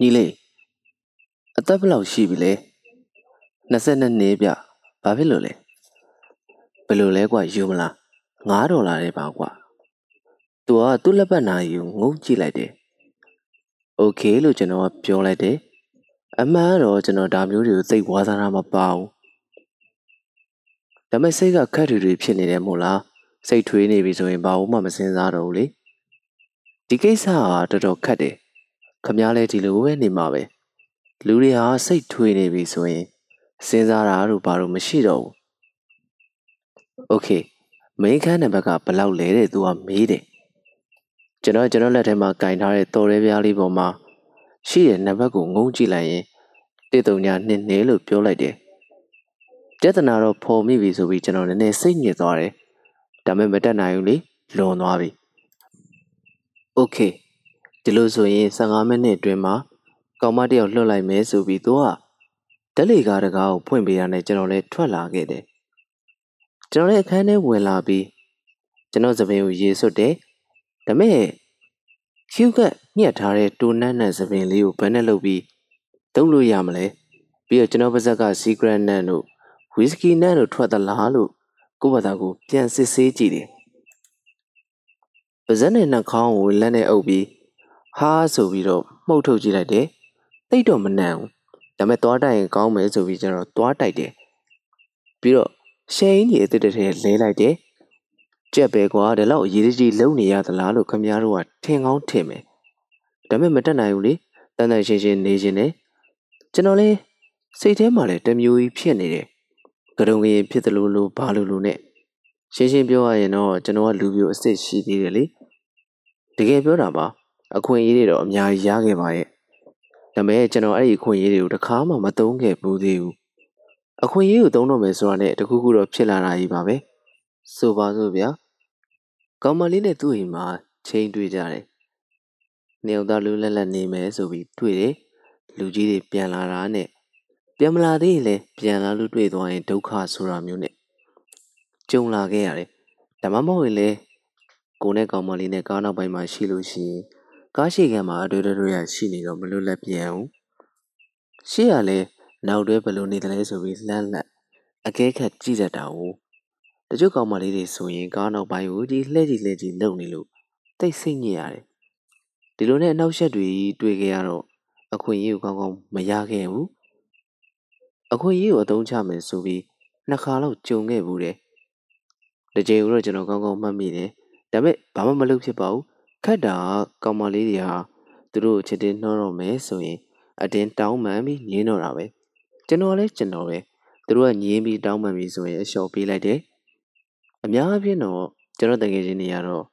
ညီလေးအသက်ဘယ်လောက်ရှိပြီလဲ22နှစ်ပြဘာဖြစ်လို့လဲဘယ်လိုလဲကွာယူမလား9ဒေါ်လာလေးပါကွာသူကသူ့လက်ပတ်နာယူငုံကြည့်လိုက်တယ်โอเคလို့ကျွန်တော်ကပြောလိုက်တယ်အမှန်တော့ကျွန်တော်ဒါမျိုးတွေကိုသိဝါသနာမပါဘူးဒါပေမဲ့စိတ်ကခက်ထူတွေဖြစ်နေတယ်မို့လားစိတ်ထွေးနေပြီဆိုရင်ဘာလို့မှမစင်စားတော့ဘူးလေဒီကိစ္စဟာတော်တော်ခက်တယ် ခမားလဲဒီလိုပဲနေမှာပဲလူတွေဟာစိတ်ထွေးနေပြီဆိုရင်စဉ်းစားတာတို့ဘာလို့မရှိတော့ဘူးโอเคမိန်းခန်းနံပါတ်ကဘလောက်လဲတဲ့သူကမေးတယ်ကျွန်တော်ကျွန်တော်လက်ထဲမှာကင်ထားတဲ့တော်ရဲပြားလေးပေါ်မှာရှိတဲ့နံပါတ်ကိုငုံကြည့်လိုက်ရင်တေတုံညာနှစ်နေလို့ပြောလိုက်တယ်ပြဿနာတော့ဖော်မိပြီဆိုပြီးကျွန်တော်နည်းနည်းစိတ်ညစ်သွားတယ်ဒါပေမဲ့မတက်နိုင်ဘူးလေလွန်သွားပြီโอเค ဒီလိုဆိုရင်15မိနစ်အတွင်းမှာကောင်မတယောက်လွှတ်လိုက်မယ်ဆိုပြီးသူကတက်လီကားတကားကိုဖွင့်ပေးတာနဲ့ကျွန်တော်လည်းထွက်လာခဲ့တယ်ကျွန်တော်လည်းအခန်းထဲဝင်လာပြီးကျွန်တော်သပင်ကိုရေဆွတ်တယ်ဒါပေမဲ့ဖြူကညှက်ထားတဲ့တိုနန်းနန်းသပင်လေးကိုဘယ်နဲ့လုပ်ပြီးသုံးလို့ရမလဲပြီးတော့ကျွန်တော်ပါဇက်က secret နန်းတို့ဝီစကီနန်းတို့ထွက်သလားလို့ကိုယ့်ဘာသာကိုပြန်စစ်ဆေးကြည့်တယ်ပါဇက်နဲ့နှာခေါင်းကိုလက်နဲ့အုပ်ပြီး ဟာဆိုပြီးတော့မှုတ်ထုတ်ကြည့်လိုက်တယ်တိတ်တော့မနှံ့ဘူးဒါပေမဲ့သွားတိုက်ရင်ကောင်းမယ်ဆိုပြီးကျွန်တော်သွားတိုက်တယ်ပြီးတော့ရှယ်အင်းကြီးအစ်တစ်ထဲလဲလိုက်တယ်ကြက်ပဲကွာဒါလောက်အရေးကြီးလုံနေရသလားလို့ခမများတို့ကထင်ကောင်းထင်မယ်ဒါပေမဲ့မတက်နိုင်ဘူးလေတန်တန်ရှင်းရှင်းနေခြင်းနဲ့ကျွန်တော်လဲစိတ်ထဲမှာလည်းတမျိုးကြီးဖြစ်နေတယ်ကရုံကြီးဖြစ်တယ်လို့လို့ဘာလို့လို့နဲ့ရှင်းရှင်းပြောရရင်တော့ကျွန်တော်ကလူပြိုအစ်စ်ရှိသေးတယ်လေတကယ်ပြောတာပါ အခွင့်အရေးတွေတော့အများကြီးရခဲ့ပါရဲ့ဒါပေမဲ့ကျွန်တော်အဲ့ဒီအခွင့်အရေးတွေကိုတစ်ခါမှမသုံးခဲ့ဘူးသေးဘူးအခွင့်အရေးကိုသုံးတော့မယ်ဆိုတာနဲ့တခုခုတော့ဖြစ်လာတာကြီးပါပဲဆိုပါစို့ဗျာကောင်မလေးနဲ့သူ့အိမ်မှာချိန်တွေ့ကြတယ်နေအောင်သားလူလက်လက်နေမယ်ဆိုပြီးတွေ့တယ်လူကြီးတွေပြန်လာတာနဲ့ပြန်မလာသေးရင်လည်းပြန်လာလို့တွေ့သွားရင်ဒုက္ခဆိုတာမျိုးနဲ့ကြုံလာခဲ့ရတယ်ဒါမှမဟုတ်ရင်လည်းကိုနဲ့ကောင်မလေးနဲ့ကားနောက်ပိုင်းမှာရှိလို့ရှိရင် ကားရှိခံမှာအတွေ့အတွေ့ရရှိနေတော့မလွတ်လပ်ပြန်ဘူးရှေ့ကလည်းနောက်တွဲဘယ်လိုနေတယ်လဲဆိုပြီးလှမ်းလှက်အကဲခတ်ကြည့်တတ်တာကိုတချို့ကောင်မလေးတွေဆိုရင်ကားနောက်ပိုင်းကိုဒီလှဲ့ကြည့်လှဲ့ကြည့်လုံနေလို့တိတ်ဆိတ်ညစ်ရတယ်ဒီလိုနဲ့အနောက်ရှက်တွေတွေ့ခဲ့ရတော့အခွင့်အရေးကိုကောင်းကောင်းမရခဲ့ဘူးအခွင့်အရေးကိုအသုံးချမယ်ဆိုပြီးနှစ်ခါလောက်ကြုံခဲ့ဘူးတယ်တစ်ကြိမ်တော့ကျွန်တော်ကောင်းကောင်းမှတ်မိတယ်ဒါပေမဲ့ဘာမှမလုပ်ဖြစ်ပါဘူး ခက်တာကောင်မလေးတွေဟာသူတို့ချစ်တင်နှောတော့မယ်ဆိုရင်အတင်းတောင်းပန်ပြီးညင်းတော့တာပဲကျွန်တော်လည်းကျွန်တော်ပဲသူတို့ကညင်းပြီးတောင်းပန်ပြီးဆိုရင်အလျှော်ပေးလိုက်တယ်အများအားဖြင့်တော့ကျွန်တော်တကယ်ချင်းနေရတော့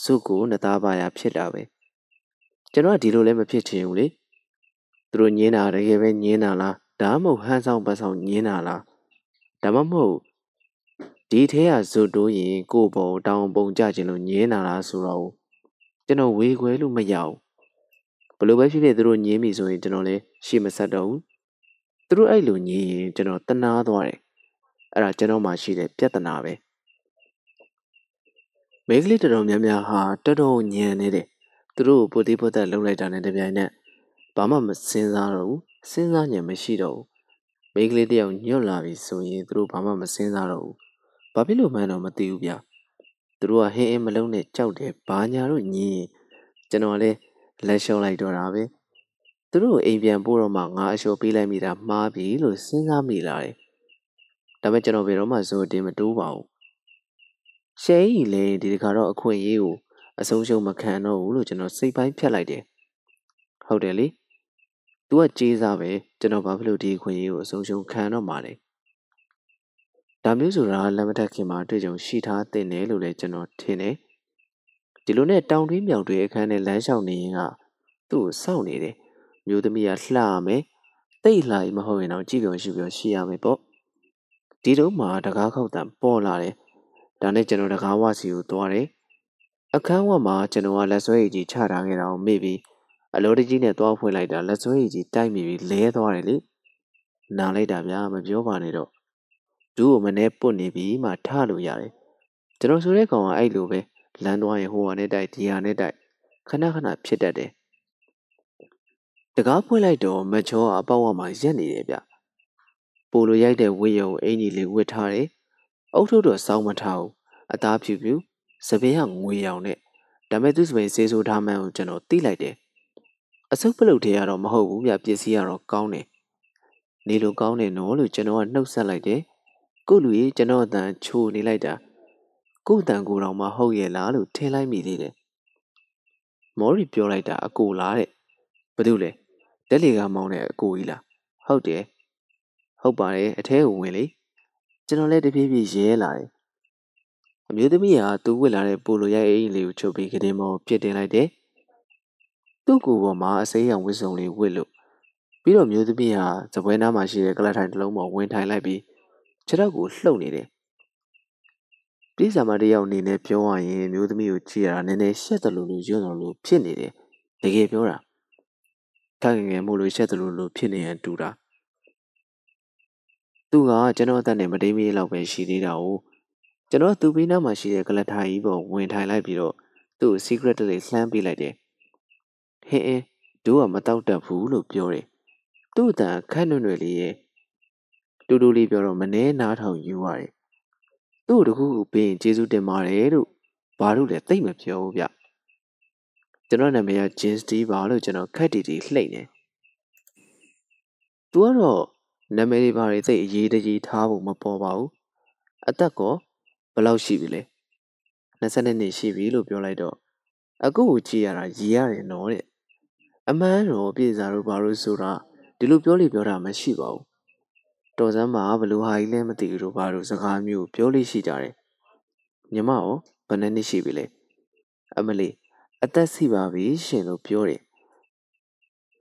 စုကိုနှစ်သားပါရဖြစ်တာပဲကျွန်တော်ကဒီလိုလည်းမဖြစ်ချင်ဘူးလေသူတို့ညင်းတာတကယ်ပဲညင်းတာလားဒါမှမဟုတ်ဟန်ဆောင်ပတ်ဆောင်ညင်းတာလားဒါမှမဟုတ်ဒီထဲကဇွတ်တိုးရင်ကို့ဘောတောင်ပုံကြခြင်းလို့ညင်းတာလားဆိုတော့ ကျွန်တော်ဝေခွဲလို့မရဘူးဘလို့ပဲဖြစ်ဖြစ်သူတို့ညင်းပြီဆိုရင်ကျွန်တော်လည်းရှေ့မဆက်တော့ဘူးသူတို့အဲ့လိုညင်းရင်ကျွန်တော်တနာသွားတယ်အဲ့ဒါကျွန်တော်မှရှိတဲ့ပြဿနာပဲမိန်းကလေးတော်တော်များများဟာတော်တော်ညံနေတယ်သူတို့ကိုပိုတိပိုတက်လှုပ်လိုက်တာနဲ့တပြိုင်နက်ဘာမှမစင်စားတော့ဘူးစဉ်းစားဉာဏ်မရှိတော့ဘူးမိန်းကလေးတယောက်ညွတ်လာပြီဆိုရင်သူတို့ဘာမှမစင်စားတော့ဘူးဘာဖြစ်လို့မှန်းတော့မသိဘူးဗျ သူတို့ကဟင်းအင်းမလုံးနဲ့ကြောက်တယ်ဘာညာတို့ညင်းကျွန်တော်လည်းလက်လျှော့လိုက်တော့တာပဲသူတို့အိမ်ပြန်ပို့တော့မှငါအလျှော်ပေးလိုက်မိတာမှားပြီလို့စဉ်းစားမိလာတယ်ဒါပေမဲ့ကျွန်တော်ဘယ်တော့မှဇိုတင်မတိုးပါဘူးရှယ်ကြီးလည်းဒီတခါတော့အခွင့်အရေးကိုအဆုံးရှုံးမခံတော့ဘူးလို့ကျွန်တော်စိတ်ပိုင်းဖြတ်လိုက်တယ်ဟုတ်တယ်လေ။ "तू ကကြေးစားပဲကျွန်တော်ဘာဖြစ်လို့ဒီအခွင့်အရေးကိုအဆုံးရှုံးခံရတော့မှာလဲ။ ဒါမျိုးဆိုတာလက်မထပ်ခင်မှာအတွေ့အကြုံရှိထားသင့်တယ်လို့လည်းကျွန်တော်ထင်တယ်။ဒီလိုနဲ့တောင်တွင်းမြောက်တွင်းအခန်းထဲလမ်းလျှောက်နေရင်ကသူ့ကိုစောင့်နေတယ်။မျိုးသမီးကလှရမယ်။သိပ်လှကြီးမဟုတ်ရင်တောင်ကြည့်ပျော်ရွှင်ပျော်ရှိရမယ်ပေါ့။ဒီတုန်းမှာတံခါးခေါက်သံပေါ်လာတယ်။ဒါနဲ့ကျွန်တော်တံခါးဝဆီကိုသွားတယ်။အခန်းဝမှာကျွန်တော်ကလက်ဆွဲရည်ကြီးချထားခဲ့တာကိုမေ့ပြီးအလိုတကြီးနဲ့သွားဖွင့်လိုက်တာလက်စွဲရည်ကြီးတိုက်မိပြီးလဲသွားတယ်လေနာလိုက်တာဗျာမပြောပါနဲ့တော့ ဒူးကိုမနေပွတ်နေပြီးမှထလို့ရတယ်ကျွန်တော်ဆိုတဲ့ကောင်ကအဲ့လိုပဲလမ်းသွားရင်ဟိုဟာနဲ့တိုက်ဒီဟာနဲ့တိုက်ခဏခဏဖြစ်တတ်တယ်တကားဖွင့်လိုက်တော့မချောအပေါက်ဝမှာရက်နေတယ်ဗျပိုလိုရိုက်တဲ့ဝေယုံအင်ကြီးလေးဝစ်ထားတယ်အုတ်ထုတ်တော့စောင်းမထားဘူးအသားဖြူဖြူစပင်းကငွေရောင်နဲ့ဒါမဲ့သူစပင်းဆေးဆိုးထားမှန်းကိုကျွန်တော်သိလိုက်တယ်အစုပ်ပလုတ်ထဲကတော့မဟုတ်ဘူးဗျပစ္စည်းကတော့ကောင်းတယ်နေလိုကောင်းတယ်နော်လို့ကျွန်တော်ကနှုတ်ဆက်လိုက်တယ် ကိုလူကြီးကျွန်တော်အတန်ချိုနေလိုက်တာကို့အတန်ကိုတော့မဟုတ်ရဲ့လားလို့ထင်လိုက်မိသေးတယ်မော်ရီပြောလိုက်တာအကိုလားတဲ့ဘာလို့လဲတက်လီကမောင်းတဲ့အကိုကြီးလားဟုတ်တယ်ဟုတ်ပါတယ်အထဲကိုဝင်လေကျွန်တော်လည်းတပြေးပြေးရဲလာတယ်အမျိုးသမီးကသူ့ဝစ်လာတဲ့ပိုလိုရိုက်အိမ်လေးကိုချုပ်ပြီးကတင်မောပြစ်တင်လိုက်တယ်သူ့ကိုယ်ပေါ်မှာအစိမ်းရောင်ဝစ်စုံလေးဝစ်လို့ပြီးတော့မျိုးသမီးဟာဇပွဲနားမှာရှိတဲ့ကလထိုင်တစ်လုံးပေါ်ဝင်ထိုင်လိုက်ပြီး ခြေထောက်ကိုလှုပ်နေတယ်ပြည်စာမတယောက်အနေနဲ့ပြောရရင်မျိုးသမီးကိုကြည့်ရတာနည်းနည်းရှက်တယ်လို့လို့ယွန်းတော်လို့ဖြစ်နေတယ်တကယ်ပြောတာခက်ငယ်ငယ်မို့လို့ရှက်တယ်လို့လို့ဖြစ်နေရတူတာသူကကျွန်တော်အသက်နဲ့မတိမ်မီလောက်ပဲရှိသေးတာ哦ကျွန်တော်သူ့ဘေးနားမှာရှိတဲ့ကလထိုင်ကြီးပေါ်ဝင်ထိုင်လိုက်ပြီးတော့သူ့ secret လေးလှမ်းပေးလိုက်တယ်ဟင်းအင်းတို့ကမတောက်တတ်ဘူးလို့ပြောတယ်သူ့အတန်ခန့်နွနွယ်လေးရဲ့ တူတူလေးပြောတော့မနှဲနားထောင်ယူရတယ်သူ့တကူပေးရင်ကျေးဇူးတင်ပါတယ်လို့ဘာလို့လဲသိမပြောဘူးဗျကျွန်တော်နာမည်က Jin Steve ပါလို့ကျွန်တော်ခက်တီတီလှိမ့်နေသူကတော့နာမည်တွေဘာတွေသိအရေးတကြီးထားဖို့မပေါ်ပါဘူးအသက်ကောဘယ်လောက်ရှိပြီလဲ22နှစ်ရှိပြီလို့ပြောလိုက်တော့အခုကိုကြည့်ရတာရည်ရတယ်နော်တဲ့အမှန်တော့ပြည်စားတို့ဘာလို့ဆိုတာဒီလိုပြောလိပြောတာမရှိပါဘူး တော်စမ်းမှာဘလူဟာကြီးလည်းမသိဘူးတို့ဘာလို့စကားမျိုးပြောလိရှိကြတယ်ညီမရောဘယ်နှစ်နှစ်ရှိပြီလဲအမလီအသက်စီပါပြီရှင်လို့ပြောတယ်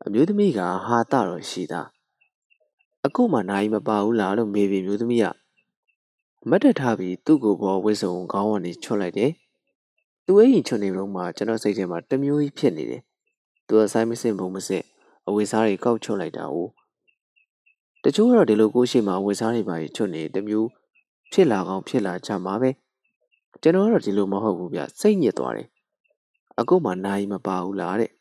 အမျိုးသမီးကဟာတတော့ရှိတာအခုမှနိုင်မပါဘူးလားလို့မေးပြီးမျိုးသမီးကမတ်တက်ထားပြီးသူ့ကိုဘောဝစ်စုံခေါင်းကနေချွတ်လိုက်တယ်သူ့အိမ်ချွတ်နေတော့မှကျွန်တော်စိတ်ထဲမှာတမျိုးကြီးဖြစ်နေတယ်သူကဆိုင်မစင်ဘုံမစစ်အဝေစားတွေကောက်ချွတ်လိုက်တာ哦 တချို့ကတော့ဒီလိုကိုရှိမှအဝေစားတွေပါချွတ်နေတမျိုးဖြစ်လာကောင်းဖြစ်လာကြမှာပဲကျွန်တော်ကတော့ဒီလိုမဟုတ်ဘူးဗျစိတ်ညစ်သွားတယ်အခုမှနိုင်မပါဘူးလားတဲ့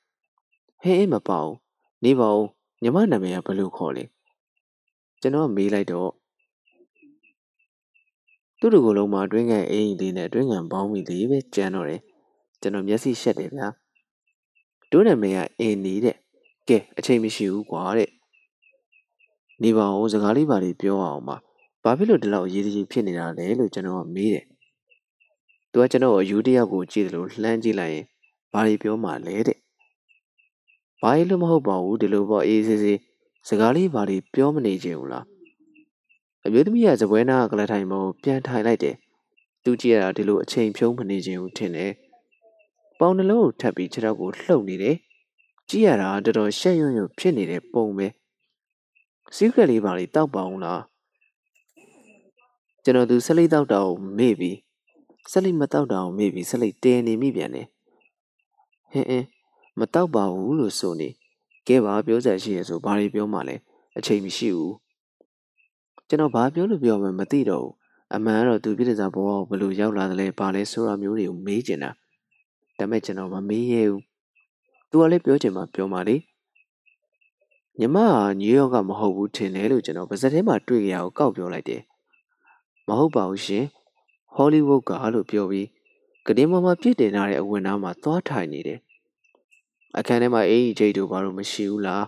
ဟင်းအေးမပါဘူးနေပါဦးညီမနာမည်ကဘယ်လိုခေါ်လဲကျွန်တော်မေးလိုက်တော့သူ့တကူလုံးမှာတွင်းကန်အိမ်လေးနဲ့တွင်းကန်ပေါင်းမိလေးပဲကြမ်းတော့တယ်ကျွန်တော်မျက်စိရှက်တယ်ဗျာတို့နာမည်ကအင်းနေတဲ့ကဲအချိန်မရှိဘူးကွာတဲ့ နေပါဦးစကားလေးပါလေးပြောအောင်ပါဘာဖြစ်လို့ဒီလောက်အရေးကြီးဖြစ်နေတာလဲလို့ကျွန်တော်ကမေးတယ်သူကကျွန်တော်အယူတယောက်ကိုကြည့်တယ်လို့လှမ်းကြည့်လိုက်ရင်ဘာတွေပြောမှလဲတဲ့ဘာလို့မဟုတ်ပါဘူးဒီလိုပေါ့အေးစေးစေးစကားလေးဘာတွေပြောမနေချင်ဘူးလားအမျိုးသမီးကဇပွဲနာကလထိုင်ပေါ်ပြန်ထိုင်လိုက်တယ်သူကြည့်ရတာဒီလိုအချိန်ဖြုံးမနေချင်ဘူးထင်တယ်ပေါင်နှလုံးကိုထပ်ပြီးခြေထောက်ကိုလှုပ်နေတယ်ကြည့်ရတာတော်တော်ရှက်ရွံ့ရွံ့ဖြစ်နေတဲ့ပုံပဲ စီးကလေးပါလေးတောက်ပါအောင်လားကျွန်တော်သူဆက်လိတောက်တာကိုမေ့ပြီးဆက်လိမတောက်တာကိုမေ့ပြီးဆက်လိတဲနေမိပြန်တယ်ဟင်းအင်းမတောက်ပါဘူးလို့ဆိုနေကဲပါပြောစရာရှိရဆိုဘာတွေပြောမှလဲအချိန်မရှိဘူးကျွန်တော်ဘာပြောလို့ပြောမှမသိတော့ဘူးအမှန်ကတော့သူပြည်စားဘောဘလို့ရောက်လာတယ်လဲဘာလဲဆိုတာမျိုးတွေကိုမေးချင်တာဒါပေမဲ့ကျွန်တော်မမေးရဘူးသူကလည်းပြောချင်မှပြောမှလေ ညီမကနယူးယောက်ကမဟုတ်ဘူးထင်တယ်လို့ကျွန်တော်ပါစက်ထဲမှာတွေ့ကြရအောင်ကောက်ပြောလိုက်တယ်မဟုတ်ပါဘူးရှင်ဟောလိဝုဒ်ကလို့ပြောပြီးကတင်းမမပြည့်တင်ထားတဲ့အဝင်သားမှာသွားထိုင်နေတယ်အခန်းထဲမှာအေးကြီးတို့ဘာလို့မရှိဘူးလား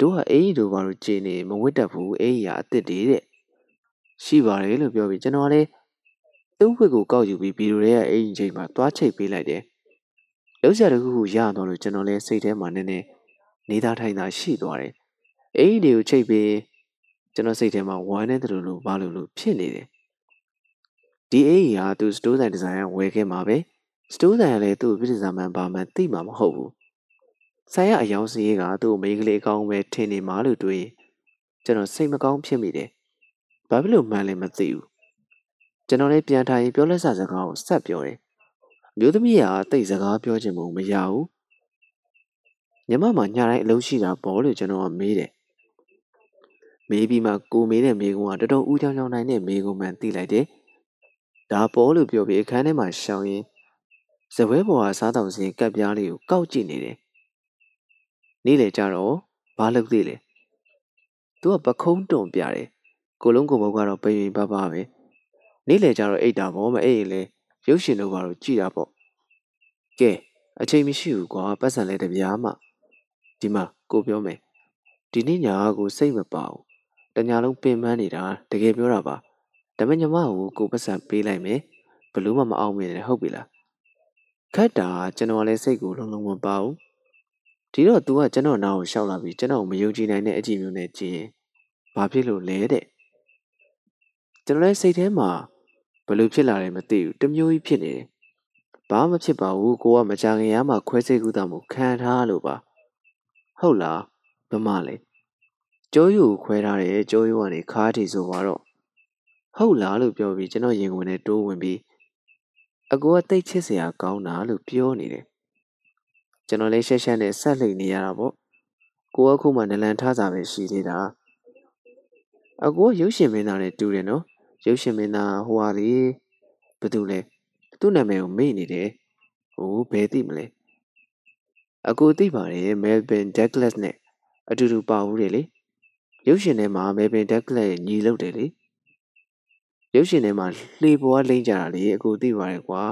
တို့ကအေးကြီးတို့ဘာလို့ကြည်နေမဝတ်တတ်ဘူးအေးကြီးကအစ်စ်တည်းတဲ့ရှိပါတယ်လို့ပြောပြီးကျွန်တော်လည်းသူ့ဝက်ကိုကောက်ယူပြီးဗီဒီယိုထဲကအေးကြီးချိန်မှာသွားချိတ်ပေးလိုက်တယ်လောက်ရတခုခုရတော့လို့ကျွန်တော်လည်းစိတ်ထဲမှာနည်းနည်း နေသားထိုင်တာရှိသွားတယ်အေးကြီးတွေကိုချိတ်ပေးကျွန်တော်စိတ်ထဲမှာဝမ်းနေတယ်လို့ဘာလို့လို့ဖြစ်နေတယ်ဒီအေးကြီးကသူစတိုးဆိုင်ဒီဇိုင်းကဝယ်ခဲ့မှာပဲစတိုးဆိုင်ကလည်းသူ့ပြည်စာမှန်ပါမှန်သိမှာမဟုတ်ဘူးဆိုင်ရအယောင်စည်းကသူ့မိန်းကလေးအကောင်းပဲထင်နေမှလို့တွေးကျွန်တော်စိတ်မကောင်းဖြစ်မိတယ်။ဘာဖြစ်လို့မှန်းလဲမသိဘူး။ကျွန်တော်လည်းပြန်ထိုင်ပြောလက်စစကားကိုဆက်ပြောတယ်။မျိုးသမီးကတိတ်စကားပြောချင်မှုမရဘူး။ ညမမှညာတိုင်းအလုပ်ရှိတာပေါ့လို့ကျွန်တော်ကမေးတယ်။မေးပြီးမှကိုမေးတဲ့မေးခွန်းကတော်တော်ဦးချောင်းချောင်းနိုင်တဲ့မေးခွန်းမှန်သိလိုက်တယ်။ဒါပေါ်လို့ပြောပြီးအခန်းထဲမှာရှောင်းရင်ဇပွဲပေါ်ကစားတောင်စင်ကပ်ပြားလေးကိုကောက်ကြည့်နေတယ်နေ့လေကြတော့ဘာလုပ်သေးလဲသူကပခုံးတုံပြတယ်ကိုလုံးကိုဘုတ်ကတော့ပိန်ပိန်ပါပါပဲနေ့လေကျတော့အိတ်တာပေါ့မအိတ်ရင်လေရုပ်ရှင်တို့ဘာလို့ကြည်တာပေါ့ကဲအချိန်မရှိဘူးကွာပတ်စံလဲတပြားမှ ဒီမှာကိုပြောမယ်ဒီနေ့ညာကိုစိတ်မပါဘူးတညာလုံးပင်ပန်းနေတာတကယ်ပြောတာပါဒါပေမဲ့ညီမကိုကိုပတ်စံပေးလိုက်မယ်ဘလို့မှမအောင်မြင်တယ်ဟုတ်ပြီလားခက်တာကျွန်တော်လည်းစိတ်ကိုလုံးလုံးမပါဘူးဒီတော့ तू ကကျွန်တော်နားကိုရှောက်လာပြီးကျွန်တော်မယုံကြည်နိုင်တဲ့အကြည့်မျိုးနဲ့ကြည့်ရင်ဘာဖြစ်လို့လဲတဲ့ကျွန်တော်လည်းစိတ်ထဲမှာဘလို့ဖြစ်လာတယ်မသိဘူးတမျိုးကြီးဖြစ်နေတယ်ဘာမှမဖြစ်ပါဘူးကိုကမကြခင်ရမှခွဲစိတ်ကူးတာမို့ခံထားလို့ပါ ဟုတ်လားဘမလဲကျိုးယူခွဲထားတယ်ကျိုးယူကနေခါးထီဆိုတော့ဟုတ်လားလို့ပြောပြီးကျွန်တော်ရင်ဝင်နဲ့တိုးဝင်ပြီးအကူကတိတ်ချစ်စရာကောင်းတာလို့ပြောနေတယ်ကျွန်တော်လည်းရှက်ရှက်နဲ့ဆက်လှိတ်နေရတာပေါ့ကိုကခုမှနလန်ထားစာပဲရှိသေးတာအကူကရုပ်ရှင်မင်းသားနဲ့တူတယ်နော်ရုပ်ရှင်မင်းသားဟိုဟာလေဘသူလဲသူ့နာမည်ကိုမေ့နေတယ်ဟိုဘယ်သိမလဲ အကူသိပါတယ်မဲလ်ဘန်ဒက်ဂလက်နဲ့အတူတူပါဦးတယ်လေရုပ်ရှင်ထဲမှာမဲလ်ဘန်ဒက်ဂလက်ညီလုပ်တယ်လေရုပ်ရှင်ထဲမှာလှေပေါ်ကလိမ့်ကြတာလေအကိုသိပါတယ်ကွာ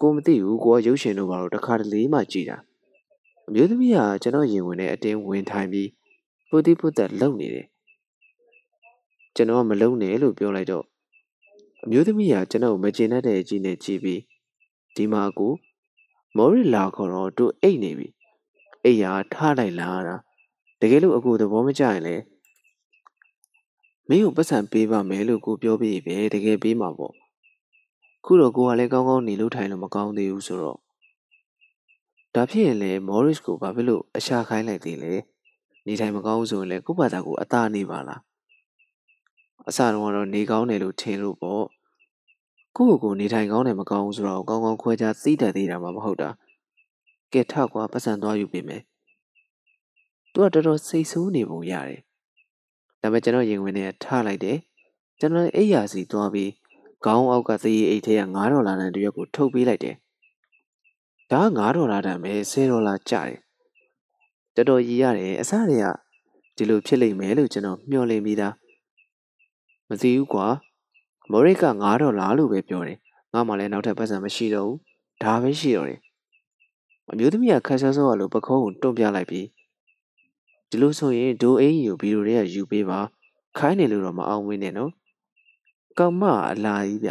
ကိုမသိဘူးကိုကရုပ်ရှင်တို့ဘာလို့တခါတလေမှကြည်တာအမျိုးသမီးကကျွန်တော်ရင်ဝင်တဲ့အတင်းဝင်ထိုင်ပြီးပုတိပုတ်လုံနေတယ်ကျွန်တော်ကမလုံနဲ့လို့ပြောလိုက်တော့အမျိုးသမီးကကျွန်တော်မကျေနပ်တဲ့အကြည့်နဲ့ကြည့်ပြီးဒီမှာကို မော်ရီလာခေါ်တော့တို့အိတ်နေပြီအိတ်ရထားလိုက်လာတာတကယ်လို့အကူသဘောမကျရင်လေမင်းကိုပတ်စံပေးပါမယ်လို့ကိုပြောပြီးပဲတကယ်ပေးမှာပေါ့ခုတော့ကိုကလည်းကောင်းကောင်းနေလို့ထိုင်လို့မကောင်းသေးဘူးဆိုတော့ဒါဖြစ်ရင်လေမော်ရစ်ကိုဘာဖြစ်လို့အရှာခိုင်းလိုက်သေးလဲနေထိုင်မကောင်းဆိုရင်လေကို့ဘာသာကိုအသာနေပါလားအစတုန်းကတော့နေကောင်းတယ်လို့ထင်လို့ပေါ့ ကိုယ့်ကိုယ်နေထိုင်ကောင်းတယ်မကောင်းဘူးဆိုတော့ကောင်းကောင်းခွဲခြားသိတတ်သေးတာမှမဟုတ်တာကဲထကွာပတ်စံသွားယူပေးမယ်သူကတော်တော်စိတ်ဆိုးနေပုံရတယ်ဒါပေမဲ့ကျွန်တော်ရင်ဝင်နဲ့ထားလိုက်တယ်ကျွန်တော်အိယာစီသွားပြီးခေါင်းအောက်ကသရေအိတ်ထဲက9ဒေါ်လာတန်တရွက်ကိုထုတ်ပေးလိုက်တယ်ဒါက9ဒေါ်လာတန်ပဲ10ဒေါ်လာကျတယ်တော်တော်ရည်ရတယ်အစားတွေကဒီလိုဖြစ်လိမ့်မယ်လို့ကျွန်တော်မျှော်လင့်ပြီးသားမသိဘူးကွာ မော်ရစ်က9ဒေါ်လာလို့ပဲပြောတယ်ငါမှလည်းနောက်ထပ်ပတ်စံမရှိတော့ဘူးဒါပဲရှိတော့တယ်အမျိုးသမီးကခက်ဆဲဆောလို့ပခုံးကိုတွန့်ပြလိုက်ပြီးဒီလိုဆိုရင်ဒိုအင်းကြီးကိုဗီဒီယိုတွေကယူပေးပါခိုင်းနေလို့တော့မအောင်ဝင်းနဲ့နော်ကောင်မအလားကြီးဗျ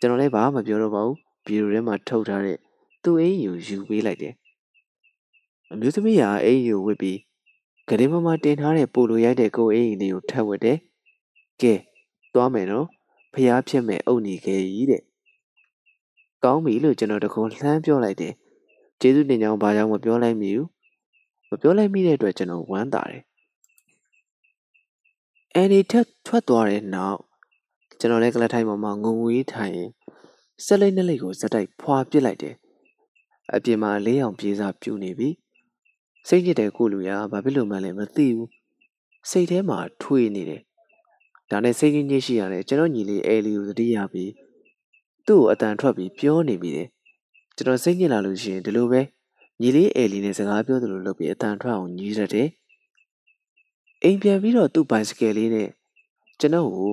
ကျွန်တော်လည်းဘာမှမပြောတော့ပါဘူးဗီဒီယိုထဲမှာထုတ်ထားတဲ့သူ့အင်းကြီးကိုယူပေးလိုက်တယ်အမျိုးသမီးကအင်းကြီးကိုဝစ်ပြီးဂရင်မမတင်ထားတဲ့ပိုလိုရိုက်တဲ့ကိုအင်းကြီးလေးကိုထပ်ဝတ်တယ်ကဲသွားမယ်နော် ဖျားဖြစ်မဲ့အုတ်နေခဲ့ကြီးတဲ့ကောင်းပြီလို့ကျွန်တော်တခုလှမ်းပြောလိုက်တယ်ကျေးဇူးတင်ကြောင်းဘာကြောင့်မပြောလိုက်မိဘူးမပြောလိုက်မိတဲ့အတွက်ကျွန်တော်ဝမ်းသာတယ်အန်ဒီထက်ထွက်သွားတဲ့နောက်ကျွန်တော်လည်းကလထိုင်ပေါ်မှာငုံငွေးထိုင်ရင်ဆက်လိမ့်နှလိမ့်ကိုဇက်တိုက်ဖွာပစ်လိုက်တယ်အပြင်မှာလေးအောင်ပြေးစားပြူနေပြီစိတ်ညစ်တဲ့ကိုလူရဘာဖြစ်လို့မှလည်းမသိဘူးစိတ်ထဲမှာထွေးနေတယ် ဒါနဲ့စိတ်ကြီးညစ်ရှိရတယ်ကျွန်တော်ညီလေးအဲလီကိုသတိရပြီးသူ့ကိုအတန်ထွက်ပြီးပြောနေမိတယ်ကျွန်တော်စိတ်ညစ်လာလို့ရှိရင်ဒီလိုပဲညီလေးအဲလီနဲ့စကားပြောသလိုလုပ်ပြီးအတန်ထွက်အောင်ညီးရတယ်အိမ်ပြန်ပြီးတော့သူ့ဘိုင်စကယ်လေးနဲ့ကျွန်တော်ကို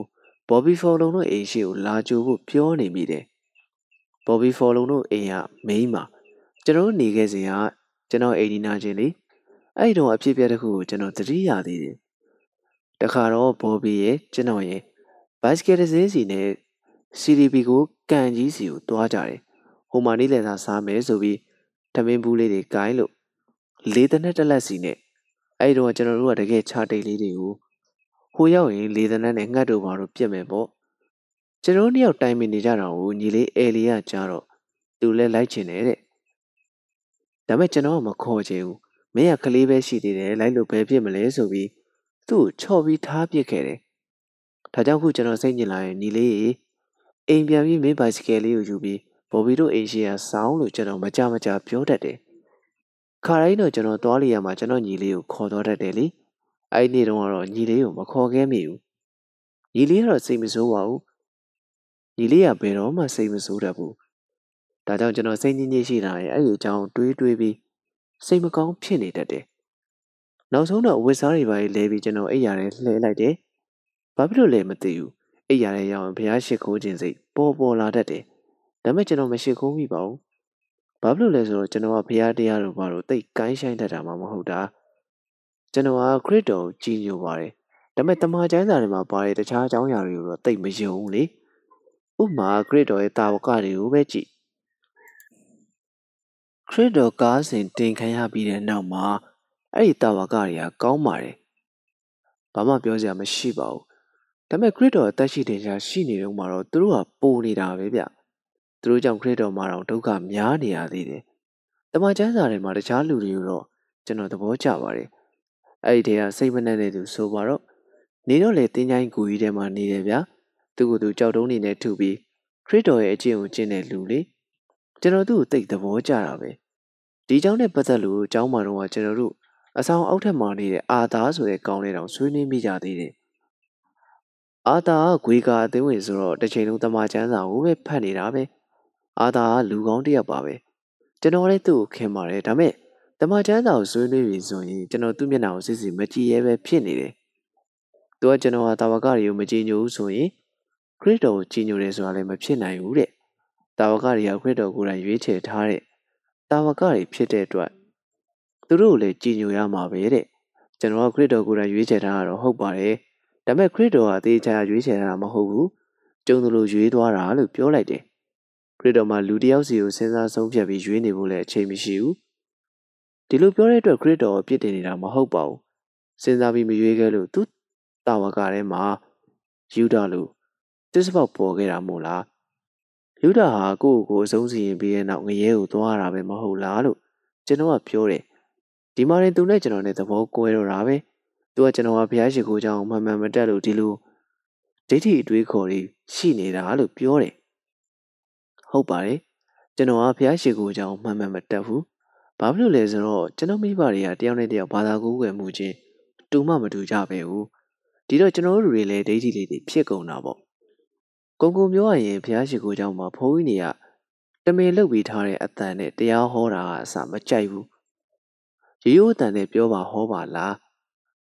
ဘော်ဘီဖော်လုံတို့အိမ်ရှိကိုလာကြိုဖို့ပြောနေမိတယ်ဘော်ဘီဖော်လုံတို့အိမ်ကမိန်းမှာကျွန်တော်နေခဲ့စဉ်ကကျွန်တော်အိမ်ဒီနာချင်းလေအဲ့ဒီတော့အဖြစ်ပြတဲ့ခုကိုကျွန်တော်သတိရသေးတယ် တခါတော့ဘော်ဘီရဲ့ကျွန်တော်ရဲ့ဘိုက်စကယ်တစ်စင်းစီနဲ့ CDB ကိုကန်ကြီးစီကိုတွားကြတယ်ဟိုမှာနေလည်သာစားမယ်ဆိုပြီးထမင်းဘူးလေးတွေကိုင်းလို့လေးတနက်တလက်စီနဲ့အဲ့တော့ကျွန်တော်တို့ကတကယ်ချာတိတ်လေးတွေကိုဟိုရောက်ရင်လေသနက်နဲ့ငှက်တို့ဘာလို့ပြက်မယ်ပေါ့ကျွန်တော်နှစ်ယောက်တိုင်ပင်နေကြတာကိုညီလေးအဲလီကကြားတော့သူလည်းလိုက်ချင်တယ်တဲ့ဒါပေမဲ့ကျွန်တော်ကမခေါ်ချင်ဘူးမင်းကကလေးပဲရှိသေးတယ်လိုက်လို့ဘယ်ဖြစ်မလဲဆိုပြီး သူ့ကိုချော့ပြီးထားပစ်ခဲ့တယ်ဒါကြောင့်ခုကျွန်တော်စိတ်ညစ်လာရင်ညီလေးအိမ်ပြန်ပြီးမင်းဘိုက်စကယ်လေးကိုယူပြီးဘော်ဘီတို့အိမ်ရှိရာဆောင်းလို့ကျွန်တော်မကြမကြပြောတတ်တယ်ခါတိုင်းတော့ကျွန်တော်သွားလေရမှာကျွန်တော်ညီလေးကိုခေါ်တော့တတ်တယ်လေအဲ့ဒီနေ့တုန်းကတော့ညီလေးကိုမခေါ်ခဲ့မိဘူးညီလေးကတော့စိတ်မဆိုးပါဘူးညီလေးကဘယ်တော့မှစိတ်မဆိုးတတ်ဘူးဒါကြောင့်ကျွန်တော်စိတ်ညစ်ညစ်ရှိတာရဲ့အဲ့ဒီအကြောင်းတွေးတွေးပြီးစိတ်မကောင်းဖြစ်နေတတ်တယ် နောက်ဆုံးတော့ဝစ်စားတွေပါလဲပြီးကျွန်တော်အိပ်ရာထဲလှဲလိုက်တယ်ဘာဖြစ်လို့လဲမသိဘူးအိပ်ရာထဲရောက်ရင်ဘုရားရှိခိုးခြင်းစိတ်ပေါ်ပေါ်လာတတ်တယ်ဒါပေမဲ့ကျွန်တော်မရှိခိုးမိပါဘူးဘာဖြစ်လို့လဲဆိုတော့ကျွန်တော်ကဘုရားတရားတို့ဘာလို့တိတ်ကိုင်းဆိုင်တတ်တာမှမဟုတ်တာကျွန်တော်ကခရစ်တော်ကိုကြည်ညိုပါတယ်ဒါပေမဲ့တမန်ကျမ်းစာတွေမှာပါတဲ့တခြားအကြောင်းအရာတွေကိုတော့တိတ်မယုံဘူးလေဥပမာခရစ်တော်ရဲ့တာဝကတွေကိုပဲကြည့်ခရစ်တော်ကားစဉ်တင်ခံရပြီးတဲ့နောက်မှာ အဲ့ဒီတာဝကတွေကကောင်းပါတယ်ဘာမှပြောစရာမရှိပါဘူးဒါပေမဲ့ခရစ်တော်အသက်ရှိတဲ့ရှာရှိနေတော့မှာတော့သူတို့ကပိုနေတာပဲဗျသူတို့ကြောင့်ခရစ်တော်မှာတော့ဒုက္ခများနေရသေးတယ်တမန်ကျမ်းစာတွေမှာတခြားလူတွေကိုတော့ကျွန်တော်သဘောကျပါတယ်အဲ့ဒီတည်းကစိတ်မနှံ့တဲ့သူဆိုပါတော့နေတော့လေတင်းချိုင်းကူကြီးထဲမှာနေတယ်ဗျာသူကသူကြောက်တုံးနေနဲ့ထုပြီးခရစ်တော်ရဲ့အကျင့်ကိုကျင့်တဲ့လူလေကျွန်တော်သူ့ကိုသိသဘောကျတာပဲဒီเจ้าနဲ့ပတ်သက်လို့เจ้าမှာတော့ကျွန်တော်တို့ အဆောင်အောက်ထက်မှာနေတဲ့အာသာဆိုတဲ့ကောင်းလေးတောင်ဆွေးနွေးမိကြသေးတယ်အာသာကဂွေကာအသိဝင်ဆိုတော့တစ်ချိန်လုံးတမချန်းစာကိုပဲဖတ်နေတာပဲအာသာကလူကောင်းတစ်ယောက်ပါပဲကျွန်တော်လည်းသူ့ကိုခင်ပါတယ်ဒါပေမဲ့တမချန်းစာကိုဆွေးနွေးပြီဆိုရင်ကျွန်တော်သူ့မျက်နှာကိုစစ်စစ်မကြည့်ရဲပဲဖြစ်နေတယ်သူကကျွန်တော်ဟာတာဝကတွေကိုမကြည်ညိုဘူးဆိုရင်ခရစ်တော်ကိုကြည်ညိုတယ်ဆိုတာလည်းမဖြစ်နိုင်ဘူးတဲ့တာဝကတွေကခရစ်တော်ကိုယ်တိုင်ရွေးချယ်ထားတဲ့တာဝကတွေဖြစ်တဲ့အတွက် သူတို့ကိုလည်းကြည်ညိုရမှာပဲတဲ့ကျွန်တော်ကခရစ်တော်ကိုယ်တိုင်ရွေးချယ်ထားတာတော့ဟုတ်ပါတယ်ဒါပေမဲ့ခရစ်တော်ကအသေးချာရွေးချယ်ထားတာမဟုတ်ဘူးကျုံသလိုရွေးသွားတာလို့ပြောလိုက်တယ်ခရစ်တော်မှာလူတစ်ယောက်စီကိုစဉ်းစားဆုံးဖြတ်ပြီးရွေးနေဖို့လည်းအချိန်မရှိဘူးဒီလိုပြောတဲ့အတွက်ခရစ်တော်ကိုပြစ်တင်နေတာမဟုတ်ပါဘူးစဉ်းစားပြီးမရွေးခဲ့လို့သူတာဝကထဲမှာယူဒလို့တစ္ဆပေါက်ပေါ်ခဲ့တာမို့လားယူဒဟာကိုယ့်ကိုယ်အဆုံးစီရင်ပြီးတဲ့နောက်ငရဲကိုသွားတာပဲမဟုတ်လားလို့ကျွန်တော်ကပြောတယ် ဒီမှာရင်သူနဲ့ကျွန်တော်နဲ့သဘောကွဲတော့တာပဲသူကကျွန်တော်ကဘုရားရှိခိုးကြောင်းမှန်မှန်မတက်လို့ဒီလိုဒိဋ္ဌိအတွေးခေါ်တွေရှိနေတာလို့ပြောတယ်ဟုတ်ပါတယ်ကျွန်တော်ကဘုရားရှိခိုးကြောင်းမှန်မှန်မတက်ဘူးဘာဖြစ်လို့လဲဆိုတော့ကျွန်တော်မိဘတွေကတယောက်နဲ့တယောက်ဘာသာကိုးကွယ်မှုချင်းတူမှမတူကြပဲဘူးဒီတော့ကျွန်တော်တို့တွေလည်းဒိဋ္ဌိလေးတွေဖြစ်ကုန်တာပေါ့ကုံကုံပြောရရင်ဘုရားရှိခိုးကြောင်းမှာဘုန်းကြီးတွေကတမင်လုတ်ပြီးထားတဲ့အတန်နဲ့တရားဟောတာကအစမကြိုက်ဘူး ရိုးရိုးအတန်နဲ့ပြောပါဟောပါလား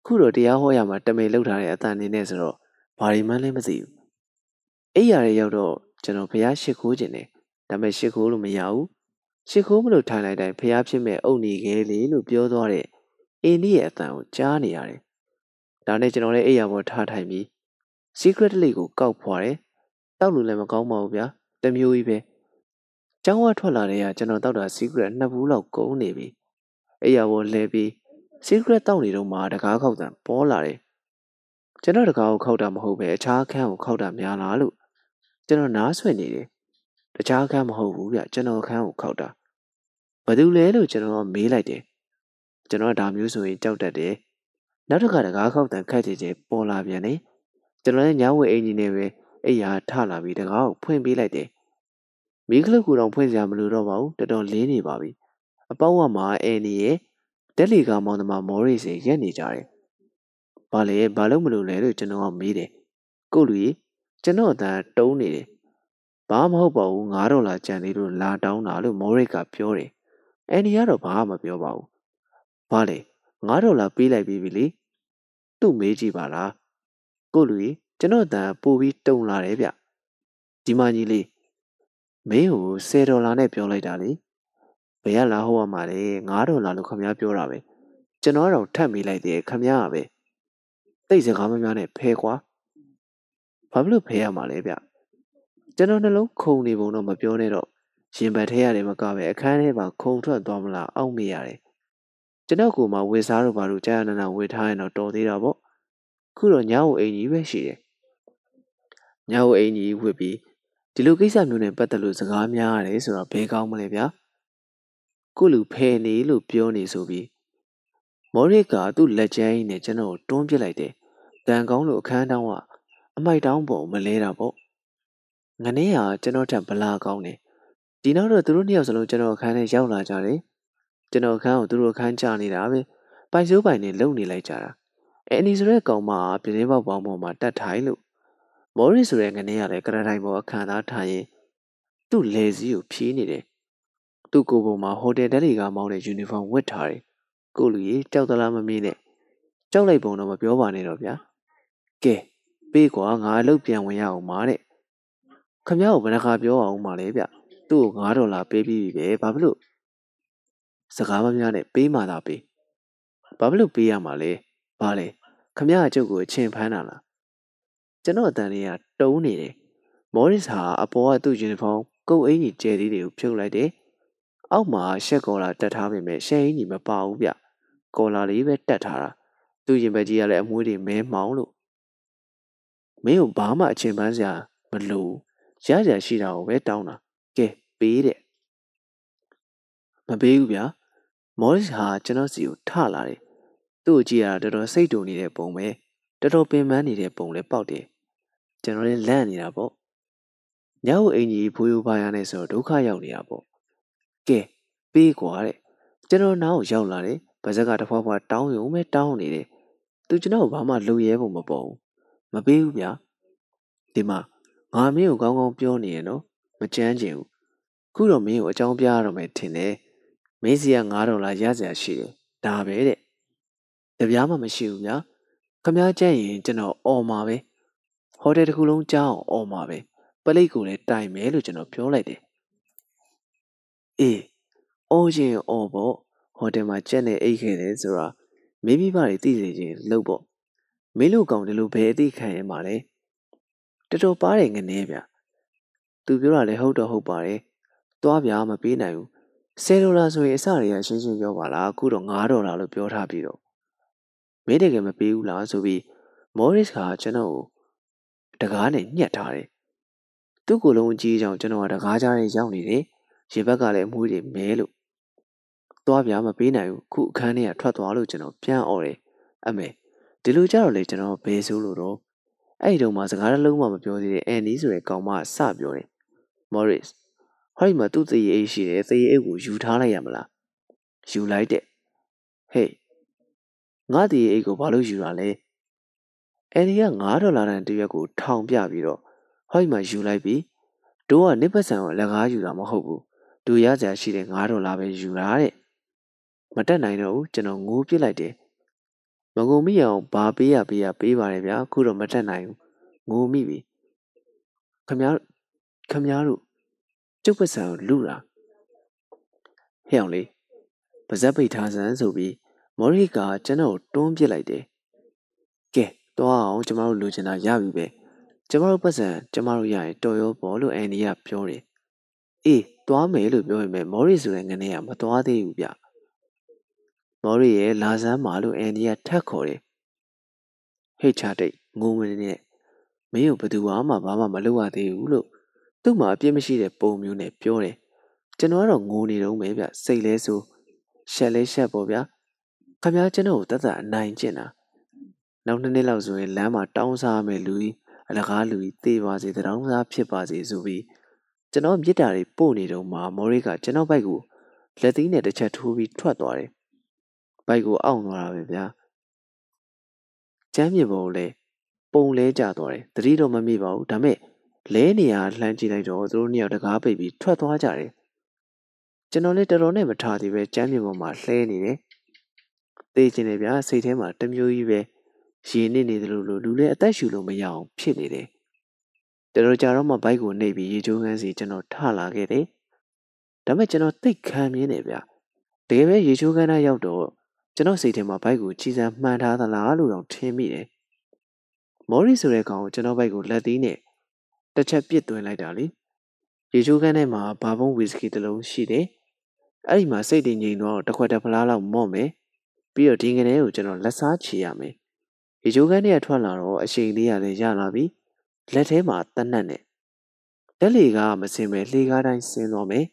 ခုတော့တရားဟောရမှာတမင်လုတ်ထားတဲ့အတန်နေနဲ့ဆိုတော့ဘာဒီမှန်းလည်းမသိဘူးအိယာရဲရောက်တော့ကျွန်တော်ဘုရားရှိခိုးခြင်းတယ်ဒါပေမဲ့ရှိခိုးလို့မရဘူးရှိခိုးမလို့ထိုင်လိုက်တိုင်းဘုရားဖြစ်မဲ့အုတ်နေခဲလေလို့ပြောသွားတဲ့အင်းကြီးရဲ့အတန်ကိုကြားနေရတယ်ဒါနဲ့ကျွန်တော်လည်းအိယာပေါ်ထားထိုင်ပြီး secret လေးကိုကောက်ဖွာတယ်တောက်လို့လည်းမကောင်းပါဘူးဗျာတမျိုးကြီးပဲကျောင်းဝထွက်လာတဲ့ကကျွန်တော်တောက်တာ secret နှစ်ဘူးလောက်ကုန်နေပြီ အိယာပေါ်လဲပြီး secret တောက်နေတော့မှတကားခောက်တံပေါ်လာတယ်ကျွန်တော်တကားကိုခောက်တာမဟုတ်ပဲအခြားအခန်းကိုခောက်တာများလားလို့ကျွန်တော်နားဆွင့်နေတယ်တခြားအခန်းမဟုတ်ဘူးဗျကျွန်တော်အခန်းကိုခောက်တာဘာလို့လဲလို့ကျွန်တော်မေးလိုက်တယ်ကျွန်တော်ဒါမျိုးဆိုရင်ကြောက်တတ်တယ်နောက်တစ်ခါတကားခောက်တံခက်ချေချေပေါ်လာပြန်တယ်ကျွန်တော်လည်းညဝဲအင်ကြီးနဲ့ပဲအိယာထလာပြီးတကားကိုဖွင့်ပေးလိုက်တယ်မိခလုတ်ကူတော့ဖွင့်စရာမလိုတော့ပါဘူးတော်တော်လင်းနေပါပြီ အပေါက်ဝမှာအဲနီရဲ့တက်လီကမောင်သမားမော်ရီစီရက်နေကြတယ်ဘာလဲဘာလို့မလို့လဲလို့ကျွန်တော်ကမေးတယ်ကိုလူကြီးကျွန်တော်အတန်တုံးနေတယ်ဘာမဟုတ်ပါဘူး9ဒေါ်လာကျန်သေးလို့လာတောင်းတာလို့မော်ရစ်ကပြောတယ်အန်နီကတော့ဘာမှမပြောပါဘူးဘာလဲ9ဒေါ်လာပေးလိုက်ပြီးပြီလေသူ့မေးကြည့်ပါလားကိုလူကြီးကျွန်တော်အတန်ပို့ပြီးတုံလာတယ်ဗျဒီမကြီးလေးမင်းကို10ဒေါ်လာနဲ့ပြောလိုက်တာလေ ဘယ်ကလာဟောရမှာလဲ9ဒေါ်လာလို့ခမ ्या ပြောတာပဲကျွန်တော်တော့ထပ်မိလိုက်တယ်ခမ ्या ကပဲတိတ်စကားမများနဲ့ဖဲကွာဘာဖြစ်လို့ဖဲရမှာလဲဗျကျွန်တော်နှလုံးခုန်နေပုံတော့မပြောနဲ့တော့ရင်ပတ်ထဲရတယ်မကပဲအခန်းထဲမှာခုန်ထွက်သွားမလားအောက်မေ့ရတယ်ကျွန်တော်ကိုမှဝေစားတို့ဘာလို့ကြာရနနာဝေထားရင်တော့တော်သေးတာပေါ့ခုတော့ညောင်အိမ်ကြီးပဲရှိတယ်ညောင်အိမ်ကြီးဝစ်ပြီးဒီလိုကိစ္စမျိုးနဲ့ပတ်သက်လို့စကားများရတယ်ဆိုတော့ဘယ်ကောင်းမလဲဗျာ ကိုလူဖယ်နေလို့ပြောနေဆိုပြီးမော်ရစ်ကသူ့လက်ချမ်းကြီးနဲ့ကျွန်တော်တွန်းပစ်လိုက်တယ်တန်ကောင်းလို့အခန်းတောင်းကအမိုက်တောင်းပေါ်မလဲတာပေါ့ငနေ့ဟာကျွန်တော်ထက်ဗလာကောင်းတယ်ဒီနောက်တော့သူတို့နှစ်ယောက်စလုံးကျွန်တော်အခန်းထဲရောက်လာကြတယ်ကျွန်တော်အခန်းကိုသူတို့အခန်းချနေတာပဲပိုင်စိုးပိုင်နဲ့လုံနေလိုက်ကြတာအဲအနီဆိုတဲ့ကောင်မပြင်းပေါက်ပေါင်းပေါ်မှာတတ်ထိုင်လို့မော်ရစ်ဆိုတဲ့ငနေ့ကလည်းကရတိုင်းပေါ်အခန်းသားထိုင်ရင်သူ့လေစည်းကိုဖြီးနေတယ် သူ့ကိုယ်ပေါ်မှာဟိုတယ်တက်တွေကမောင်းတဲ့ယူနီဖောင်းဝတ်ထားတယ်ကိုလူကြီးကြောက်သလားမမေးနဲ့ကြောက်လိုက်ပုံတော့မပြောပါနဲ့တော့ဗျာကဲပေးကွာငါအလုပ်ပြန်ဝင်ရအောင်ပါတဲ့ခမ ्या ကိုဘယ်နှခါပြောအောင်ပါလဲဗျသူ့ကို9ဒေါ်လာပေးပြီးပြီပဲဘာဖြစ်လို့စကားမများနဲ့ပေးမှသာပေးဘာဖြစ်လို့ပေးရမှာလဲဘာလဲခမ ्या အကျုပ်ကိုအချင်းဖမ်းတာလားကျွန်တော်အတန်လေးကတုံးနေတယ်မော်ရစ်ဟာအပေါ်ကသူ့ယူနီဖောင်းကုတ်အင်ကြီးကျဲသေးတွေကိုဖြုတ်လိုက်တယ် အောက်မှာရှက်ကော်လာတက်ထားပေမဲ့ရှက်အင်ကြီးမပါဘူးဗျကော်လာလေးပဲတက်ထားတာသူ့ရင်ဘက်ကြီးကလည်းအမွှေးတွေမဲမောင်းလို့မင်းကိုဘာမှအချင်းပန်းစရာမလိုရရရှိတာကိုပဲတောင်းတာကဲပေးတဲ့မပေးဘူးဗျာမော်ရစ်ဟာကျွန်တော်စီကိုထလာတယ်သူ့ကိုကြည့်ရတာတော်တော်စိတ်တူနေတဲ့ပုံပဲတော်တော်ပင်ပန်းနေတဲ့ပုံလည်းပေါက်တယ်ကျွန်တော်လည်းလန့်နေတာပေါ့ညောက်အင်ကြီးဖိုးရိုးပါရနဲ့ဆိုတော့ဒုက္ခရောက်နေတာပေါ့ ကဲပေးကွာတဲ့ကျွန်တော်နောက်ရောက်လာတယ်ဗဇက်ကတဖွာဖွာတောင်းရုံပဲတောင်းနေတယ်သူကျွန်တော်ဘာမှလုံရဲဖို့မပေါ်ဘူးမပေးဘူးဗျာဒီမှာငါမင်းကိုကောင်းကောင်းပြောနေရနော်မကြမ်းကျင်ဘူးခုတော့မင်းကိုအကြောင်းပြရတော့မယ်ထင်တယ်မင်းစီက9ဒေါ်လာရစရာရှိတယ်ဒါပဲတဲ့တပြားမှမရှိဘူးဗျာခမားကြက်ရင်ကျွန်တော်អော်မှာပဲဟိုတယ်တစ်ခုလုံးကြားအောင်អော်မှာပဲပလိတ်ကိုလည်းတိုင်မယ်လို့ကျွန်တော်ပြောလိုက်တယ် အေးအော်ရင်အော်ပေါ့ဟိုတယ်မှာကြက်နဲ့အိတ်ခဲ့တယ်ဆိုတာမင်းမိဘတွေသိစေခြင်းလုပ်ပေါ့မင်းတို့ကောင်ဒီလိုဘယ်အသိခံရမှာလဲတော်တော်ပါတယ်ငနေဗျသူပြောတာလည်းဟုတ်တော့ဟုတ်ပါတယ်သွားဗျာမပေးနိုင်ဘူး10ဒေါ်လာဆိုရင်အစတွေကရှင်းရှင်းပြောပါလားအခုတော့9ဒေါ်လာလို့ပြောထားပြီးတော့မင်းတကယ်မပေးဘူးလားဆိုပြီးမော်ရစ်ကကျွန်တော်ကိုတကားနဲ့ညှက်ထားတယ်သူ့ကိုယ်လုံးအကြီးကြောင်ကျွန်တော်ကတကားကြားနဲ့ရောက်နေတယ် ရေဘက်ကလည်းအမွှေးတွေမဲလို့သွားပြမပေးနိုင်ဘူးခုအခန်းထဲကထွက်သွားလို့ကျွန်တော်ပြန်អော်တယ်အမေဒီလိုကြတော့လေကျွန်တော်ဘယ်ဆိုလို့တော့အဲ့ဒီတော့မှစကားတစ်လုံးမှမပြောသေးတဲ့အန်နီဆိုတဲ့ကောင်မကစပြောတယ်မော်ရစ်ဟောဒီမှာသူ့သေရအိတ်ရှိတယ်သေရအိတ်ကိုယူထားလိုက်ရမလားယူလိုက်တဲ့ဟေးငါသေရအိတ်ကိုဘာလို့ယူတာလဲအန်နီက9ဒေါ်လာတန်တရက်ကိုထောင်ပြပြီးတော့ဟောဒီမှာယူလိုက်ပြီးတို့ကနိပတ်ဆန်ကိုလက်ကားယူတာမဟုတ်ဘူး သူရကြရှိတဲ့9ဒေါ်လာပဲယူတာတဲ့မတက်နိုင်တော့ဘူးကျွန်တော်ငိုးပစ်လိုက်တယ်မငုံမိအောင်ဘာပေးရပေးရပေးပါတယ်ဗျာအခုတော့မတက်နိုင်ဘူးငိုမိပြီခမ ्या ခမ ्या တို့ကျုပ်ပစံကိုလူတာဟဲ့အောင်လေးပါဇက်ပိတ်ထားစမ်းဆိုပြီးမော်ရီကကျွန်တော်တွန်းပစ်လိုက်တယ်ကဲတော့အောင်ကျမတို့လူချင်တာရပြီပဲကျမတို့ပတ်စံကျမတို့ရရင်တော်ရောပေါ်လို့အန်ဒီကပြောတယ်အေး သွားမယ်လို့ပြောရင်ပဲမော်ရီဆိုတဲ့ငနေကမသွားသေးဘူးဗျမော်ရီရဲ့လာစမ်းမာလို့အန်ဒီကထက်ခေါ်တယ်ဟိတ်ချတိတ်ငုံမနေနဲ့မင်းကိုဘယ်သူမှဘာမှမလုပ်ရသေးဘူးလို့သူ့မှာအပြစ်မရှိတဲ့ပုံမျိုးနဲ့ပြောတယ်ကျွန်တော်ကတော့ငိုနေတော့မယ်ဗျစိတ်လဲဆိုရှက်လဲရှက်ပေါ့ဗျာခမည်းကျွန်တော်ကိုတသက်အနိုင်ကျင့်တာနောက်နှစ်နှစ်လောက်ဆိုရင်လမ်းမှာတောင်းစားမယ်လူကြီးအလကားလူကြီးသေပါစေတောင်းစားဖြစ်ပါစေဆိုပြီး ကျွန်တော်မြစ်တာတွေပို့နေတော့မှမော်ရိကကျွန်တော်ဘိုက်ကိုလက်သီးနဲ့တစ်ချက်ထိုးပြီးထွက်သွားတယ်ဘိုက်ကိုအောင့်သွားတာပဲဗျာကျမ်းမြေပုံလဲပုံလဲကျသွားတယ်တတိတော့မမိပါဘူးဒါမဲ့လဲနေရလှမ်းကြည့်လိုက်တော့သူတို့နှစ်ယောက်တကားပိတ်ပြီးထွက်သွားကြတယ်ကျွန်တော်လည်းတော်တော်နဲ့မထားသေးပဲကျမ်းမြေပုံမှာလှဲနေတယ်သိချင်တယ်ဗျာစိတ်ထဲမှာတမျိုးကြီးပဲရေနစ်နေတယ်လို့လူလည်းအသက်ရှူလို့မရအောင်ဖြစ်နေတယ် တော်တော်ကြာတော့မှဘိုက်ကိုနှိပ်ပြီးရေချိုးခန်းစီကျွန်တော်ထလာခဲ့တယ်ဒါပေမဲ့ကျွန်တော်သိတ်ခံမြင်နေဗျာတကယ်ပဲရေချိုးခန်းသားရောက်တော့ကျွန်တော်စိတ်ထဲမှာဘိုက်ကိုချီစံမှန်ထားသလားလို့တော့ထင်မိတယ်မော်ရီဆိုတဲ့ကောင်ကိုကျွန်တော်ဘိုက်ကိုလက်သီးနဲ့တစ်ချက်ပစ်သွင်းလိုက်တာလေရေချိုးခန်းထဲမှာဘာဘုံဝီစကီတစ်လုံးရှိတယ်အဲ့ဒီမှာစိတ်တည်ငြိမ်တော့တစ်ခွက်တစ်ဖလားလောက်မော့မယ်ပြီးတော့ဒီငနေကိုကျွန်တော်လက်စားချီရမယ်ရေချိုးခန်းထဲကထွက်လာတော့အရှိန်လေးရလည်းရလာပြီ လက်ထဲမှာတနတ်နဲ့တက်လီကမစင်ပဲလှေကားတိုင်းဆင်းသွားမယ်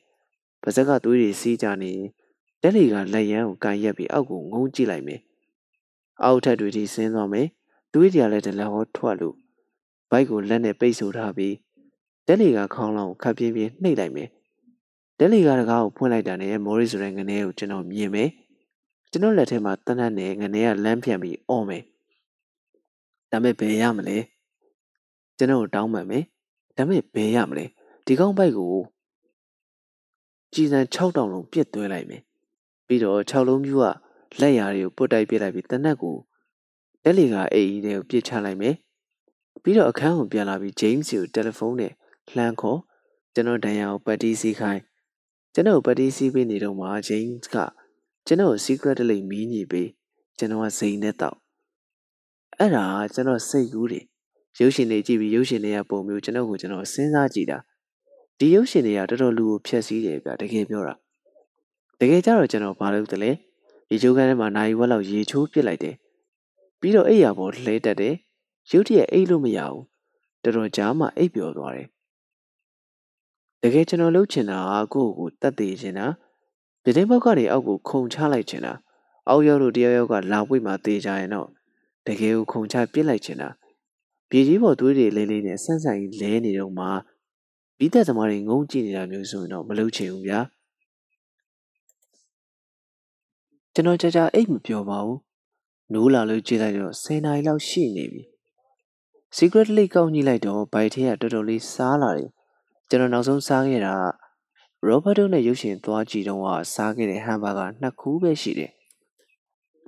ပါဇက်ကသွေးတွေစီးကြနေရင်တက်လီကလက်ရန်ကိုကန်ရက်ပြီးအောက်ကိုငုံကြည့်လိုက်မယ်အောက်ထက်တွေထိဆင်းသွားမယ်သွေးတွေကလည်းတလက်ဟောထွက်လို့ဘိုက်ကိုလက်နဲ့ပိတ်ဆို့ထားပြီးတက်လီကခေါင်းလောင်းကိုခပ်ပြင်းပြင်းနှိပ်လိုက်မယ်တက်လီကတကားကိုဖွင့်လိုက်တာနဲ့မော်ရီဆိုတဲ့ငနေကိုကျွန်တော်မြင်မယ်ကျွန်တော်လက်ထဲမှာတနတ်နဲ့ငနေကလမ်းဖြန့်ပြီးအော်မယ်ဒါမဲ့ဘယ်ရမလဲ ကျွန်တော်တောင်းပန်မယ်ဒါမဲ့ဘယ်ရမလဲဒီကောင်းပိုက်ကိုကြည်စံ6တောင်လုံးပြစ်သွင်းလိုက်မယ်ပြီးတော့6လုံးပြူကလက်ရာတွေကိုပုတ်တိုက်ပြစ်လိုက်ပြီးတနက်ကိုတက်လီကအိမ်ကြီးတွေကိုပြစ်ချလိုက်မယ်ပြီးတော့အခန်းကိုပြန်လာပြီး James ကိုတယ်လီဖုန်းနဲ့လှမ်းခေါ်ကျွန်တော်ဒန်ယာကိုပတ်တီးစီးခိုင်းကျွန်တော်ပတ်တီးစီးပေးနေတော့မှ James ကကျွန်တော် secret လေးမီးညိပေးကျွန်တော်ကဇိမ်နဲ့တောက်အဲ့ဒါကျွန်တော်စိတ်ကူးတယ် ရုပ်ရှင်တွေကြည့်ပြီးရုပ်ရှင်တွေကပုံမျိုးကျွန်တော်ကိုကျွန်တော်စဉ်းစားကြည့်တာဒီရုပ်ရှင်တွေကတော်တော်လူကိုဖျက်ဆီးတယ်ဗျတကယ်ပြောတာတကယ်ကြတော့ကျွန်တော်ဘာလုပ်သလဲရေချိုးကန်းထဲမှာနိုင်ဝက်လောက်ရေချိုးပစ်လိုက်တယ်ပြီးတော့အိယာပေါ်လှဲတက်တယ်ရုတ်တရက်အိတ်လို့မရဘူးတော်တော်ကြာမှအိပ်ပျော်သွားတယ်တကယ်ကျွန်တော်လှုပ်ချင်တာကကိုယ့်ကိုတတ်သိချင်တာပြတင်းပေါက်ကနေအောက်ကိုခုံချလိုက်ချင်တာအောက်ရောက်လို့တယောက်ယောက်ကလာပွေမှတေးကြရင်တော့တကယ်ကိုခုံချပစ်လိုက်ချင်တာ ပြေကြီးပေါ်သွေးတွေလေးလေးနဲ့ဆန်းဆန်းကြီးလဲနေတော့မှပြီးသက်သမားတွေငုံကြည့်နေတာမျိုးဆိုရင်တော့မလုပ်ချင်ဘူးဗျာကျွန်တော်ကြာကြာအိတ်မပြောပါဘူးနိုးလာလို့ကြည့်လိုက်တော့10နာရီလောက်ရှိနေပြီ secret လေးကောက်ညှိလိုက်တော့ဘိုက်ထဲကတော်တော်လေးစားလာတယ်ကျွန်တော်နောက်ဆုံးစားခဲ့တာကရောဘတ်တို့နဲ့ရုပ်ရှင်သွားကြည့်တော့စားခဲ့တဲ့ဟမ်ဘာဂါနှစ်ခုပဲရှိတယ်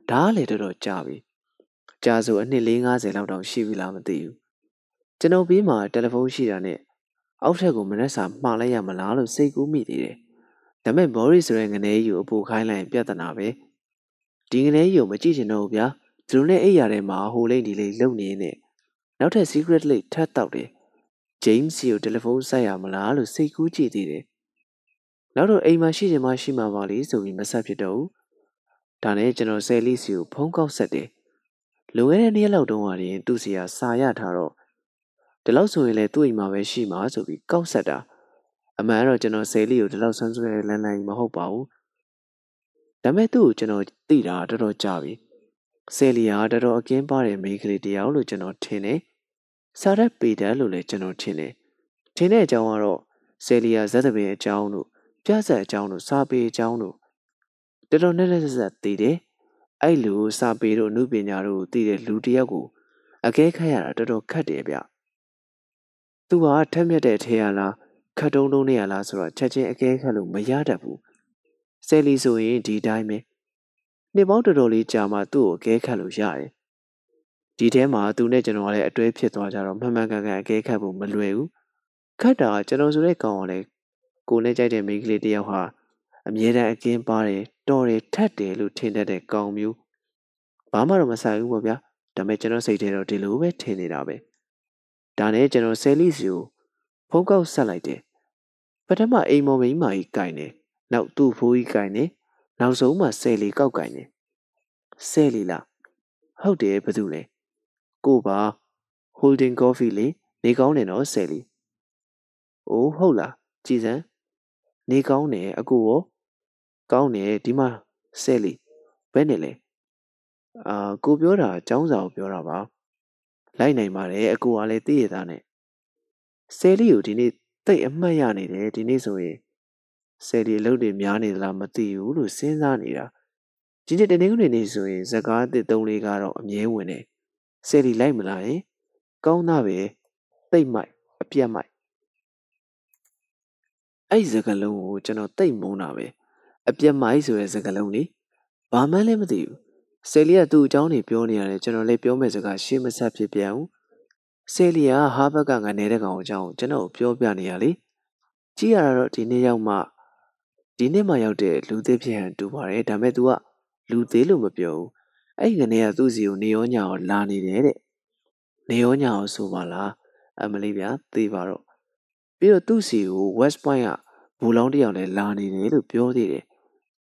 ဒါကလည်းတော်တော်ကြာပြီ ကြာဆိုအနှစ်450လောက်တောင်ရှိပြီလားမသိဘူးကျွန်တော်ပြီးမှတယ်လီဖုန်းရှိတာနဲ့အောက်ထက်ကိုမနှက်စာမှားလိုက်ရမလားလို့စိတ်ကူးမိသေးတယ်ဒါပေမဲ့ဘော်ရီဆိုတဲ့ငနေကြီးကိုအပူခိုင်းလိုက်ရင်ပြဿနာပဲဒီငနေကြီးကိုမကြည့်ချင်တော့ဘူးဗျာသူတို့နဲ့အိပ်ရထဲမှာဟိုလိမ့်ဒီလိမ့်လုံနေနေနောက်ထပ် secret လိထပ်တောက်တယ်ဂျိမ်းစီကိုတယ်လီဖုန်းဆက်ရမလားလို့စိတ်ကူးကြည့်သေးတယ်နောက်တော့အိမ်မှာရှိချင်မှရှိမှာပါလေဆိုပြီးမဆက်ဖြစ်တော့ဘူးဒါနဲ့ကျွန်တော်ဆယ်လီစီကိုဖုန်းကောက်ဆက်တယ် လွန်ခဲ့တဲ့နေ့လောက်တုန်းကရင်သူ့စီကစာရထားတော့ဒီလောက်ဆိုရင်လည်းသူ့အိမ်မှာပဲရှိမှာဆိုပြီးကောက်ဆက်တာအမှန်တော့ကျွန်တော်ဆယ်လီကိုဒီလောက်ဆန်းဆွဲလန်းလန်းမဟုတ်ပါဘူးဒါပေမဲ့သူ့ကိုကျွန်တော်သိတာတော်တော်ကြာပြီဆယ်လီကတော်တော်အကင်းပါတဲ့မိန်းကလေးတယောက်လို့ကျွန်တော်ထင်တယ်စာရက်ပေတန်လို့လည်းကျွန်တော်ထင်တယ်ထင်တဲ့အကြောင်းကတော့ဆယ်လီယာဇက်သပင်အကြောင်းတို့ပြဆက်အကြောင်းတို့စာပေအကြောင်းတို့တော်တော်နဲ့နဲ့ဆက်ဆက်သိတယ် အဲ့လိုစာပေတို့အမှုပညာတို့သိတဲ့လူတစ်ယောက်ကိုအကဲခတ်ရတာတော်တော်ခက်တယ်ဗျသူကထက်မြက်တဲ့ထဲရလားခတ်တုံးတုံးနေရလားဆိုတော့ချက်ချင်းအကဲခတ်လို့မရတတ်ဘူးဆယ်လီဆိုရင်ဒီတိုင်းပဲနှစ်ပေါင်းတော်တော်လေးကြာမှသူ့ကိုအကဲခတ်လို့ရတယ်ဒီထဲမှာသူနဲ့ကျွန်တော်ကလည်းအတွဲဖြစ်သွားကြတော့မှန်မှန်ကန်ကန်အကဲခတ်ဖို့မလွယ်ဘူးခတ်တာကကျွန်တော်ဆိုတဲ့ကောင်ကလည်းကိုနဲ့ကြိုက်တဲ့မိန်းကလေးတယောက်ဟာအမြဲတမ်းအကင်းပါတယ် တော်တယ်ထက်တယ်လို့ထင်တတ်တဲ့ကောင်မျိုးဘာမှတော့မဆိုင်ဘူးပေါ့ဗျာဒါပေမဲ့ကျွန်တော်စိတ်ထဲတော့ဒီလိုပဲထင်နေတာပဲဒါနဲ့ကျွန်တော်ဆယ်လီစီကိုဖုန်းကောက်ဆက်လိုက်တယ်ပထမအိမ်မော်မိန်းမကြီးကင်တယ်နောက်သူ့ဖိုးကြီးကင်တယ်နောက်ဆုံးမှဆယ်လီကောက်ကင်တယ်ဆယ်လီလားဟုတ်တယ်ဘာလို့လဲကိုပါ holding coffee လေနေကောင်းတယ်နော်ဆယ်လီအိုးဟုတ်လားကြည်စမ်းနေကောင်းတယ်အကူရော ကောင်းတယ်ဒီမှာဆယ်လီဘယ်နဲ့လဲအာကိုပြောတာចောင်းစာကိုပြောတာပါလိုက်နိုင်ပါတယ်အကူကလည်းသိရသားနဲ့ဆယ်လီကိုဒီနေ့တိတ်အမှတ်ရနေတယ်ဒီနေ့ဆိုရင်ဆယ်လီအလုပ်တွေများနေသလားမသိဘူးလို့စဉ်းစားနေတာဒီနေ့တနေ့ကနေနေဆိုရင်ဇကားအစ်စ်သုံးလေးကတော့အမြဲဝင်တယ်ဆယ်လီလိုက်မလားယင်ကောင်းသားပဲတိတ်မိုက်အပြတ်မိုက်အဲ့စကလုံးကိုကျွန်တော်တိတ်မုန်းတာပဲ အပြတ်မိုက်ဆိုတဲ့စကလုံးလေဘာမှလည်းမသိဘူးဆယ်လီကသူ့အကြောင်းတွေပြောနေရတယ်ကျွန်တော်လည်းပြောမယ်စကားရှေ့မဆက်ဖြစ်ပြန်ဘူးဆယ်လီကဟာဘက်ကငနေတဲ့ကောင်အကြောင်းကျွန်တော်ပြောပြနေရလေကြည့်ရတော့ဒီနေ့ရောက်မှဒီနေ့မှရောက်တဲ့လူသေးဖြစ်ဟန်တူပါတယ်ဒါပေမဲ့ तू ကလူသေးလို့မပြောဘူးအဲ့ဒီကနေကသူ့စီကိုနေရောညာကိုလာနေတယ်တဲ့နေရောညာကိုဆိုပါလားအမလေးဗျာသိပါတော့ပြီးတော့သူ့စီကို West Point ကဘူလောင်းတယောက်လည်းလာနေတယ်လို့ပြောသေးတယ်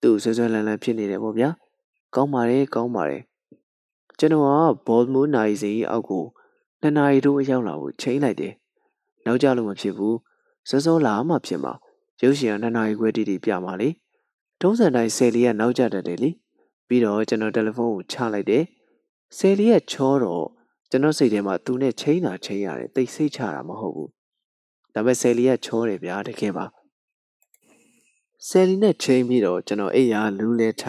သူ့ဆွဆွလန်းလန်းဖြစ်နေတယ်ပေါ့ဗျာကောင်းပါတယ်ကောင်းပါတယ်ကျွန်တော်ကဘော်မူးနိုင်စီအောက်ကိုနှစ်နာရီတို့အရောက်လာကိုချိန်လိုက်တယ်နောက်ကြလို့မဖြစ်ဘူးစောစောလာမှဖြစ်မှာရုပ်ရှင်ကနှစ်နာရီခွဲတိတိပြမှာလေထုံးစံတိုင်းဆယ်လီကနောက်ကျတတ်တယ်လေပြီးတော့ကျွန်တော်တယ်လီဖုန်းကိုချလိုက်တယ်ဆယ်လီကချောတော့ကျွန်တော်စိတ်ထဲမှာသူနဲ့ချိန်တာချိန်ရတယ်တိတ်ဆိတ်ချတာမဟုတ်ဘူးဒါပေမဲ့ဆယ်လီကချောတယ်ဗျာတကယ်ပါ ဆယ်လီနဲ့ချိန်ပြီးတော့ကျွန်တော်အိယာလူးလဲထ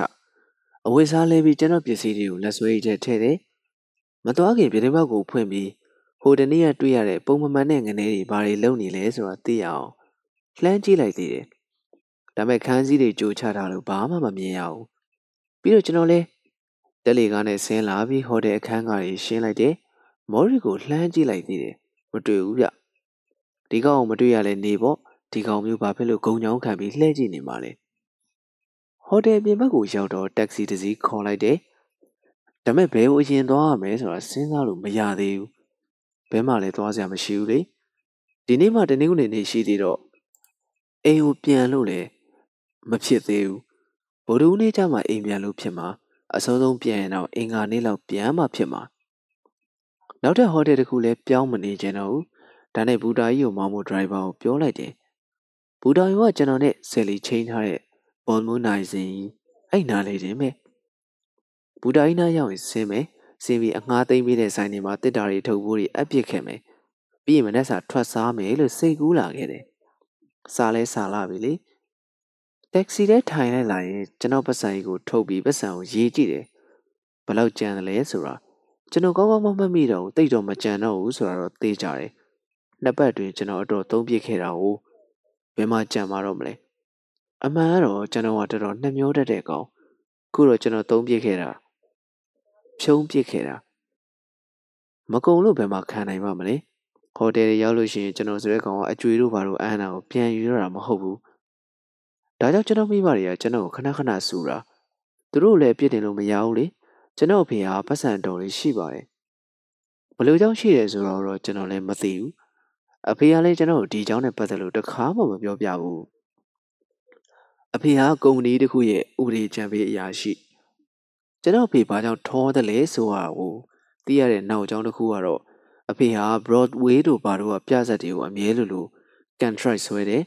အဝိစားလဲပြီးကျွန်တော်ပစ္စည်းတွေကိုလက်ဆွဲထဲထည့်တယ်မသွားခင်ပြတင်းပေါက်ကိုဖွင့်ပြီးဟိုတနေ့ကတွေ့ရတဲ့ပုံမှန်မှန်တဲ့ငနေတွေဘာတွေလုပ်နေလဲဆိုတာသိအောင်လှမ်းကြည့်လိုက်သေးတယ်ဒါပေမဲ့ခန်းစည်းတွေကြိုချထားလို့ဘာမှမမြင်ရဘူးပြီးတော့ကျွန်တော်လဲတက်လီကားနဲ့ဆင်းလာပြီးဟိုတယ်အခန်းကားကြီးရှင်းလိုက်တယ်မော်ရီကိုလှမ်းကြည့်လိုက်သေးတယ်မတွေ့ဘူးဗျဒီကောင်မတွေ့ရလဲနေပေါ့ ဒီကောင်မျိုးဘာဖြစ်လို့ဂုံချောင်းခံပြီးလှည့်ကြည့်နေမှာလဲဟိုတယ်ပြင်ဘက်ကိုရောက်တော့တက္ကစီတစ်စီးခေါ်လိုက်တယ်ဒါပေမဲ့ဘယ်ကိုအရင်သွားရမလဲဆိုတာစဉ်းစားလို့မရသေးဘူးဘဲမှလည်းသွားစရာမရှိဘူးလေဒီနေ့မှတနင်္ဂနွေနေ့ရှိသေးတော့အိမ်ကိုပြန်လို့လည်းမဖြစ်သေးဘူးဗုဒ္ဓဦးနေ့ကျမှအိမ်ပြန်လို့ဖြစ်မှာအစောဆုံးပြန်ရင်တော့အင်္ဂါနေ့လောက်ပြန်မှဖြစ်မှာနောက်ထပ်ဟိုတယ်တစ်ခုလည်းပြောင်းမနေကြတော့ဘူးဒါနဲ့ဘူတာကြီးကိုမောင်မိုဒရိုင်ဘာကိုပြောလိုက်တယ် ဘူတာကြီးကကျွန်တော်နဲ့ဆယ်လီချင်းထားတဲ့ဘော်မူနိုင်စင်အဲ့နားလေးတင်ပဲဘူတာကြီးနားရောက်ရင်ဆင်းမယ်ဆင်းပြီးအငှားသိမ့်ပြီးတဲ့ဆိုင်တွေမှာတစ်တာတွေထုတ်ဖို့တွေအပြစ်ခဲ့မယ်ပြီးရင်မနေ့စာထွက်စားမယ်လို့စိတ်ကူးလာခဲ့တယ်စားလဲစားလာပြီလေတက္ကစီထဲထိုင်လိုက်လာရင်ကျွန်တော်ပတ်စံကြီးကိုထုတ်ပြီးပတ်စံကိုရေးကြည့်တယ်ဘယ်လောက်ကြံတယ်လဲဆိုတာကျွန်တော်ကောင်းကောင်းမမှတ်မိတော့ဘူးတိတ်တော့မကြံတော့ဘူးဆိုတာတော့သိကြတယ်နှစ်ပတ်တွင်ကျွန်တော်အတော်သုံးပြစ်ခဲ့တာကို ဘယ်မှကြံမှာတော့မလဲအမှန်ကတော့ကျွန်တော်ကတော်တော်နှမျောတတ်တဲ့ကောင်ခုတော့ကျွန်တော်သုံးပြစ်ခဲ့တာဖြုံးပြစ်ခဲ့တာမကုံလို့ဘယ်မှာခံနိုင်ပါမလဲဟိုတယ်ရောက်လို့ရှိရင်ကျွန်တော်ဆိုတဲ့ကောင်ကအကျွေတို့ဘာလို့အဟမ်းတာကိုပြန်ယူရတာမဟုတ်ဘူးဒါကြောင့်ကျွန်တော်မိဘတွေကကျွန်တော်ကိုခဏခဏဆူတာသူတို့လည်းပြစ်တင်လို့မရဘူးလေကျွန်တော်ဖေဟာပတ်စံတော်လေးရှိပါတယ်ဘလို့ကြောင့်ရှိတယ်ဆိုတော့ကျွန်တော်လည်းမသိဘူး အဖေကလည်းကျွန်တော်ဒီအကြောင်းနဲ့ပတ်သက်လို့တခါမှမပြောပြဘူးအဖေကကုမ္ပဏီတစ်ခုရဲ့ဥပဒေကြံပေးအရာရှိကျွန်တော်အဖေဘာကြောင့်ထောတယ်လဲဆိုတာကိုသိရတဲ့နောက်အကြောင်းတစ်ခုကတော့အဖေဟာ Broadway တို့ဘာတို့ကပြဇာတ်တွေကိုအမြဲလိုလို contract ဆွဲတယ်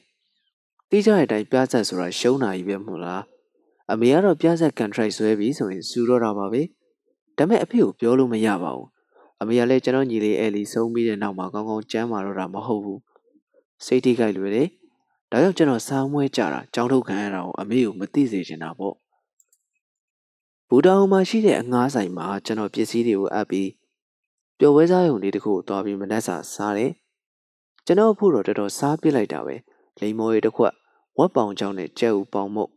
။သိကြတဲ့အတိုင်းပြဇာတ်ဆိုတာရှုံးတာကြီးပဲမို့လား။အမေကတော့ပြဇာတ် contract ဆွဲပြီးဆိုရင်စူတော့တာပါပဲ။ဒါပေမဲ့အဖေကိုပြောလို့မရပါဘူး အမေကလည်းကျွန်တော်ညီလေးအဲလီဆုံးပြီးတဲ့နောက်မှာကောင်းကောင်းကြမ်းမာတော့တာမဟုတ်ဘူး။စိတ်ထိခိုက်လွယ်တယ်။ဒါကြောင့်ကျွန်တော်စာမွဲကြတာကြောင်းထုတ်ခံရတာကိုအမေကိုမသိစေချင်တာပေါ့။ဘူတာဟိုမှာရှိတဲ့အငှားဆိုင်မှာကျွန်တော်ပစ္စည်းတွေကိုအပ်ပြီးပျော်ပွဲစားရုံလေးတစ်ခုကိုသွားပြီးမနက်စာစားတယ်။ကျွန်တော်ဖို့တော့တော်တော်စားပြစ်လိုက်တာပဲ။လိမ်မော်ရီတစ်ခွက်ဝက်ပေါင်ချောင်းနဲ့ကြက်ဥပေါင်မုတ်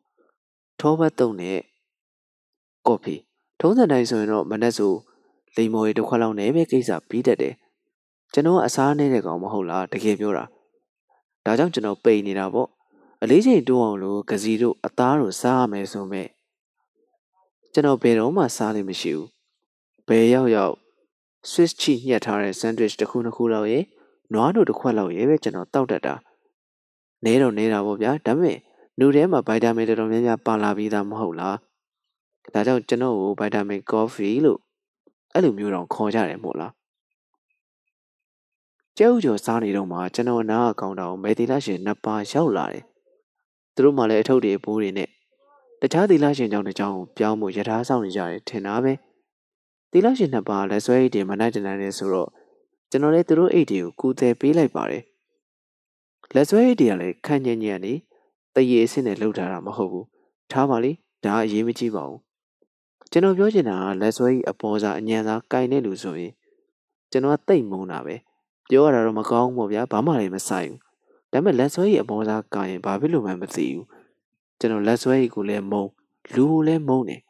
ထောဘတ်တုံနဲ့ကော်ဖီထုံးစံတိုင်းဆိုရင်တော့မနက်ဆို လိမ်မော်ရီတစ်ခွက်လောက်နဲ့ပဲကိစ္စပြီးတတ်တယ်။ကျွန်တော်အစားနေတဲ့ကောင်မဟုတ်လားတကယ်ပြောတာ။ဒါကြောင့်ကျွန်တော်ပိန်နေတာပေါ့။အလေးချိန်တိုးအောင်လို့ကစီတို့အသားတို့စားရမယ်ဆိုမဲ့ကျွန်တော်ဘယ်တော့မှစားလို့မရှိဘူး။ဘယ်ရောက်ရောက် Swiss cheese ညှက်ထားတဲ့ sandwich တစ်ခုနှစ်ခုလောက်ရဲ့နွားတို့တစ်ခွက်လောက်ရဲ့ပဲကျွန်တော်တောက်တတ်တာနဲတော့နေတာပေါ့ဗျာဒါပေမဲ့နူထဲမှာဗိုက်တာမင်တော်တော်များများပါလာပြီးသားမဟုတ်လားဒါကြောင့်ကျွန်တော်ကိုဗိုက်တာမင်ကော်ဖီလို့ အဲ့လိုမျိုးတော့ခေါ်ကြတယ်မို့လားကျဲဥကျော်စားနေတော့မှကျွန်တော်နားအကောင့်တော်မဲသီလာရှင်နှစ်ပါးရောက်လာတယ်သူတို့မှလည်းအထုပ်တွေပိုးတွေနဲ့တခြားသီလာရှင်ကြောင့်တကြောင်ပြောင်းမှုယထာဆောင်နေကြတယ်ထင်တာပဲသီလရှင်နှစ်ပါးလက်ဆွဲအိတ်တွေမနိုင်တနိုင်နေဆိုတော့ကျွန်တော်လည်းသူတို့အိတ်တွေကိုကူတယ်ပေးလိုက်ပါတယ်လက်ဆွဲအိတ်တွေကလည်းခန့်ညံ့ညံ့နေတရေအစ်စ်နဲ့လှုပ်ထားတာမဟုတ်ဘူးထားပါလေဒါအရေးမကြီးပါဘူး ကျွန်တော်ပြောချင်တာကလက်ဆွဲကြီးအပေါ်စားအညံစားကင်တဲ့လူဆိုရင်ကျွန်တော်ကတိတ်မုန်းတာပဲပြောရတာတော့မကောင်းဘူးဗျာဘာမှလည်းမဆိုင်ဘူးဒါပေမဲ့လက်ဆွဲကြီးအပေါ်စားကင်ရင်ဘာဖြစ်လို့မှမသိဘူးကျွန်တော်လက်ဆွဲကြီးကိုလည်းမုန်းလူကိုလည်းမုန်းတယ်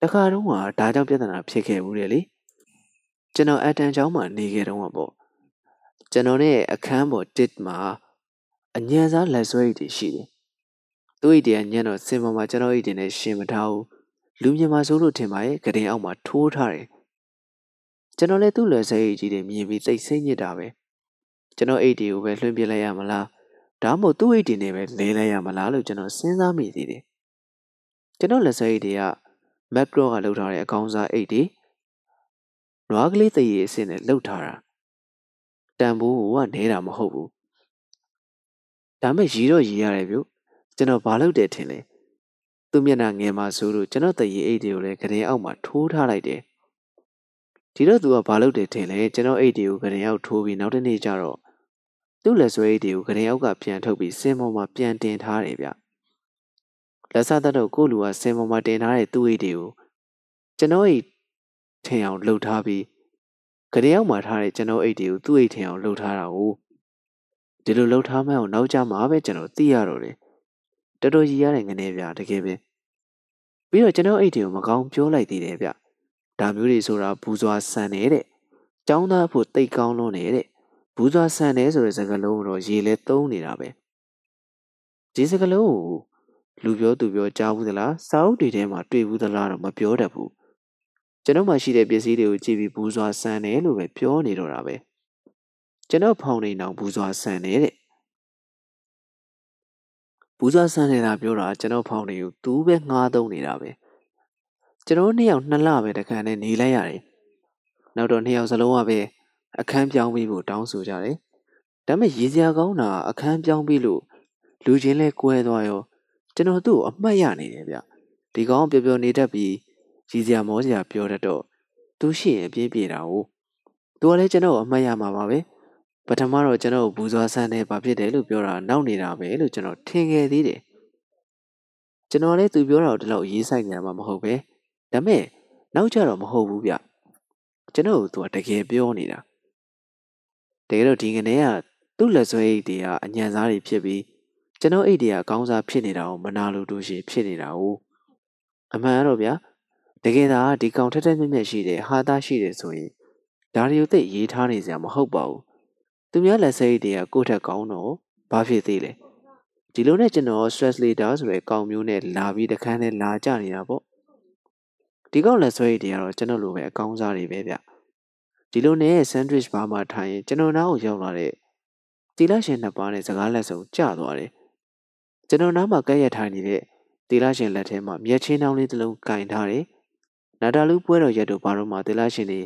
တခါတော့ကဒါကြောင့်ပြဿနာဖြစ်ခဲ့ဘူးလေလေကျွန်တော်အတန်ချောင်းမှာနေခဲ့တော့ပေါ့ကျွန်တော်နဲ့အခန်းပေါ်တစ်မှာအညံစားလက်ဆွဲတွေရှိတယ်သူ့အိတ်တည်းညံ့တော့စင်ပေါ်မှာကျွန်တော်အိတ်တင်နဲ့ရှင်မထားဘူး လူမြင်မှာစိုးလို့ထင်ပါရဲ့ဂရင်အောက်မှာထိုးထားတယ်ကျွန်တော်လည်းသူ့လက်ဆွဲအိတ်ကြီးတွေမြင်ပြီးစိတ်ဆိတ်ညစ်တာပဲကျွန်တော်အိတ်တွေကိုပဲလွှင့်ပြလိုက်ရမလားဒါမှမဟုတ်သူ့အိတ်တွေနဲ့ပဲလဲလိုက်ရမလားလို့ကျွန်တော်စဉ်းစားမိသေးတယ်ကျွန်တော်လက်ဆွဲအိတ်တွေကမက်ရောကလှုပ်ထားတဲ့အကောင်စားအိတ်တွေနွားကလေးတရေအစ်စ်နဲ့လှုပ်ထားတာတန်ဖိုးကနဲတာမဟုတ်ဘူးဒါမဲ့ရီတော့ရီရတယ်ဗျကျွန်တော်ဘာလုပ်တယ်ထင်လဲ သူ့မျက်နှာငယ်မှဆိုလို့ကျွန်တော်တရေအိတ်တွေကိုလည်းကရင်အောက်မှာထိုးထားလိုက်တယ်ဒီတော့သူကဘာလုပ်တယ်ထင်လဲကျွန်တော်အိတ်တွေကိုကရင်အောက်ထိုးပြီးနောက်တစ်နေ့ကျတော့သူ့လက်ဆွဲအိတ်တွေကိုကရင်အောက်ကပြန်ထုတ်ပြီးစင်ပေါ်မှာပြန်တင်ထားတယ်ဗျလက်စားသက်တော့ကိုလူကစင်ပေါ်မှာတင်ထားတဲ့သူ့အိတ်တွေကိုကျွန်တော်အိတ်ထင်အောင်လှုပ်ထားပြီးကလေးရောက်မှထားတဲ့ကျွန်တော်အိတ်တွေကိုသူ့အိတ်ထင်အောင်လှုပ်ထားတာကိုဒီလိုလှုပ်ထားမှအောင်နောက်ကြမှာပဲကျွန်တော်သိရတော့တယ် တော်တော်ကြီးရတဲ့ငနေပြတကယ်ပဲပြီးတော့ကျွန်တော်အိတ်တွေကိုမကောင်းပြောလိုက်သေးတယ်ဗျဒါမျိုးတွေဆိုတာဘူးစွာဆန်နေတဲ့ចောင်းသားဖို့တိတ်ကောင်းလို့နေတဲ့ဘူးစွာဆန်တယ်ဆိုတဲ့စကားလုံးတော့ရေလဲသုံးနေတာပဲဒီစကားလုံးကိုလူပြောသူပြောကြားဘူးသလားစာအုပ်တွေထဲမှာတွေ့ဘူးသလားတော့မပြောတတ်ဘူးကျွန်တော်မှရှိတဲ့ပစ္စည်းတွေကိုကြည့်ပြီးဘူးစွာဆန်တယ်လို့ပဲပြောနေတော့တာပဲကျွန်တော်ဖောင်နေအောင်ဘူးစွာဆန်နေတဲ့ ဘူးစွာဆန်နေတာပြောတာကျွန်တော်ဖောင်တွေကိုသူပဲငှားသုံးနေတာပဲကျွန်တော်နှစ်ယောက်နှစ်လပဲတခါနဲ့နေလိုက်ရတယ်နောက်တော့နှစ်ယောက်စလုံးကပဲအခန်းပြောင်းပြီးဖို့တောင်းဆိုကြတယ်ဒါပေမဲ့ရည်စရာကောင်းတာအခန်းပြောင်းပြီးလို့လူချင်းလဲကွဲသွားရောကျွန်တော်သူ့ကိုအမှတ်ရနေတယ်ဗျဒီကောင်ပျော်ပျော်နေတတ်ပြီးရည်စရာမောစရာပြောတတ်တော့သူရှိရင်ပြင်းပြေတာ哦သူကလည်းကျွန်တော်အမှတ်ရမှာပါပဲ ပထမတော့ကျွန်တော်ဘူးစွာဆန်းနေပါဖြစ်တယ်လို့ပြောတာနောက်နေတာပဲလို့ကျွန်တော်ထင်ခဲ့သေးတယ်ကျွန်တော်လည်းသူပြောတာကိုဒီလောက်ရေးဆိုင်နေတာမှမဟုတ်ပဲဒါပေမဲ့နောက်ကျတော့မဟုတ်ဘူးဗျကျွန်တော်ကသူကတကယ်ပြောနေတာတကယ်တော့ဒီကနေ့ကသူ့လက်ဆွဲအိတ်တွေကအညံစားတွေဖြစ်ပြီးကျွန်တော်အိတ်တွေကအကောင်းစားဖြစ်နေတာကိုမနာလို့တို့ရှိဖြစ်နေတာ哦အမှန်တော့ဗျာတကယ်ဒါဒီကောင်ထက်ထက်မြက်မြက်ရှိတယ်ဟာသားရှိတယ်ဆိုရင်ဒါရီကိုသိရေးထားနေစရာမဟုတ်ပါဘူး သူများလက်စိတ်တွေကကိုယ့်ထက်ကောင်းတော့ဘာဖြစ်သေးလဲဒီလိုနဲ့ကျွန်တော် stress leader ဆိုတဲ့ကောင်မျိုးနဲ့လာပြီးတခန်းနဲ့လာကြနေတာပေါ့ဒီကောင်လက်ဆွဲတွေကတော့ကျွန်တော်လိုပဲအကောင်းစားတွေပဲဗျဒီလိုနဲ့ sandwich bar မှာထိုင်ရင်ကျွန်တော်နားကိုရောက်လာတဲ့တီလာရှင်နှစ်ပါးနဲ့စကားလက်စုံကျသွားတယ်ကျွန်တော်နားမှာကဲ့ရထိုင်နေတဲ့တီလာရှင်လက်ထဲမှာမျက်ချင်းနှောင်းလေးတစ်လုံးကင်ထားတယ်နာတာလူပွဲတော်ရက်တို့ဘာလို့မှတီလာရှင်တွေ